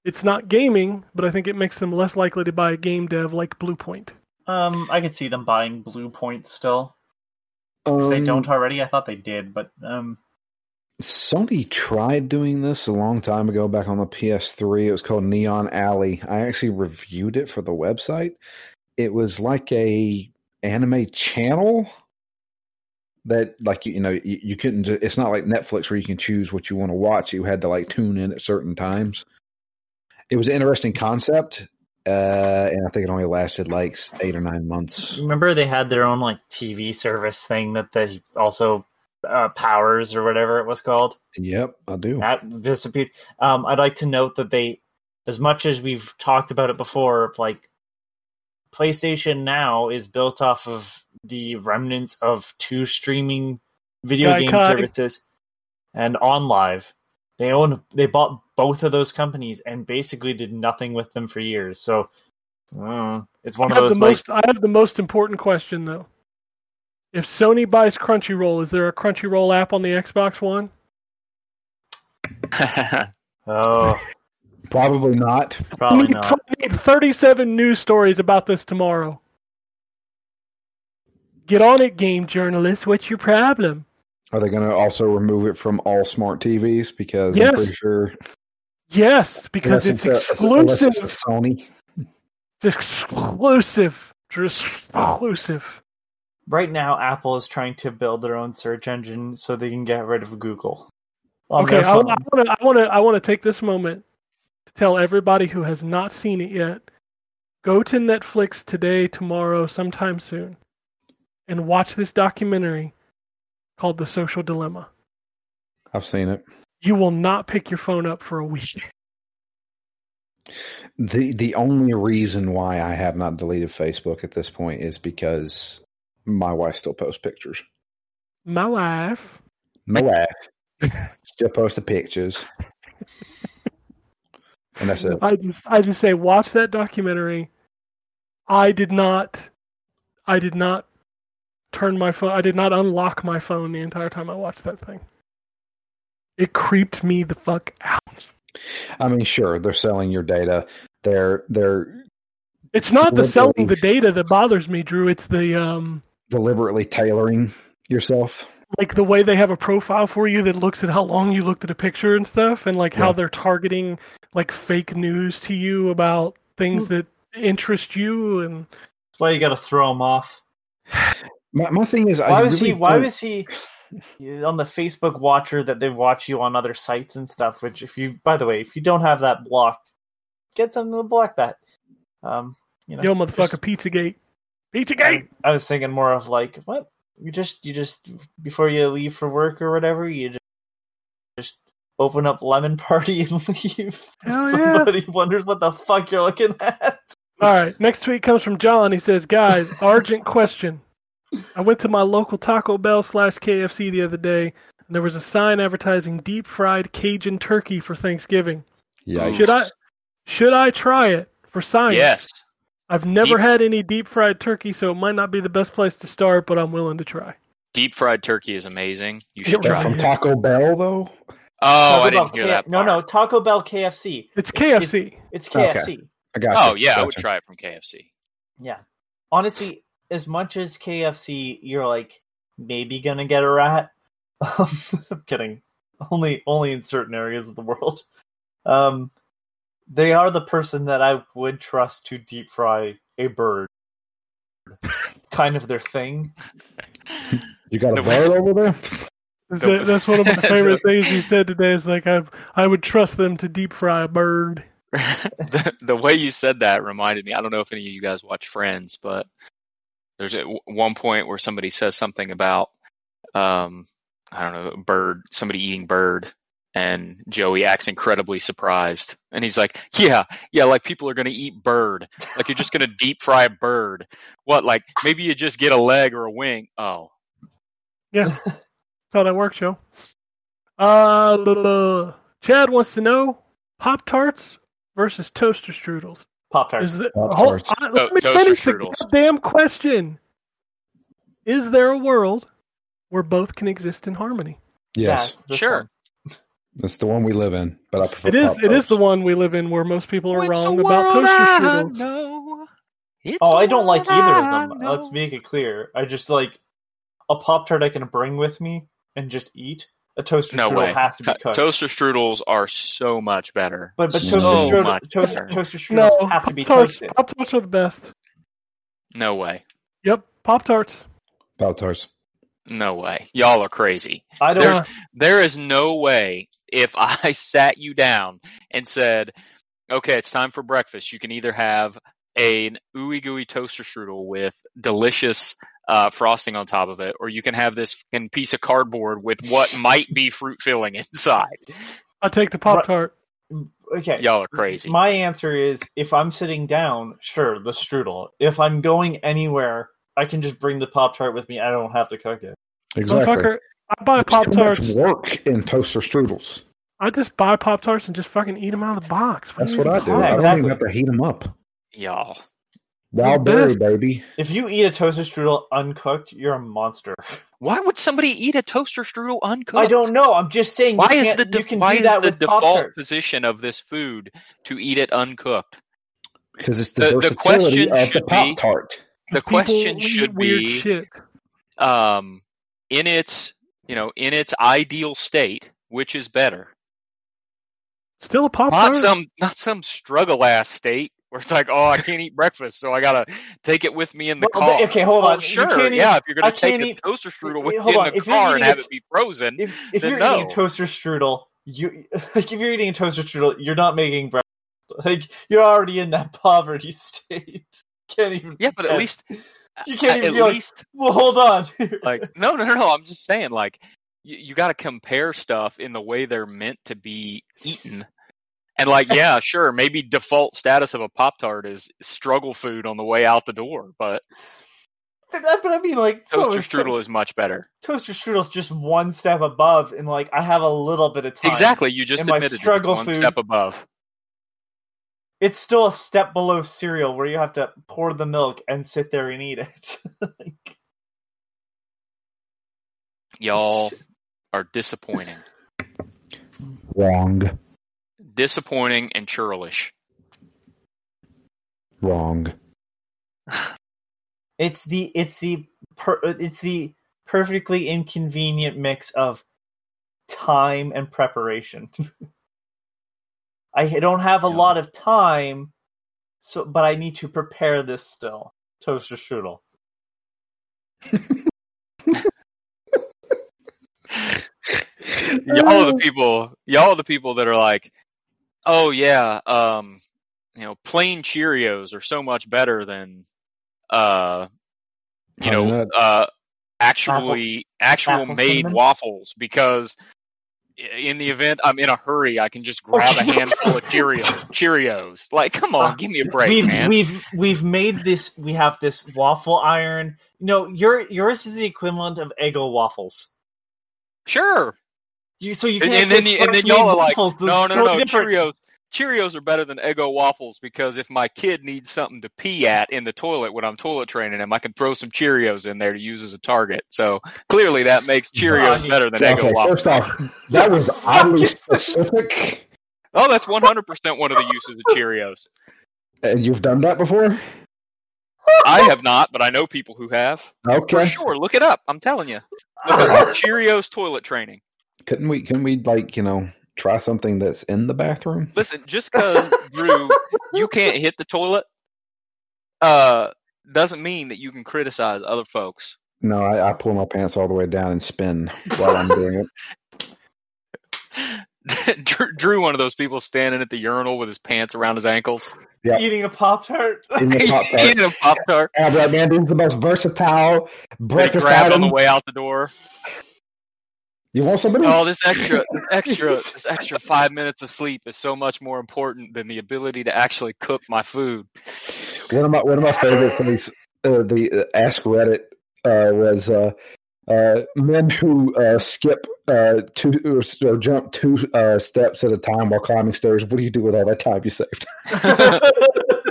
It's not gaming, but I think it makes them less likely to buy a game dev like Bluepoint." Um, I could see them buying Bluepoint still. If they Um, don't already, I thought they did, but um, Sony tried doing this a long time ago back on the PS3. It was called Neon Alley. I actually reviewed it for the website. It was like a anime channel that like you know you, you couldn't it's not like Netflix where you can choose what you want to watch. You had to like tune in at certain times. It was an interesting concept. Uh, and I think it only lasted like eight or nine months. remember they had their own like TV service thing that they also uh, powers or whatever it was called. Yep, I do. That disappeared. Um, I'd like to note that they, as much as we've talked about it before, like PlayStation Now is built off of the remnants of two streaming video game Gaikai. services and OnLive. They own they bought both of those companies and basically did nothing with them for years. So uh, it's one of those the like most. I have the most important question though. If Sony buys Crunchyroll, is there a Crunchyroll app on the Xbox One? oh Probably not. probably we not. need 37 news stories about this tomorrow. Get on it, game journalists. What's your problem? Are they going to also remove it from all smart TVs? Because Yes. I'm pretty sure Yes, because it's exclusive. it's Sony. It's exclusive. It's exclusive. Right now, Apple is trying to build their own search engine so they can get rid of Google. Okay, I want to. I want to. I want to take this moment to tell everybody who has not seen it yet: go to Netflix today, tomorrow, sometime soon, and watch this documentary called "The Social Dilemma." I've seen it. You will not pick your phone up for a week. the The only reason why I have not deleted Facebook at this point is because my wife still posts pictures. My wife. My wife still posts the pictures, and that's it. I just I just say watch that documentary. I did not I did not turn my phone I did not unlock my phone the entire time I watched that thing. It creeped me the fuck out. I mean, sure, they're selling your data. They're they're It's not the selling the data that bothers me, Drew. It's the um deliberately tailoring yourself. like the way they have a profile for you that looks at how long you looked at a picture and stuff and like how they're targeting like fake news to you about things that interest you and That's why you got to throw them off. My, my thing is, Why I was really he? Why don't- was he on the Facebook Watcher that they watch you on other sites and stuff? Which, if you, by the way, if you don't have that blocked, get something to block that. Um, you know, yo motherfucker Pizzagate. Pizzagate. I, I was thinking more of like what you just you just before you leave for work or whatever you just just open up lemon party and leave. Hell yeah. Somebody wonders what the fuck you're looking at. All right, next tweet comes from John. He says, "Guys, urgent question. I went to my local Taco Bell slash KFC the other day, and there was a sign advertising deep fried Cajun turkey for Thanksgiving. Yikes. Should I Should I try it for science? Yes. I've never Deep- had any deep fried turkey, so it might not be the best place to start, but I'm willing to try. Deep fried turkey is amazing. You should They're try. from it. Taco Bell, though. Oh, Taco I didn't Bell hear K- that. No, part. no, Taco Bell KFC. It's It's- KFC. It's Okay. KFC. I got. Oh you. yeah, I would try it from KFC. Yeah. Honestly, as much as KFC, you're like maybe gonna get a rat. Um, I'm kidding. Only only in certain areas of the world. Um, they are the person that I would trust to deep fry a bird. It's kind of their thing. You got a bird over there? That- that's one of my favorite things you said today. Is like I I would trust them to deep fry a bird. the, the way you said that reminded me. I don't know if any of you guys watch Friends, but there's at one point where somebody says something about, um, I don't know, bird, somebody eating bird, and Joey acts incredibly surprised, and he's like, "Yeah, yeah, like people are gonna eat bird, like you're just gonna deep fry a bird. What, like maybe you just get a leg or a wing? Oh, Yeah, how that works, Joe. Uh, Chad wants to know Pop Tarts versus toaster strudels. Pop tarts. Is it, Pop-Tarts. let me toaster finish the strudels. damn question. Is there a world where both can exist in harmony? Yes, Yeah, Sure. one. that's the one we live in. But I prefer. It is. It is Pop-Tarts. the one we live in where most people are It's wrong a about world toaster I strudels. know. It's Oh, I don't like either of them. Let's make it clear. I just like a pop tart I can bring with me and just eat. A toaster No strudel way. has to be cooked. toaster strudels are so much better. But but So toaster strudel, much toast, better. toaster No, strudels have to Pop be Tarts. toasted. Pop Tarts are the best. No way. Yep, Pop Tarts. Pop Tarts. No way. Y'all are crazy. I don't. There's- There is no way if I sat you down and said, okay, it's time for breakfast, you can either have an ooey gooey toaster strudel with delicious uh, frosting on top of it, or you can have this fucking piece of cardboard with what might be fruit filling inside. I take the Pop Tart. Okay. Y'all are crazy. My answer is if I'm sitting down, sure, the strudel. If I'm going anywhere, I can just bring the pop tart with me. I don't have to cook it. Exactly. I buy There's Pop too much Tarts. work in toaster strudels. I just buy Pop Tarts and just fucking eat them out of the box. That's what I do. talk I don't exactly. even have to heat them up. Y'all. Wild berry, baby. If you eat a toaster strudel uncooked, you're a monster. Why would somebody eat a toaster strudel uncooked? I don't know. I'm just saying. Why you is the de- you can why do is that the with default Pop-Tarts. position of this food to eat it uncooked? Because it's the, The- the versatility question of the should be- Pop Tart. The question should be shit. um, in its you know in its ideal state, which is better? Still a Pop tart. Not some not some struggle ass state where it's like, oh, I can't eat breakfast, so I gotta take it with me in the Well, car. okay, hold oh, on. You sure, can't eat- yeah. If you're gonna take can't a eat- toaster strudel with hold you on, in the if car and have a it be frozen, If if Then you're no. eating a toaster strudel, you like if you're eating a toaster strudel, you're not making breakfast. Like you're already in that poverty state. Can't even. yeah, but at least You can't even at be like, least well, hold on. like no no no no i'm just saying like you, you got to compare stuff in the way they're meant to be eaten and like yeah sure maybe default status of a pop tart is struggle food on the way out the door but but, uh, I- mean, like so toaster is strudel is much better toaster strudel's just one step above, and like I have a little bit of time. exactly you just And my admitted it, it's struggle one food- step above It's still a step below cereal, where you have to pour the milk and sit there and eat it. Like, y'all are disappointing Wrong. Disappointing and churlish Wrong. It's the it's the per, it's the perfectly inconvenient mix of time and preparation. I don't have a Yeah. lot of time, so but I need to prepare this still. Toaster strudel. y'all are the people y'all are the people that are like oh yeah um you know plain cheerios are so much better than uh you Honey know Nut. uh actually actual apple made cinnamon? waffles because in the event i'm in a hurry i can just grab a handful of cheerios cheerios like come on give me a break we've man we've we've made this. We have this waffle iron. No, your yours is the equivalent of Eggo waffles. sure You so you and, can't and then you, and then fresh-made y'all are like waffles. No no no no cheerios Cheerios are better than Eggo waffles because if my kid needs something to pee at in the toilet when I'm toilet training him, I can throw some Cheerios in there to use as a target. So clearly that makes Cheerios better than Okay, Eggo waffles. first off, that was oddly specific. Oh, that's 100% one of the uses of Cheerios. And you've done that before? I have not, but I know people who have. For Okay. sure. Look it up. I'm telling you. Look up Cheerios toilet training. Couldn't we? Can we like you know try something that's in the bathroom? Listen, just because Drew, you can't hit the toilet, uh, doesn't mean that you can criticize other folks. No, I, I pull my pants all the way down and spin while I'm doing it. Drew, Drew, one of those people standing at the urinal with his pants around his ankles, Yeah. Eating a Pop Tart. In the pop tart. eating a pop tart, And I'm man, this is the most versatile breakfast grab on the way out the door. You want somebody? Oh, this extra, this extra, this extra five minutes of sleep is so much more important than the ability to actually cook my food. One of my one of my favorite things, uh, the uh, Ask Reddit uh, was uh, uh, men who uh, skip uh, two or, or jump two uh, steps at a time while climbing stairs. What do you do with all that time you saved?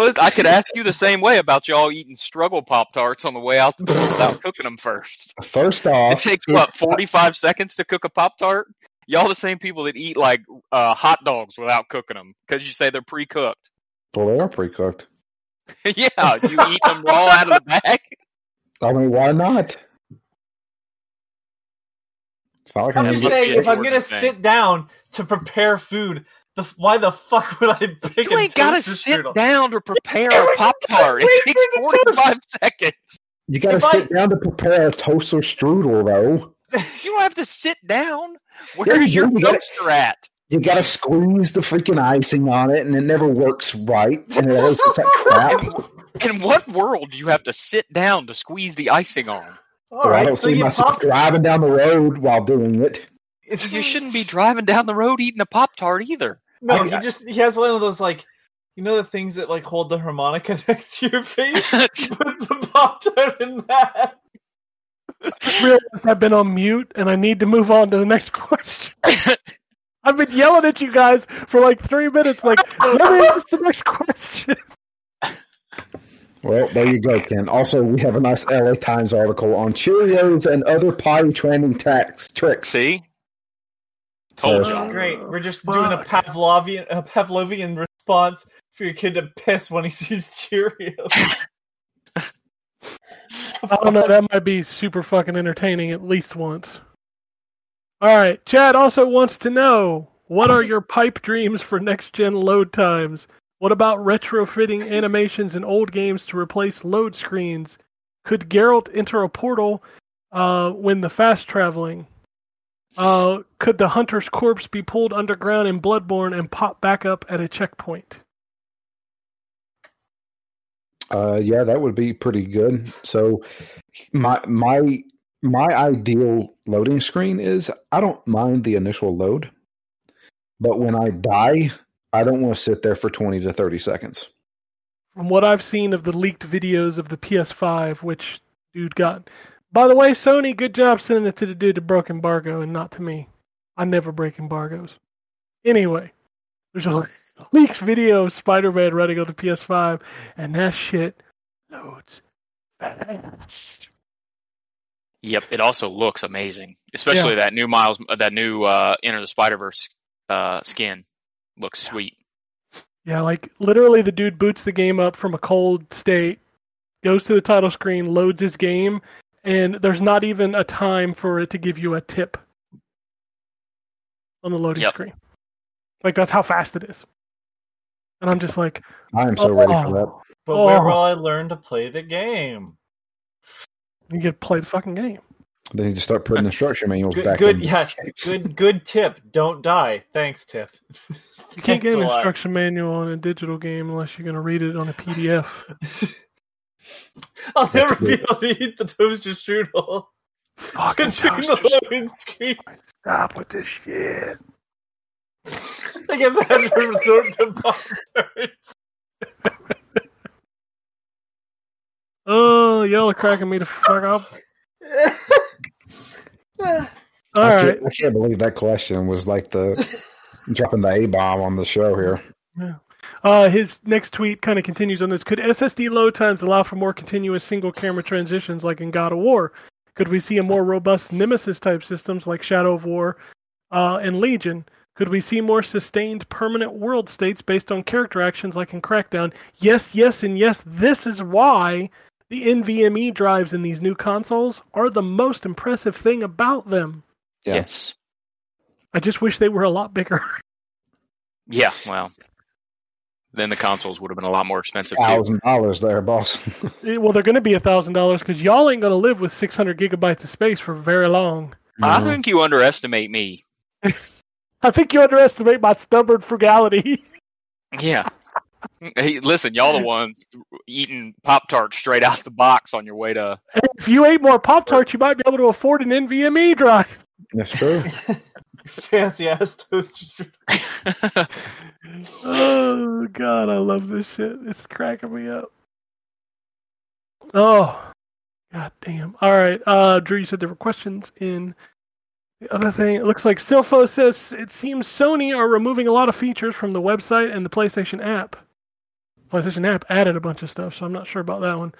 Well, I could ask you the same way about y'all eating struggle pop tarts on the way out the door without cooking them first. First off, It takes if- what forty five seconds to cook a pop tart. Y'all the same people that eat like uh, hot dogs without cooking them because you say they're pre cooked. Well, they are pre-cooked. yeah, you eat them raw out of the bag. I mean, why not? It's not like I'm I'm just saying, if I'm gonna sit down to prepare food, the, why the fuck would I pick it? You a ain't gotta toaster sit strudel? down to prepare a pop tart. It takes forty five seconds. You got to If I- sit down to prepare a toaster strudel, though. You don't have to sit down. Yeah, Where's you your do. You gotta- toaster at? You got to squeeze the freaking icing on it, and it never works right, and it always looks like crap. In what world do you have to sit down to squeeze the icing on? All So I don't so see myself pop- driving down the road while doing it. It's, You shouldn't be driving down the road eating a pop tart either. No, I- he just he has one of those like, you know, the things that like hold the harmonica next to your face. Put the pop tart in that. just realized I've been on mute and I need to move on to the next question. I've been yelling at you guys for like three minutes, like, let me ask the next question. Well, there you go, Ken. Also, we have a nice LA Times article on Cheerios and other potty training tax tricks. See? Told So- ya. Great. We're just doing a Pavlovian a Pavlovian response for your kid to piss when he sees Cheerios. I don't know, that might be super fucking entertaining at least once. Alright, Chad also wants to know what are your pipe dreams for next gen load times? What about retrofitting animations in old games to replace load screens? Could Geralt enter a portal uh, when the fast traveling? Uh, could the hunter's corpse be pulled underground in Bloodborne and pop back up at a checkpoint? Uh, yeah, that would be pretty good. So, my my my ideal loading screen is I don't mind the initial load, but when I die, I don't want to sit there for twenty to thirty seconds. From what I've seen of the leaked videos of the PS5, which dude got. By the way, Sony, good job sending it to the dude that broke embargo and not to me. I never break embargoes. Anyway, there's a leaked video of Spider-Man running on the PS5, and that shit loads fast. Yep, it also looks amazing. Especially that new Miles that new uh Enter the Spider-Verse uh skin looks sweet. Yeah, like literally, the dude boots the game up from a cold state, goes to the title screen, loads his game, and there's not even a time for it to give you a tip on the loading Yep. screen. Like that's how fast it is. And I'm just like, I am so ready for that. Oh. But where Oh. will I learn to play the game? you get to play the fucking game. They need to start putting instruction manuals Good, back good in. yeah, good, good tip. Don't die. Thanks, tip. You can't get an a lot. instruction manual on a digital game unless you're going to read it on a PDF. I'll never be able to eat the toaster strudel. Fucking Between toasters. the loading screen. Stop with this shit. I guess I have to resort to Pop-Tarts. Oh, y'all are cracking me the fuck up. All I, right. can't, I can't believe that question was like the dropping the A bomb on the show here. Uh, his next tweet kind of continues on this. Could SSD load times allow for more continuous single camera transitions like in God of War? Could we see a more robust Nemesis type systems like Shadow of War uh, and Legion? Could we see more sustained permanent world states based on character actions like in Crackdown? Yes, yes, and yes. This is why the NVMe drives in these new consoles are the most impressive thing about them. Yeah. Yes. I just wish they were a lot bigger. Yeah. Well, then the consoles would have been a lot more expensive. Thousand dollars there, boss. Eh, well, they're going to be a thousand dollars because y'all ain't going to live with 600 gigabytes of space for very long. I think you underestimate me. I think you underestimate my stubborn frugality. Yeah. Hey, listen, y'all the ones eating Pop Tarts straight out the box on your way to. if you ate more Pop Tarts, you might be able to afford an NVMe drive. That's true. Fancy ass toaster. Oh God, I love this shit. It's cracking me up. Oh, god damn. All right, uh, Drew, you said there were questions in the other thing. It looks like Silfo says it seems Sony are removing a lot of features from the website and the PlayStation app. PlayStation app added a bunch of stuff, so I'm not sure about that one.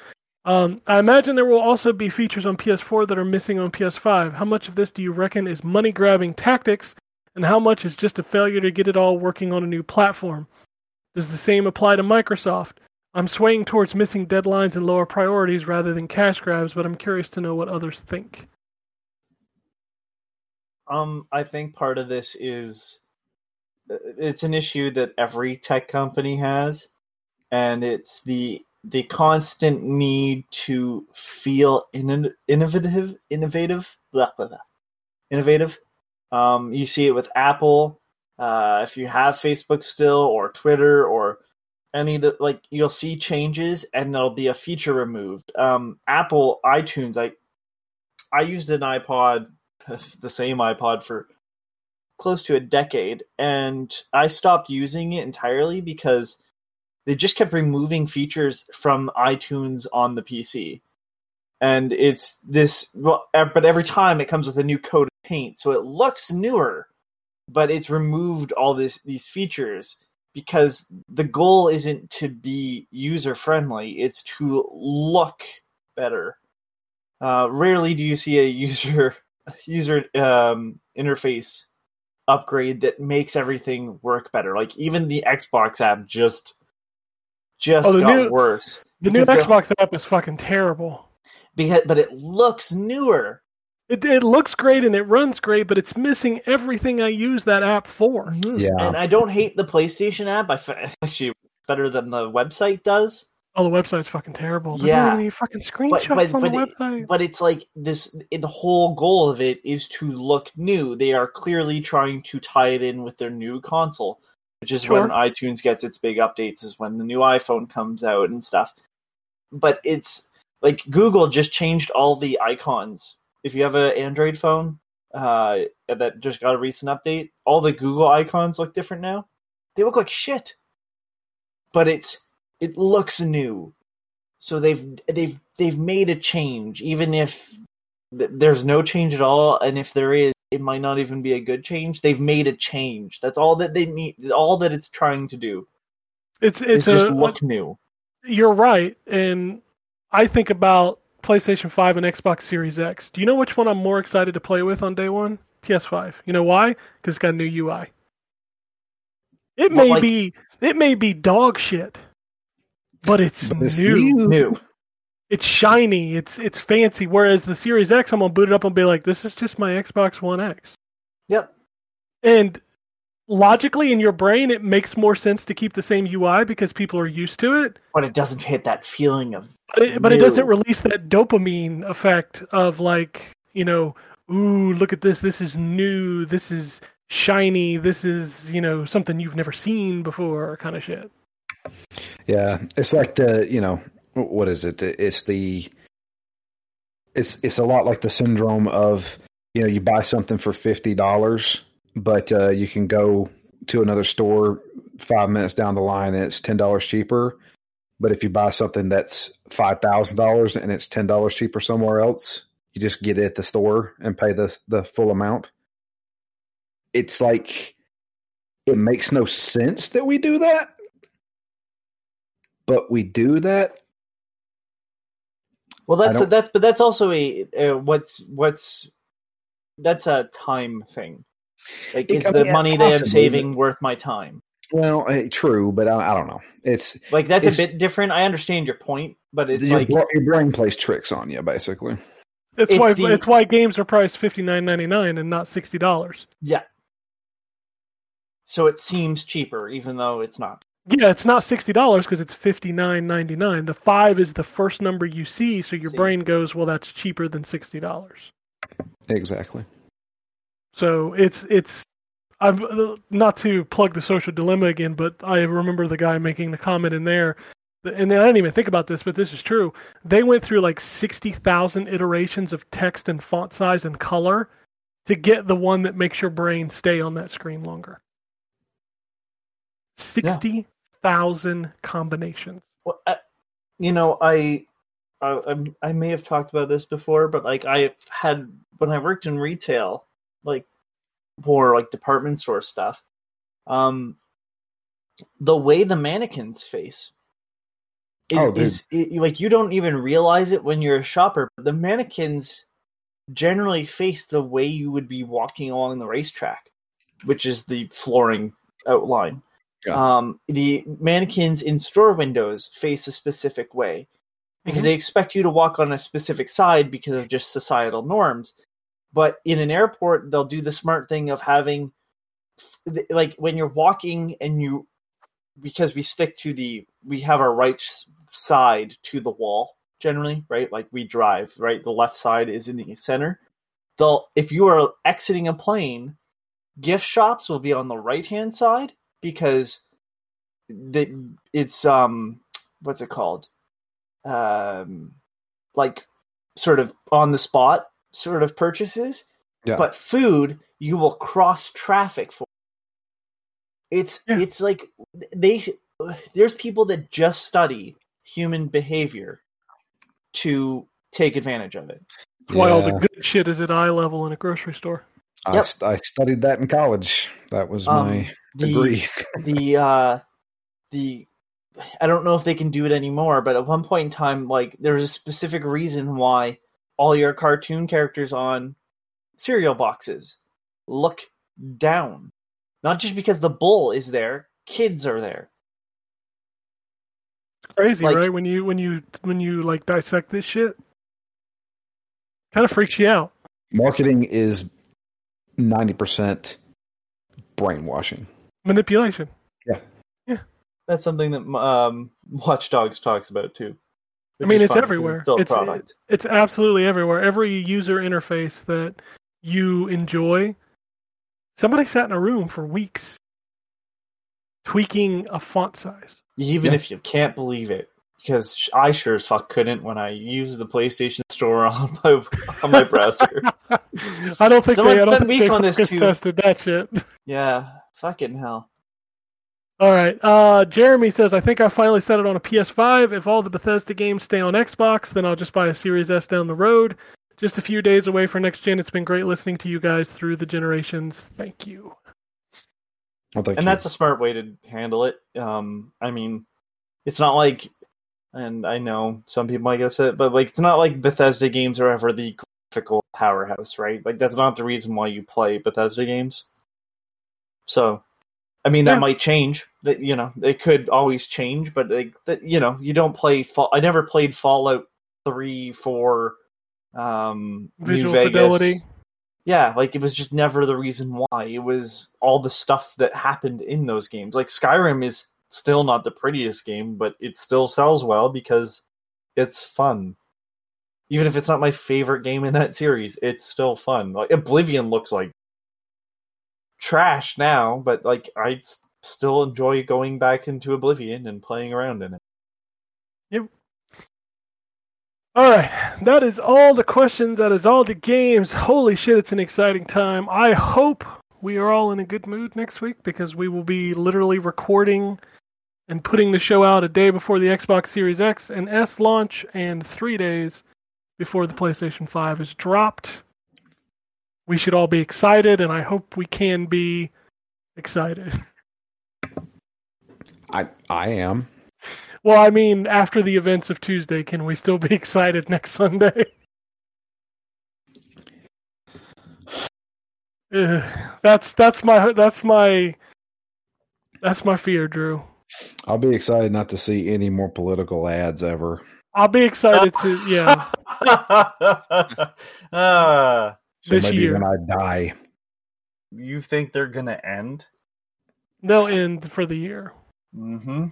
Um, I imagine there will also be features on PS4 that are missing on PS5. How much of this do you reckon is money grabbing tactics, and how much is just a failure to get it all working on a new platform? Does the same apply to Microsoft? I'm swaying towards missing deadlines and lower priorities rather than cash grabs, but I'm curious to know what others think. Um, I think part of this is uh, it's an issue that every tech company has, and it's the the constant need to feel in, innovative, innovative, blah, blah, blah, innovative. Um, you see it with Apple. Uh, if you have Facebook still, or Twitter, or any of the like, you'll see changes, and there'll be a feature removed. Um, Apple iTunes, I I used an iPod the same iPod for close to a decade, and I stopped using it entirely because they just kept removing features from iTunes on the PC. And it's this, but every time it comes with a new coat of paint, so it looks newer, but it's removed all this these features because the goal isn't to be user friendly; it's to look better. Uh, rarely do you see a user user um, interface upgrade that makes everything work better. Like even the Xbox app just just Oh, the got new- worse. The new Because Xbox app is fucking terrible. because but it looks newer. It, it looks great and it runs great, but it's missing everything I use that app for. Mm-hmm. Yeah. And I don't hate the PlayStation app. I f- actually better than the website does. Oh, the website's fucking terrible. There's Yeah. not any fucking screenshots but- on the it- website. But it's like this. The whole goal of it is to look new. They are clearly trying to tie it in with their new console, which is Sure. when iTunes gets its big updates. Is when the new iPhone comes out and stuff. But it's like Google just changed all the icons. If you have an Android phone uh, that just got a recent update, all the Google icons look different now. They look like shit. But it's it looks new so they've they've they've made a change even if th- there's no change at all and if there is it might not even be a good change they've made a change that's all that they need all that it's trying to do it's is it's a, just look new you're right, and I think about PlayStation 5 and Xbox Series X. Do you know which one I'm more excited to play with on day one? PS5. You know why? Because it's got a new UI. It Well, may like- be it may be dog shit, but it's, But it's new. new. New It's shiny. It's it's fancy. Whereas the Series X, I'm gonna boot it up and be like, this is just my Xbox One X. yep And logically, in your brain, it makes more sense to keep the same UI because people are used to it. but it doesn't hit that feeling of But it, but it doesn't release that dopamine effect of like, you know, ooh, look at this. This is new. This is shiny. This is, you know, something you've never seen before kind of shit. Yeah, it's like the you know what is it? It's the it's it's a lot like the syndrome of you know you buy something for fifty dollars, but uh, you can go to another store five minutes down the line and it's ten dollars cheaper. But if you buy something that's five thousand dollars and it's ten dollars cheaper somewhere else, you just get it at the store and pay the the full amount. It's like it makes no sense that we do that, but we do that. Well, that's don't- that's but that's also a uh, what's what's that's a time thing. Like, It- is I the mean, money that I'm saving worth my time? Well, eh, true, but I, I don't know. It's Like, that's It's- a bit different. I understand your point, but it's your, like your brain plays tricks on you, basically. It's, It's why the- it's why games are priced fifty nine ninety nine and not sixty dollars. yeah. So it seems cheaper, even though it's not. Yeah, it's not sixty dollars because it's fifty nine ninety nine. The five is the first number you see, so your See. brain goes, "Well, that's cheaper than sixty dollars." Exactly. So it's it's. I'm not to plug the social dilemma again, but I remember the guy making the comment in there, and I didn't even think about this, but this is true. They went through like sixty thousand iterations of text and font size and color to get the one that makes your brain stay on that screen longer. Sixty thousand combinations. Well, I, you know, I, I I'm- may have talked about this before, but like I had when I worked in retail, like more like department store stuff. Um, the way the mannequins face is, Oh, is it, like you don't even realize it when you're a shopper. But the mannequins generally face the way you would be walking along the racetrack, which is the flooring outline. Yeah. Um, the mannequins in store windows face a specific way because Mhm. they expect you to walk on a specific side because of just societal norms. But in an airport, they'll do the smart thing of having, like, when you're walking and you, because we stick to the, we have our right side to the wall generally, right? Like we drive, right? The left side is in the center. They'll, if you are exiting a plane, gift shops will be on the right hand side because the, it's, um, what's it called? Um, like sort of on the spot sort of purchases. Yeah. But food, you will cross traffic for. It's Yeah. it's like they there's people that just study human behavior to take advantage of it. That's why all the good shit is at eye level in a grocery store. I, Yep. I studied that in college. That was Um, my The degree. the uh the I don't know if they can do it anymore, but at one point in time, like there was a specific reason why all your cartoon characters on cereal boxes look down. Not just because the bull is there, kids are there. It's crazy, Like- right? When you when you when you like dissect this shit, kind of freaks you out. Marketing is ninety percent brainwashing. Manipulation. Yeah, yeah. That's something that um, Watch Dogs talks about too. I mean, it's everywhere. It's still a It's- product. It's absolutely everywhere. Every user interface that you enjoy, somebody sat in a room for weeks tweaking a font size. Even Yeah. if you can't believe it, because I sure as fuck couldn't when I used the PlayStation Store on my on my browser. I don't think Someone they. I don't think they on this focus too. tested that shit. Yeah, fucking hell. All right. Uh, Jeremy says, I think I finally set it on a PS5. If all the Bethesda games stay on Xbox, then I'll just buy a Series S down the road. Just a few days away for next gen. It's been great listening to you guys through the generations. Thank you. Well, thank and you. that's a smart way to handle it. Um, I mean, it's not like, and I know some people might get upset, but like, it's not like Bethesda games are ever the graphical powerhouse, right? Like, that's not the reason why you play Bethesda games. So, I mean, that Yeah. might change. That you know, it could always change, but like, that you know, you don't play. Fall- I never played Fallout three, four, um, Visual New Vegas. fidelity. Yeah, like it was just never the reason why. It was all the stuff that happened in those games. Like Skyrim is still not the prettiest game, but it still sells well because it's fun. Even if it's not my favorite game in that series, it's still fun. Like Oblivion looks like trash now, but like I still enjoy going back into Oblivion and playing around in it. Yep. All right. That is all the questions. That is all the games. Holy shit, it's an exciting time. I hope we are all in a good mood next week because we will be literally recording and putting the show out a day before the Xbox Series X and S launch and three days before the PlayStation 5 is dropped. We should all be excited, and I hope we can be excited. I I am. Well, I mean, after the events of Tuesday, can we still be excited next Sunday? Ugh, that's that's my that's my that's my fear, Drew. I'll be excited not to see any more political ads ever. I'll be excited to yeah. Ah, So This maybe year. when I die, you think they're gonna end? They'll end for the year. Mm-hmm.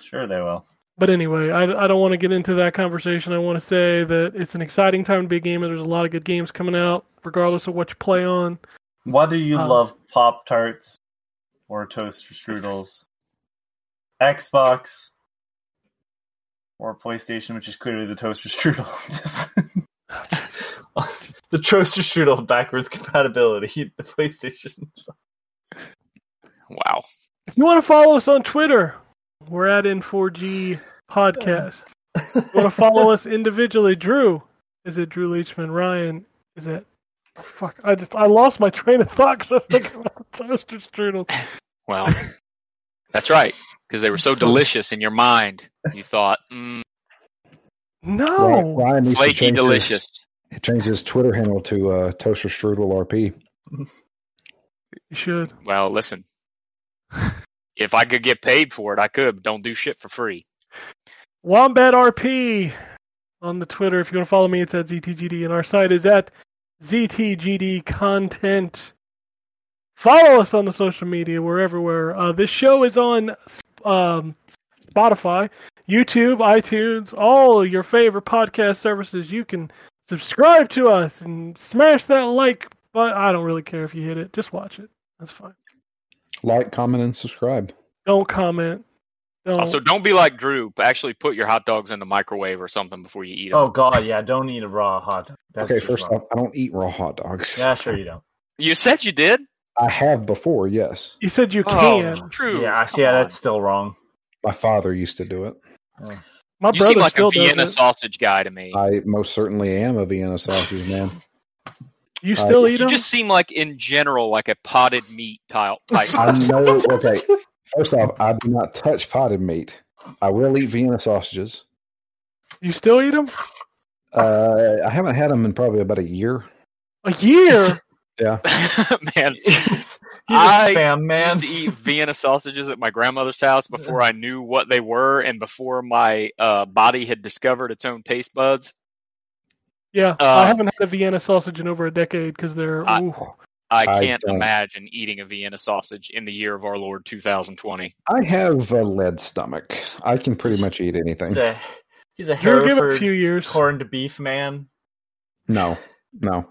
Sure they will. But anyway, I, I don't want to get into that conversation. I want to say that it's an exciting time to be a gamer. There's a lot of good games coming out, regardless of what you play on. Whether you Um, love Pop Tarts or toaster strudels, Xbox or PlayStation, which is clearly the toaster strudel. the toaster strudel backwards compatibility. The PlayStation. Wow. If you want to follow us on Twitter, we're at N4G Podcast. If you want to follow us individually, Drew, is it Drew Leachman? Ryan, is it? Fuck, I just I lost my train of thought because I was thinking about toaster strudels. Well, that's right. Because they were so delicious in your mind, you thought, mm, No, Ryan needs to flaky change delicious. His, change his Twitter handle to uh, Toaster Strudel RP. you should. Well, listen. If I could get paid for it, I could. But don't do shit for free. Wombat RP on the Twitter. If you want to follow me, it's at ZTGD, and our site is at ZTGD Content. Follow us on the social media. We're everywhere. Uh, this show is on um, Spotify, YouTube, iTunes, all your favorite podcast services. You can subscribe to us and smash that like. But I don't really care if you hit it. Just watch it. That's fine. Like, comment, and subscribe. Don't comment. Don't. Also, don't be like Drew. Actually, put your hot dogs in the microwave or something before you eat them. Oh God, yeah. Don't eat a raw hot dog. That's okay, first wrong. off, I don't eat raw hot dogs. Yeah, sure you don't. You said you did. I have before, yes. you said you Oh, can. Drew. yeah, I see. Yeah, that's still wrong. My father used to do it. Oh. My You brother seem like a Vienna sausage guy to me. I most certainly am a Vienna sausage man. You Uh, still eat you them? just seem like, in general, like a potted meat type. type. I know. Okay, first off, I do not touch potted meat. I will eat Vienna sausages. You still eat them? Uh, I haven't had them in probably about a year. A year? Yeah, man, He's, he's a I spam I man. used to eat Vienna sausages at my grandmother's house before I knew what they were and before my uh, body had discovered its own taste buds. Yeah, Uh, I haven't had a Vienna sausage in over a decade because they're. I- ooh. I I can't don't. imagine eating a Vienna sausage in the year of our Lord 2020. I have a lead stomach. I can pretty much eat anything. He's a, he's a Drew, give a few years. corned beef man. No, no.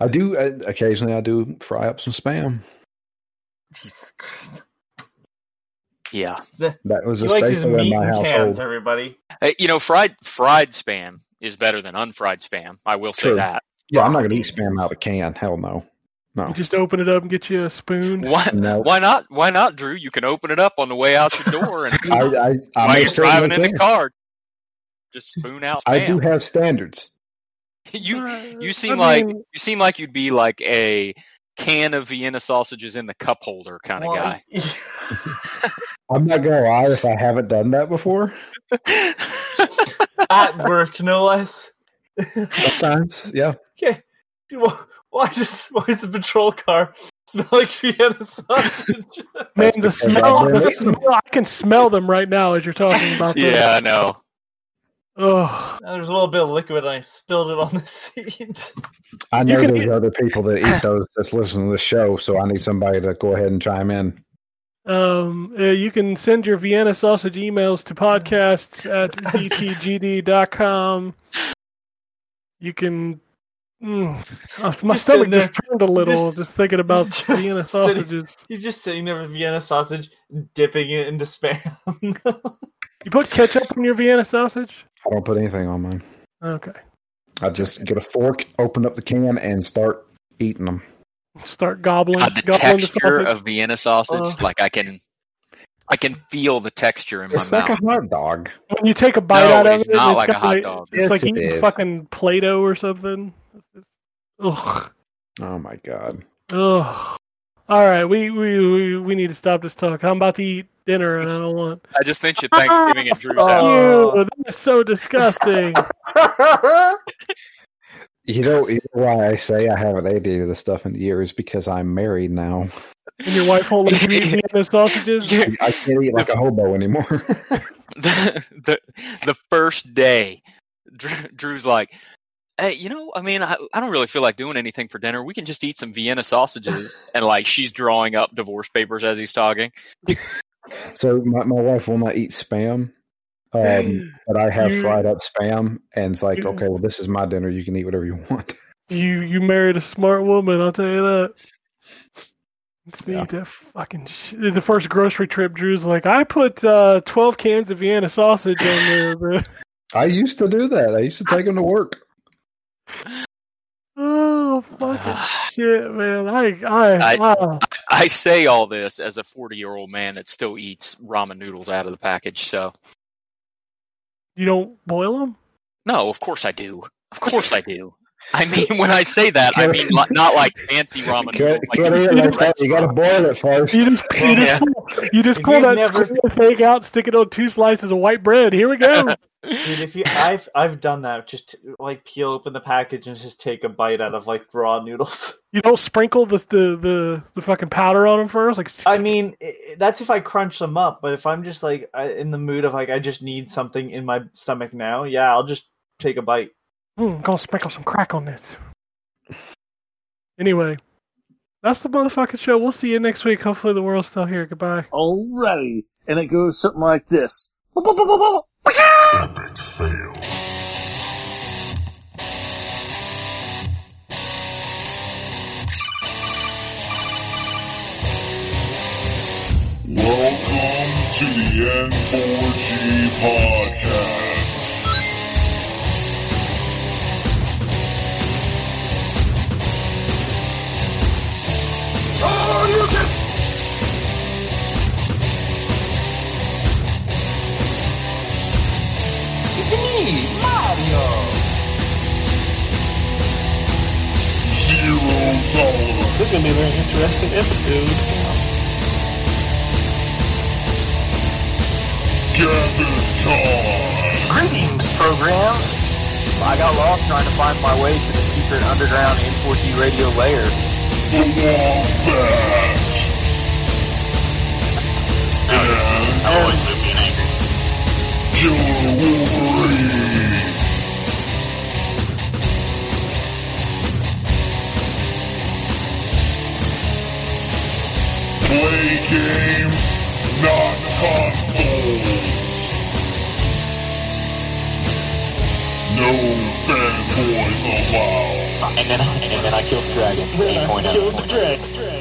I do uh, occasionally. I do fry up some spam. Jesus Christ. Yeah, That was He a likes staple in my in household. cans, everybody. Uh, you know, fried fried spam is better than unfried spam. I will say that. Yeah, I'm not going to eat spam out of a can. Hell no. No. You just open it up and get you a spoon. Why? No. Why not? Why not, Drew? You can open it up on the way out your door and I, I, I while you're driving certainly in the car, just spoon out. I do have standards. you Uh, you seem I like mean, you seem like you'd be like a can of Vienna sausages in the cup holder kind of Well, guy. I'm not going to lie if I haven't done that before. At work, no less. Sometimes, yeah. Okay. Why why does why does the patrol car smell like Vienna sausage? man, the smell, the smell, I can smell them right now as you're talking about them. yeah, I know. Oh, There's a little bit of liquid, and I spilled it on the seat. I know there's eat- other people that eat those that's listening to the show, so I need somebody to go ahead and chime in. um, uh, you can send your Vienna sausage emails to podcasts at ztgd.com. You can. Mm, oh, my Just stomach there. just turned a little Just- just, thinking about just Vienna sitting- sausages. He's just sitting there with Vienna sausage, dipping it into spam. You put ketchup on your Vienna sausage? I don't put anything on mine. Okay. I just get a fork, open up the can, and start eating them. Start gobbling, God, the gobbling the texture sausage. of Vienna sausage, Uh. like I can, I can feel the texture in my mouth. It's like a hot dog. when you take a bite No, out of it's it, not it's like a got hot dog. It's Yes, like it eating is. fucking Play-Doh or something. Ugh. Oh my god. Ugh. All right, we, we we we need to stop this talk. I'm about to eat dinner and I don't want. I just mentioned Thanksgiving at Drew's house. Oh. Ew, that is so disgusting. You know, you know why I say I haven't ate any of this stuff in years because I'm married now. and your wife won't let you eat Vienna sausages. I can't eat like a hobo anymore. the, the the first day, Drew, Drew's like, "Hey, you know, I mean, I, I don't really feel like doing anything for dinner. We can just eat some Vienna sausages." And like, she's drawing up divorce papers as he's talking. so my, my wife will not eat spam. Um, but I have fried up spam, and it's like, okay, well, this is my dinner. You can eat whatever you want. You you married a smart woman, I'll tell you that. Let's Yeah. that fucking sh- the first grocery trip. Drew's like, I put uh, twelve cans of Vienna sausage on there. the I used to do that. I used to take them to work. Oh fucking shit, man! I I, I- ah. I say all this as a 40 year old man that still eats ramen noodles out of the package. So you don't boil them. no, of course I do. Of course I do. I mean, when I say that, I mean li- not like fancy ramen noodles. Can't, Like can't eat it like that. You got to boil it first. You just you Yeah. pull, you just pull you've that never- square thing out, stick it on two slices of white bread. Here we go. Dude, if you, I've I've done that. Just like peel open the package and just take a bite out of like raw noodles. you don't sprinkle the the the, the fucking powder on them first, like I mean, i- i- that's if I crunch them up. But if I'm just like in the mood of like I just need something in my stomach now, yeah, I'll just take a bite. Hmm, I'm gonna sprinkle some crack on this. Anyway, that's the motherfucking show. We'll see you next week. Hopefully the world's still here. Goodbye. Alrighty. And it goes something like this. Epic fail. Welcome to the N4G podcast. Zero tolerance. This is gonna be a very interesting episode. Gather time. Greetings, programs. I got lost trying to find my way to the secret underground N4G radio layer. The Wombat. And I always live being angry. Killer Wolverine. Play games, not consoles. No fanboys allowed. And then, and then I killed the dragon. 8.0. Killed the dragon.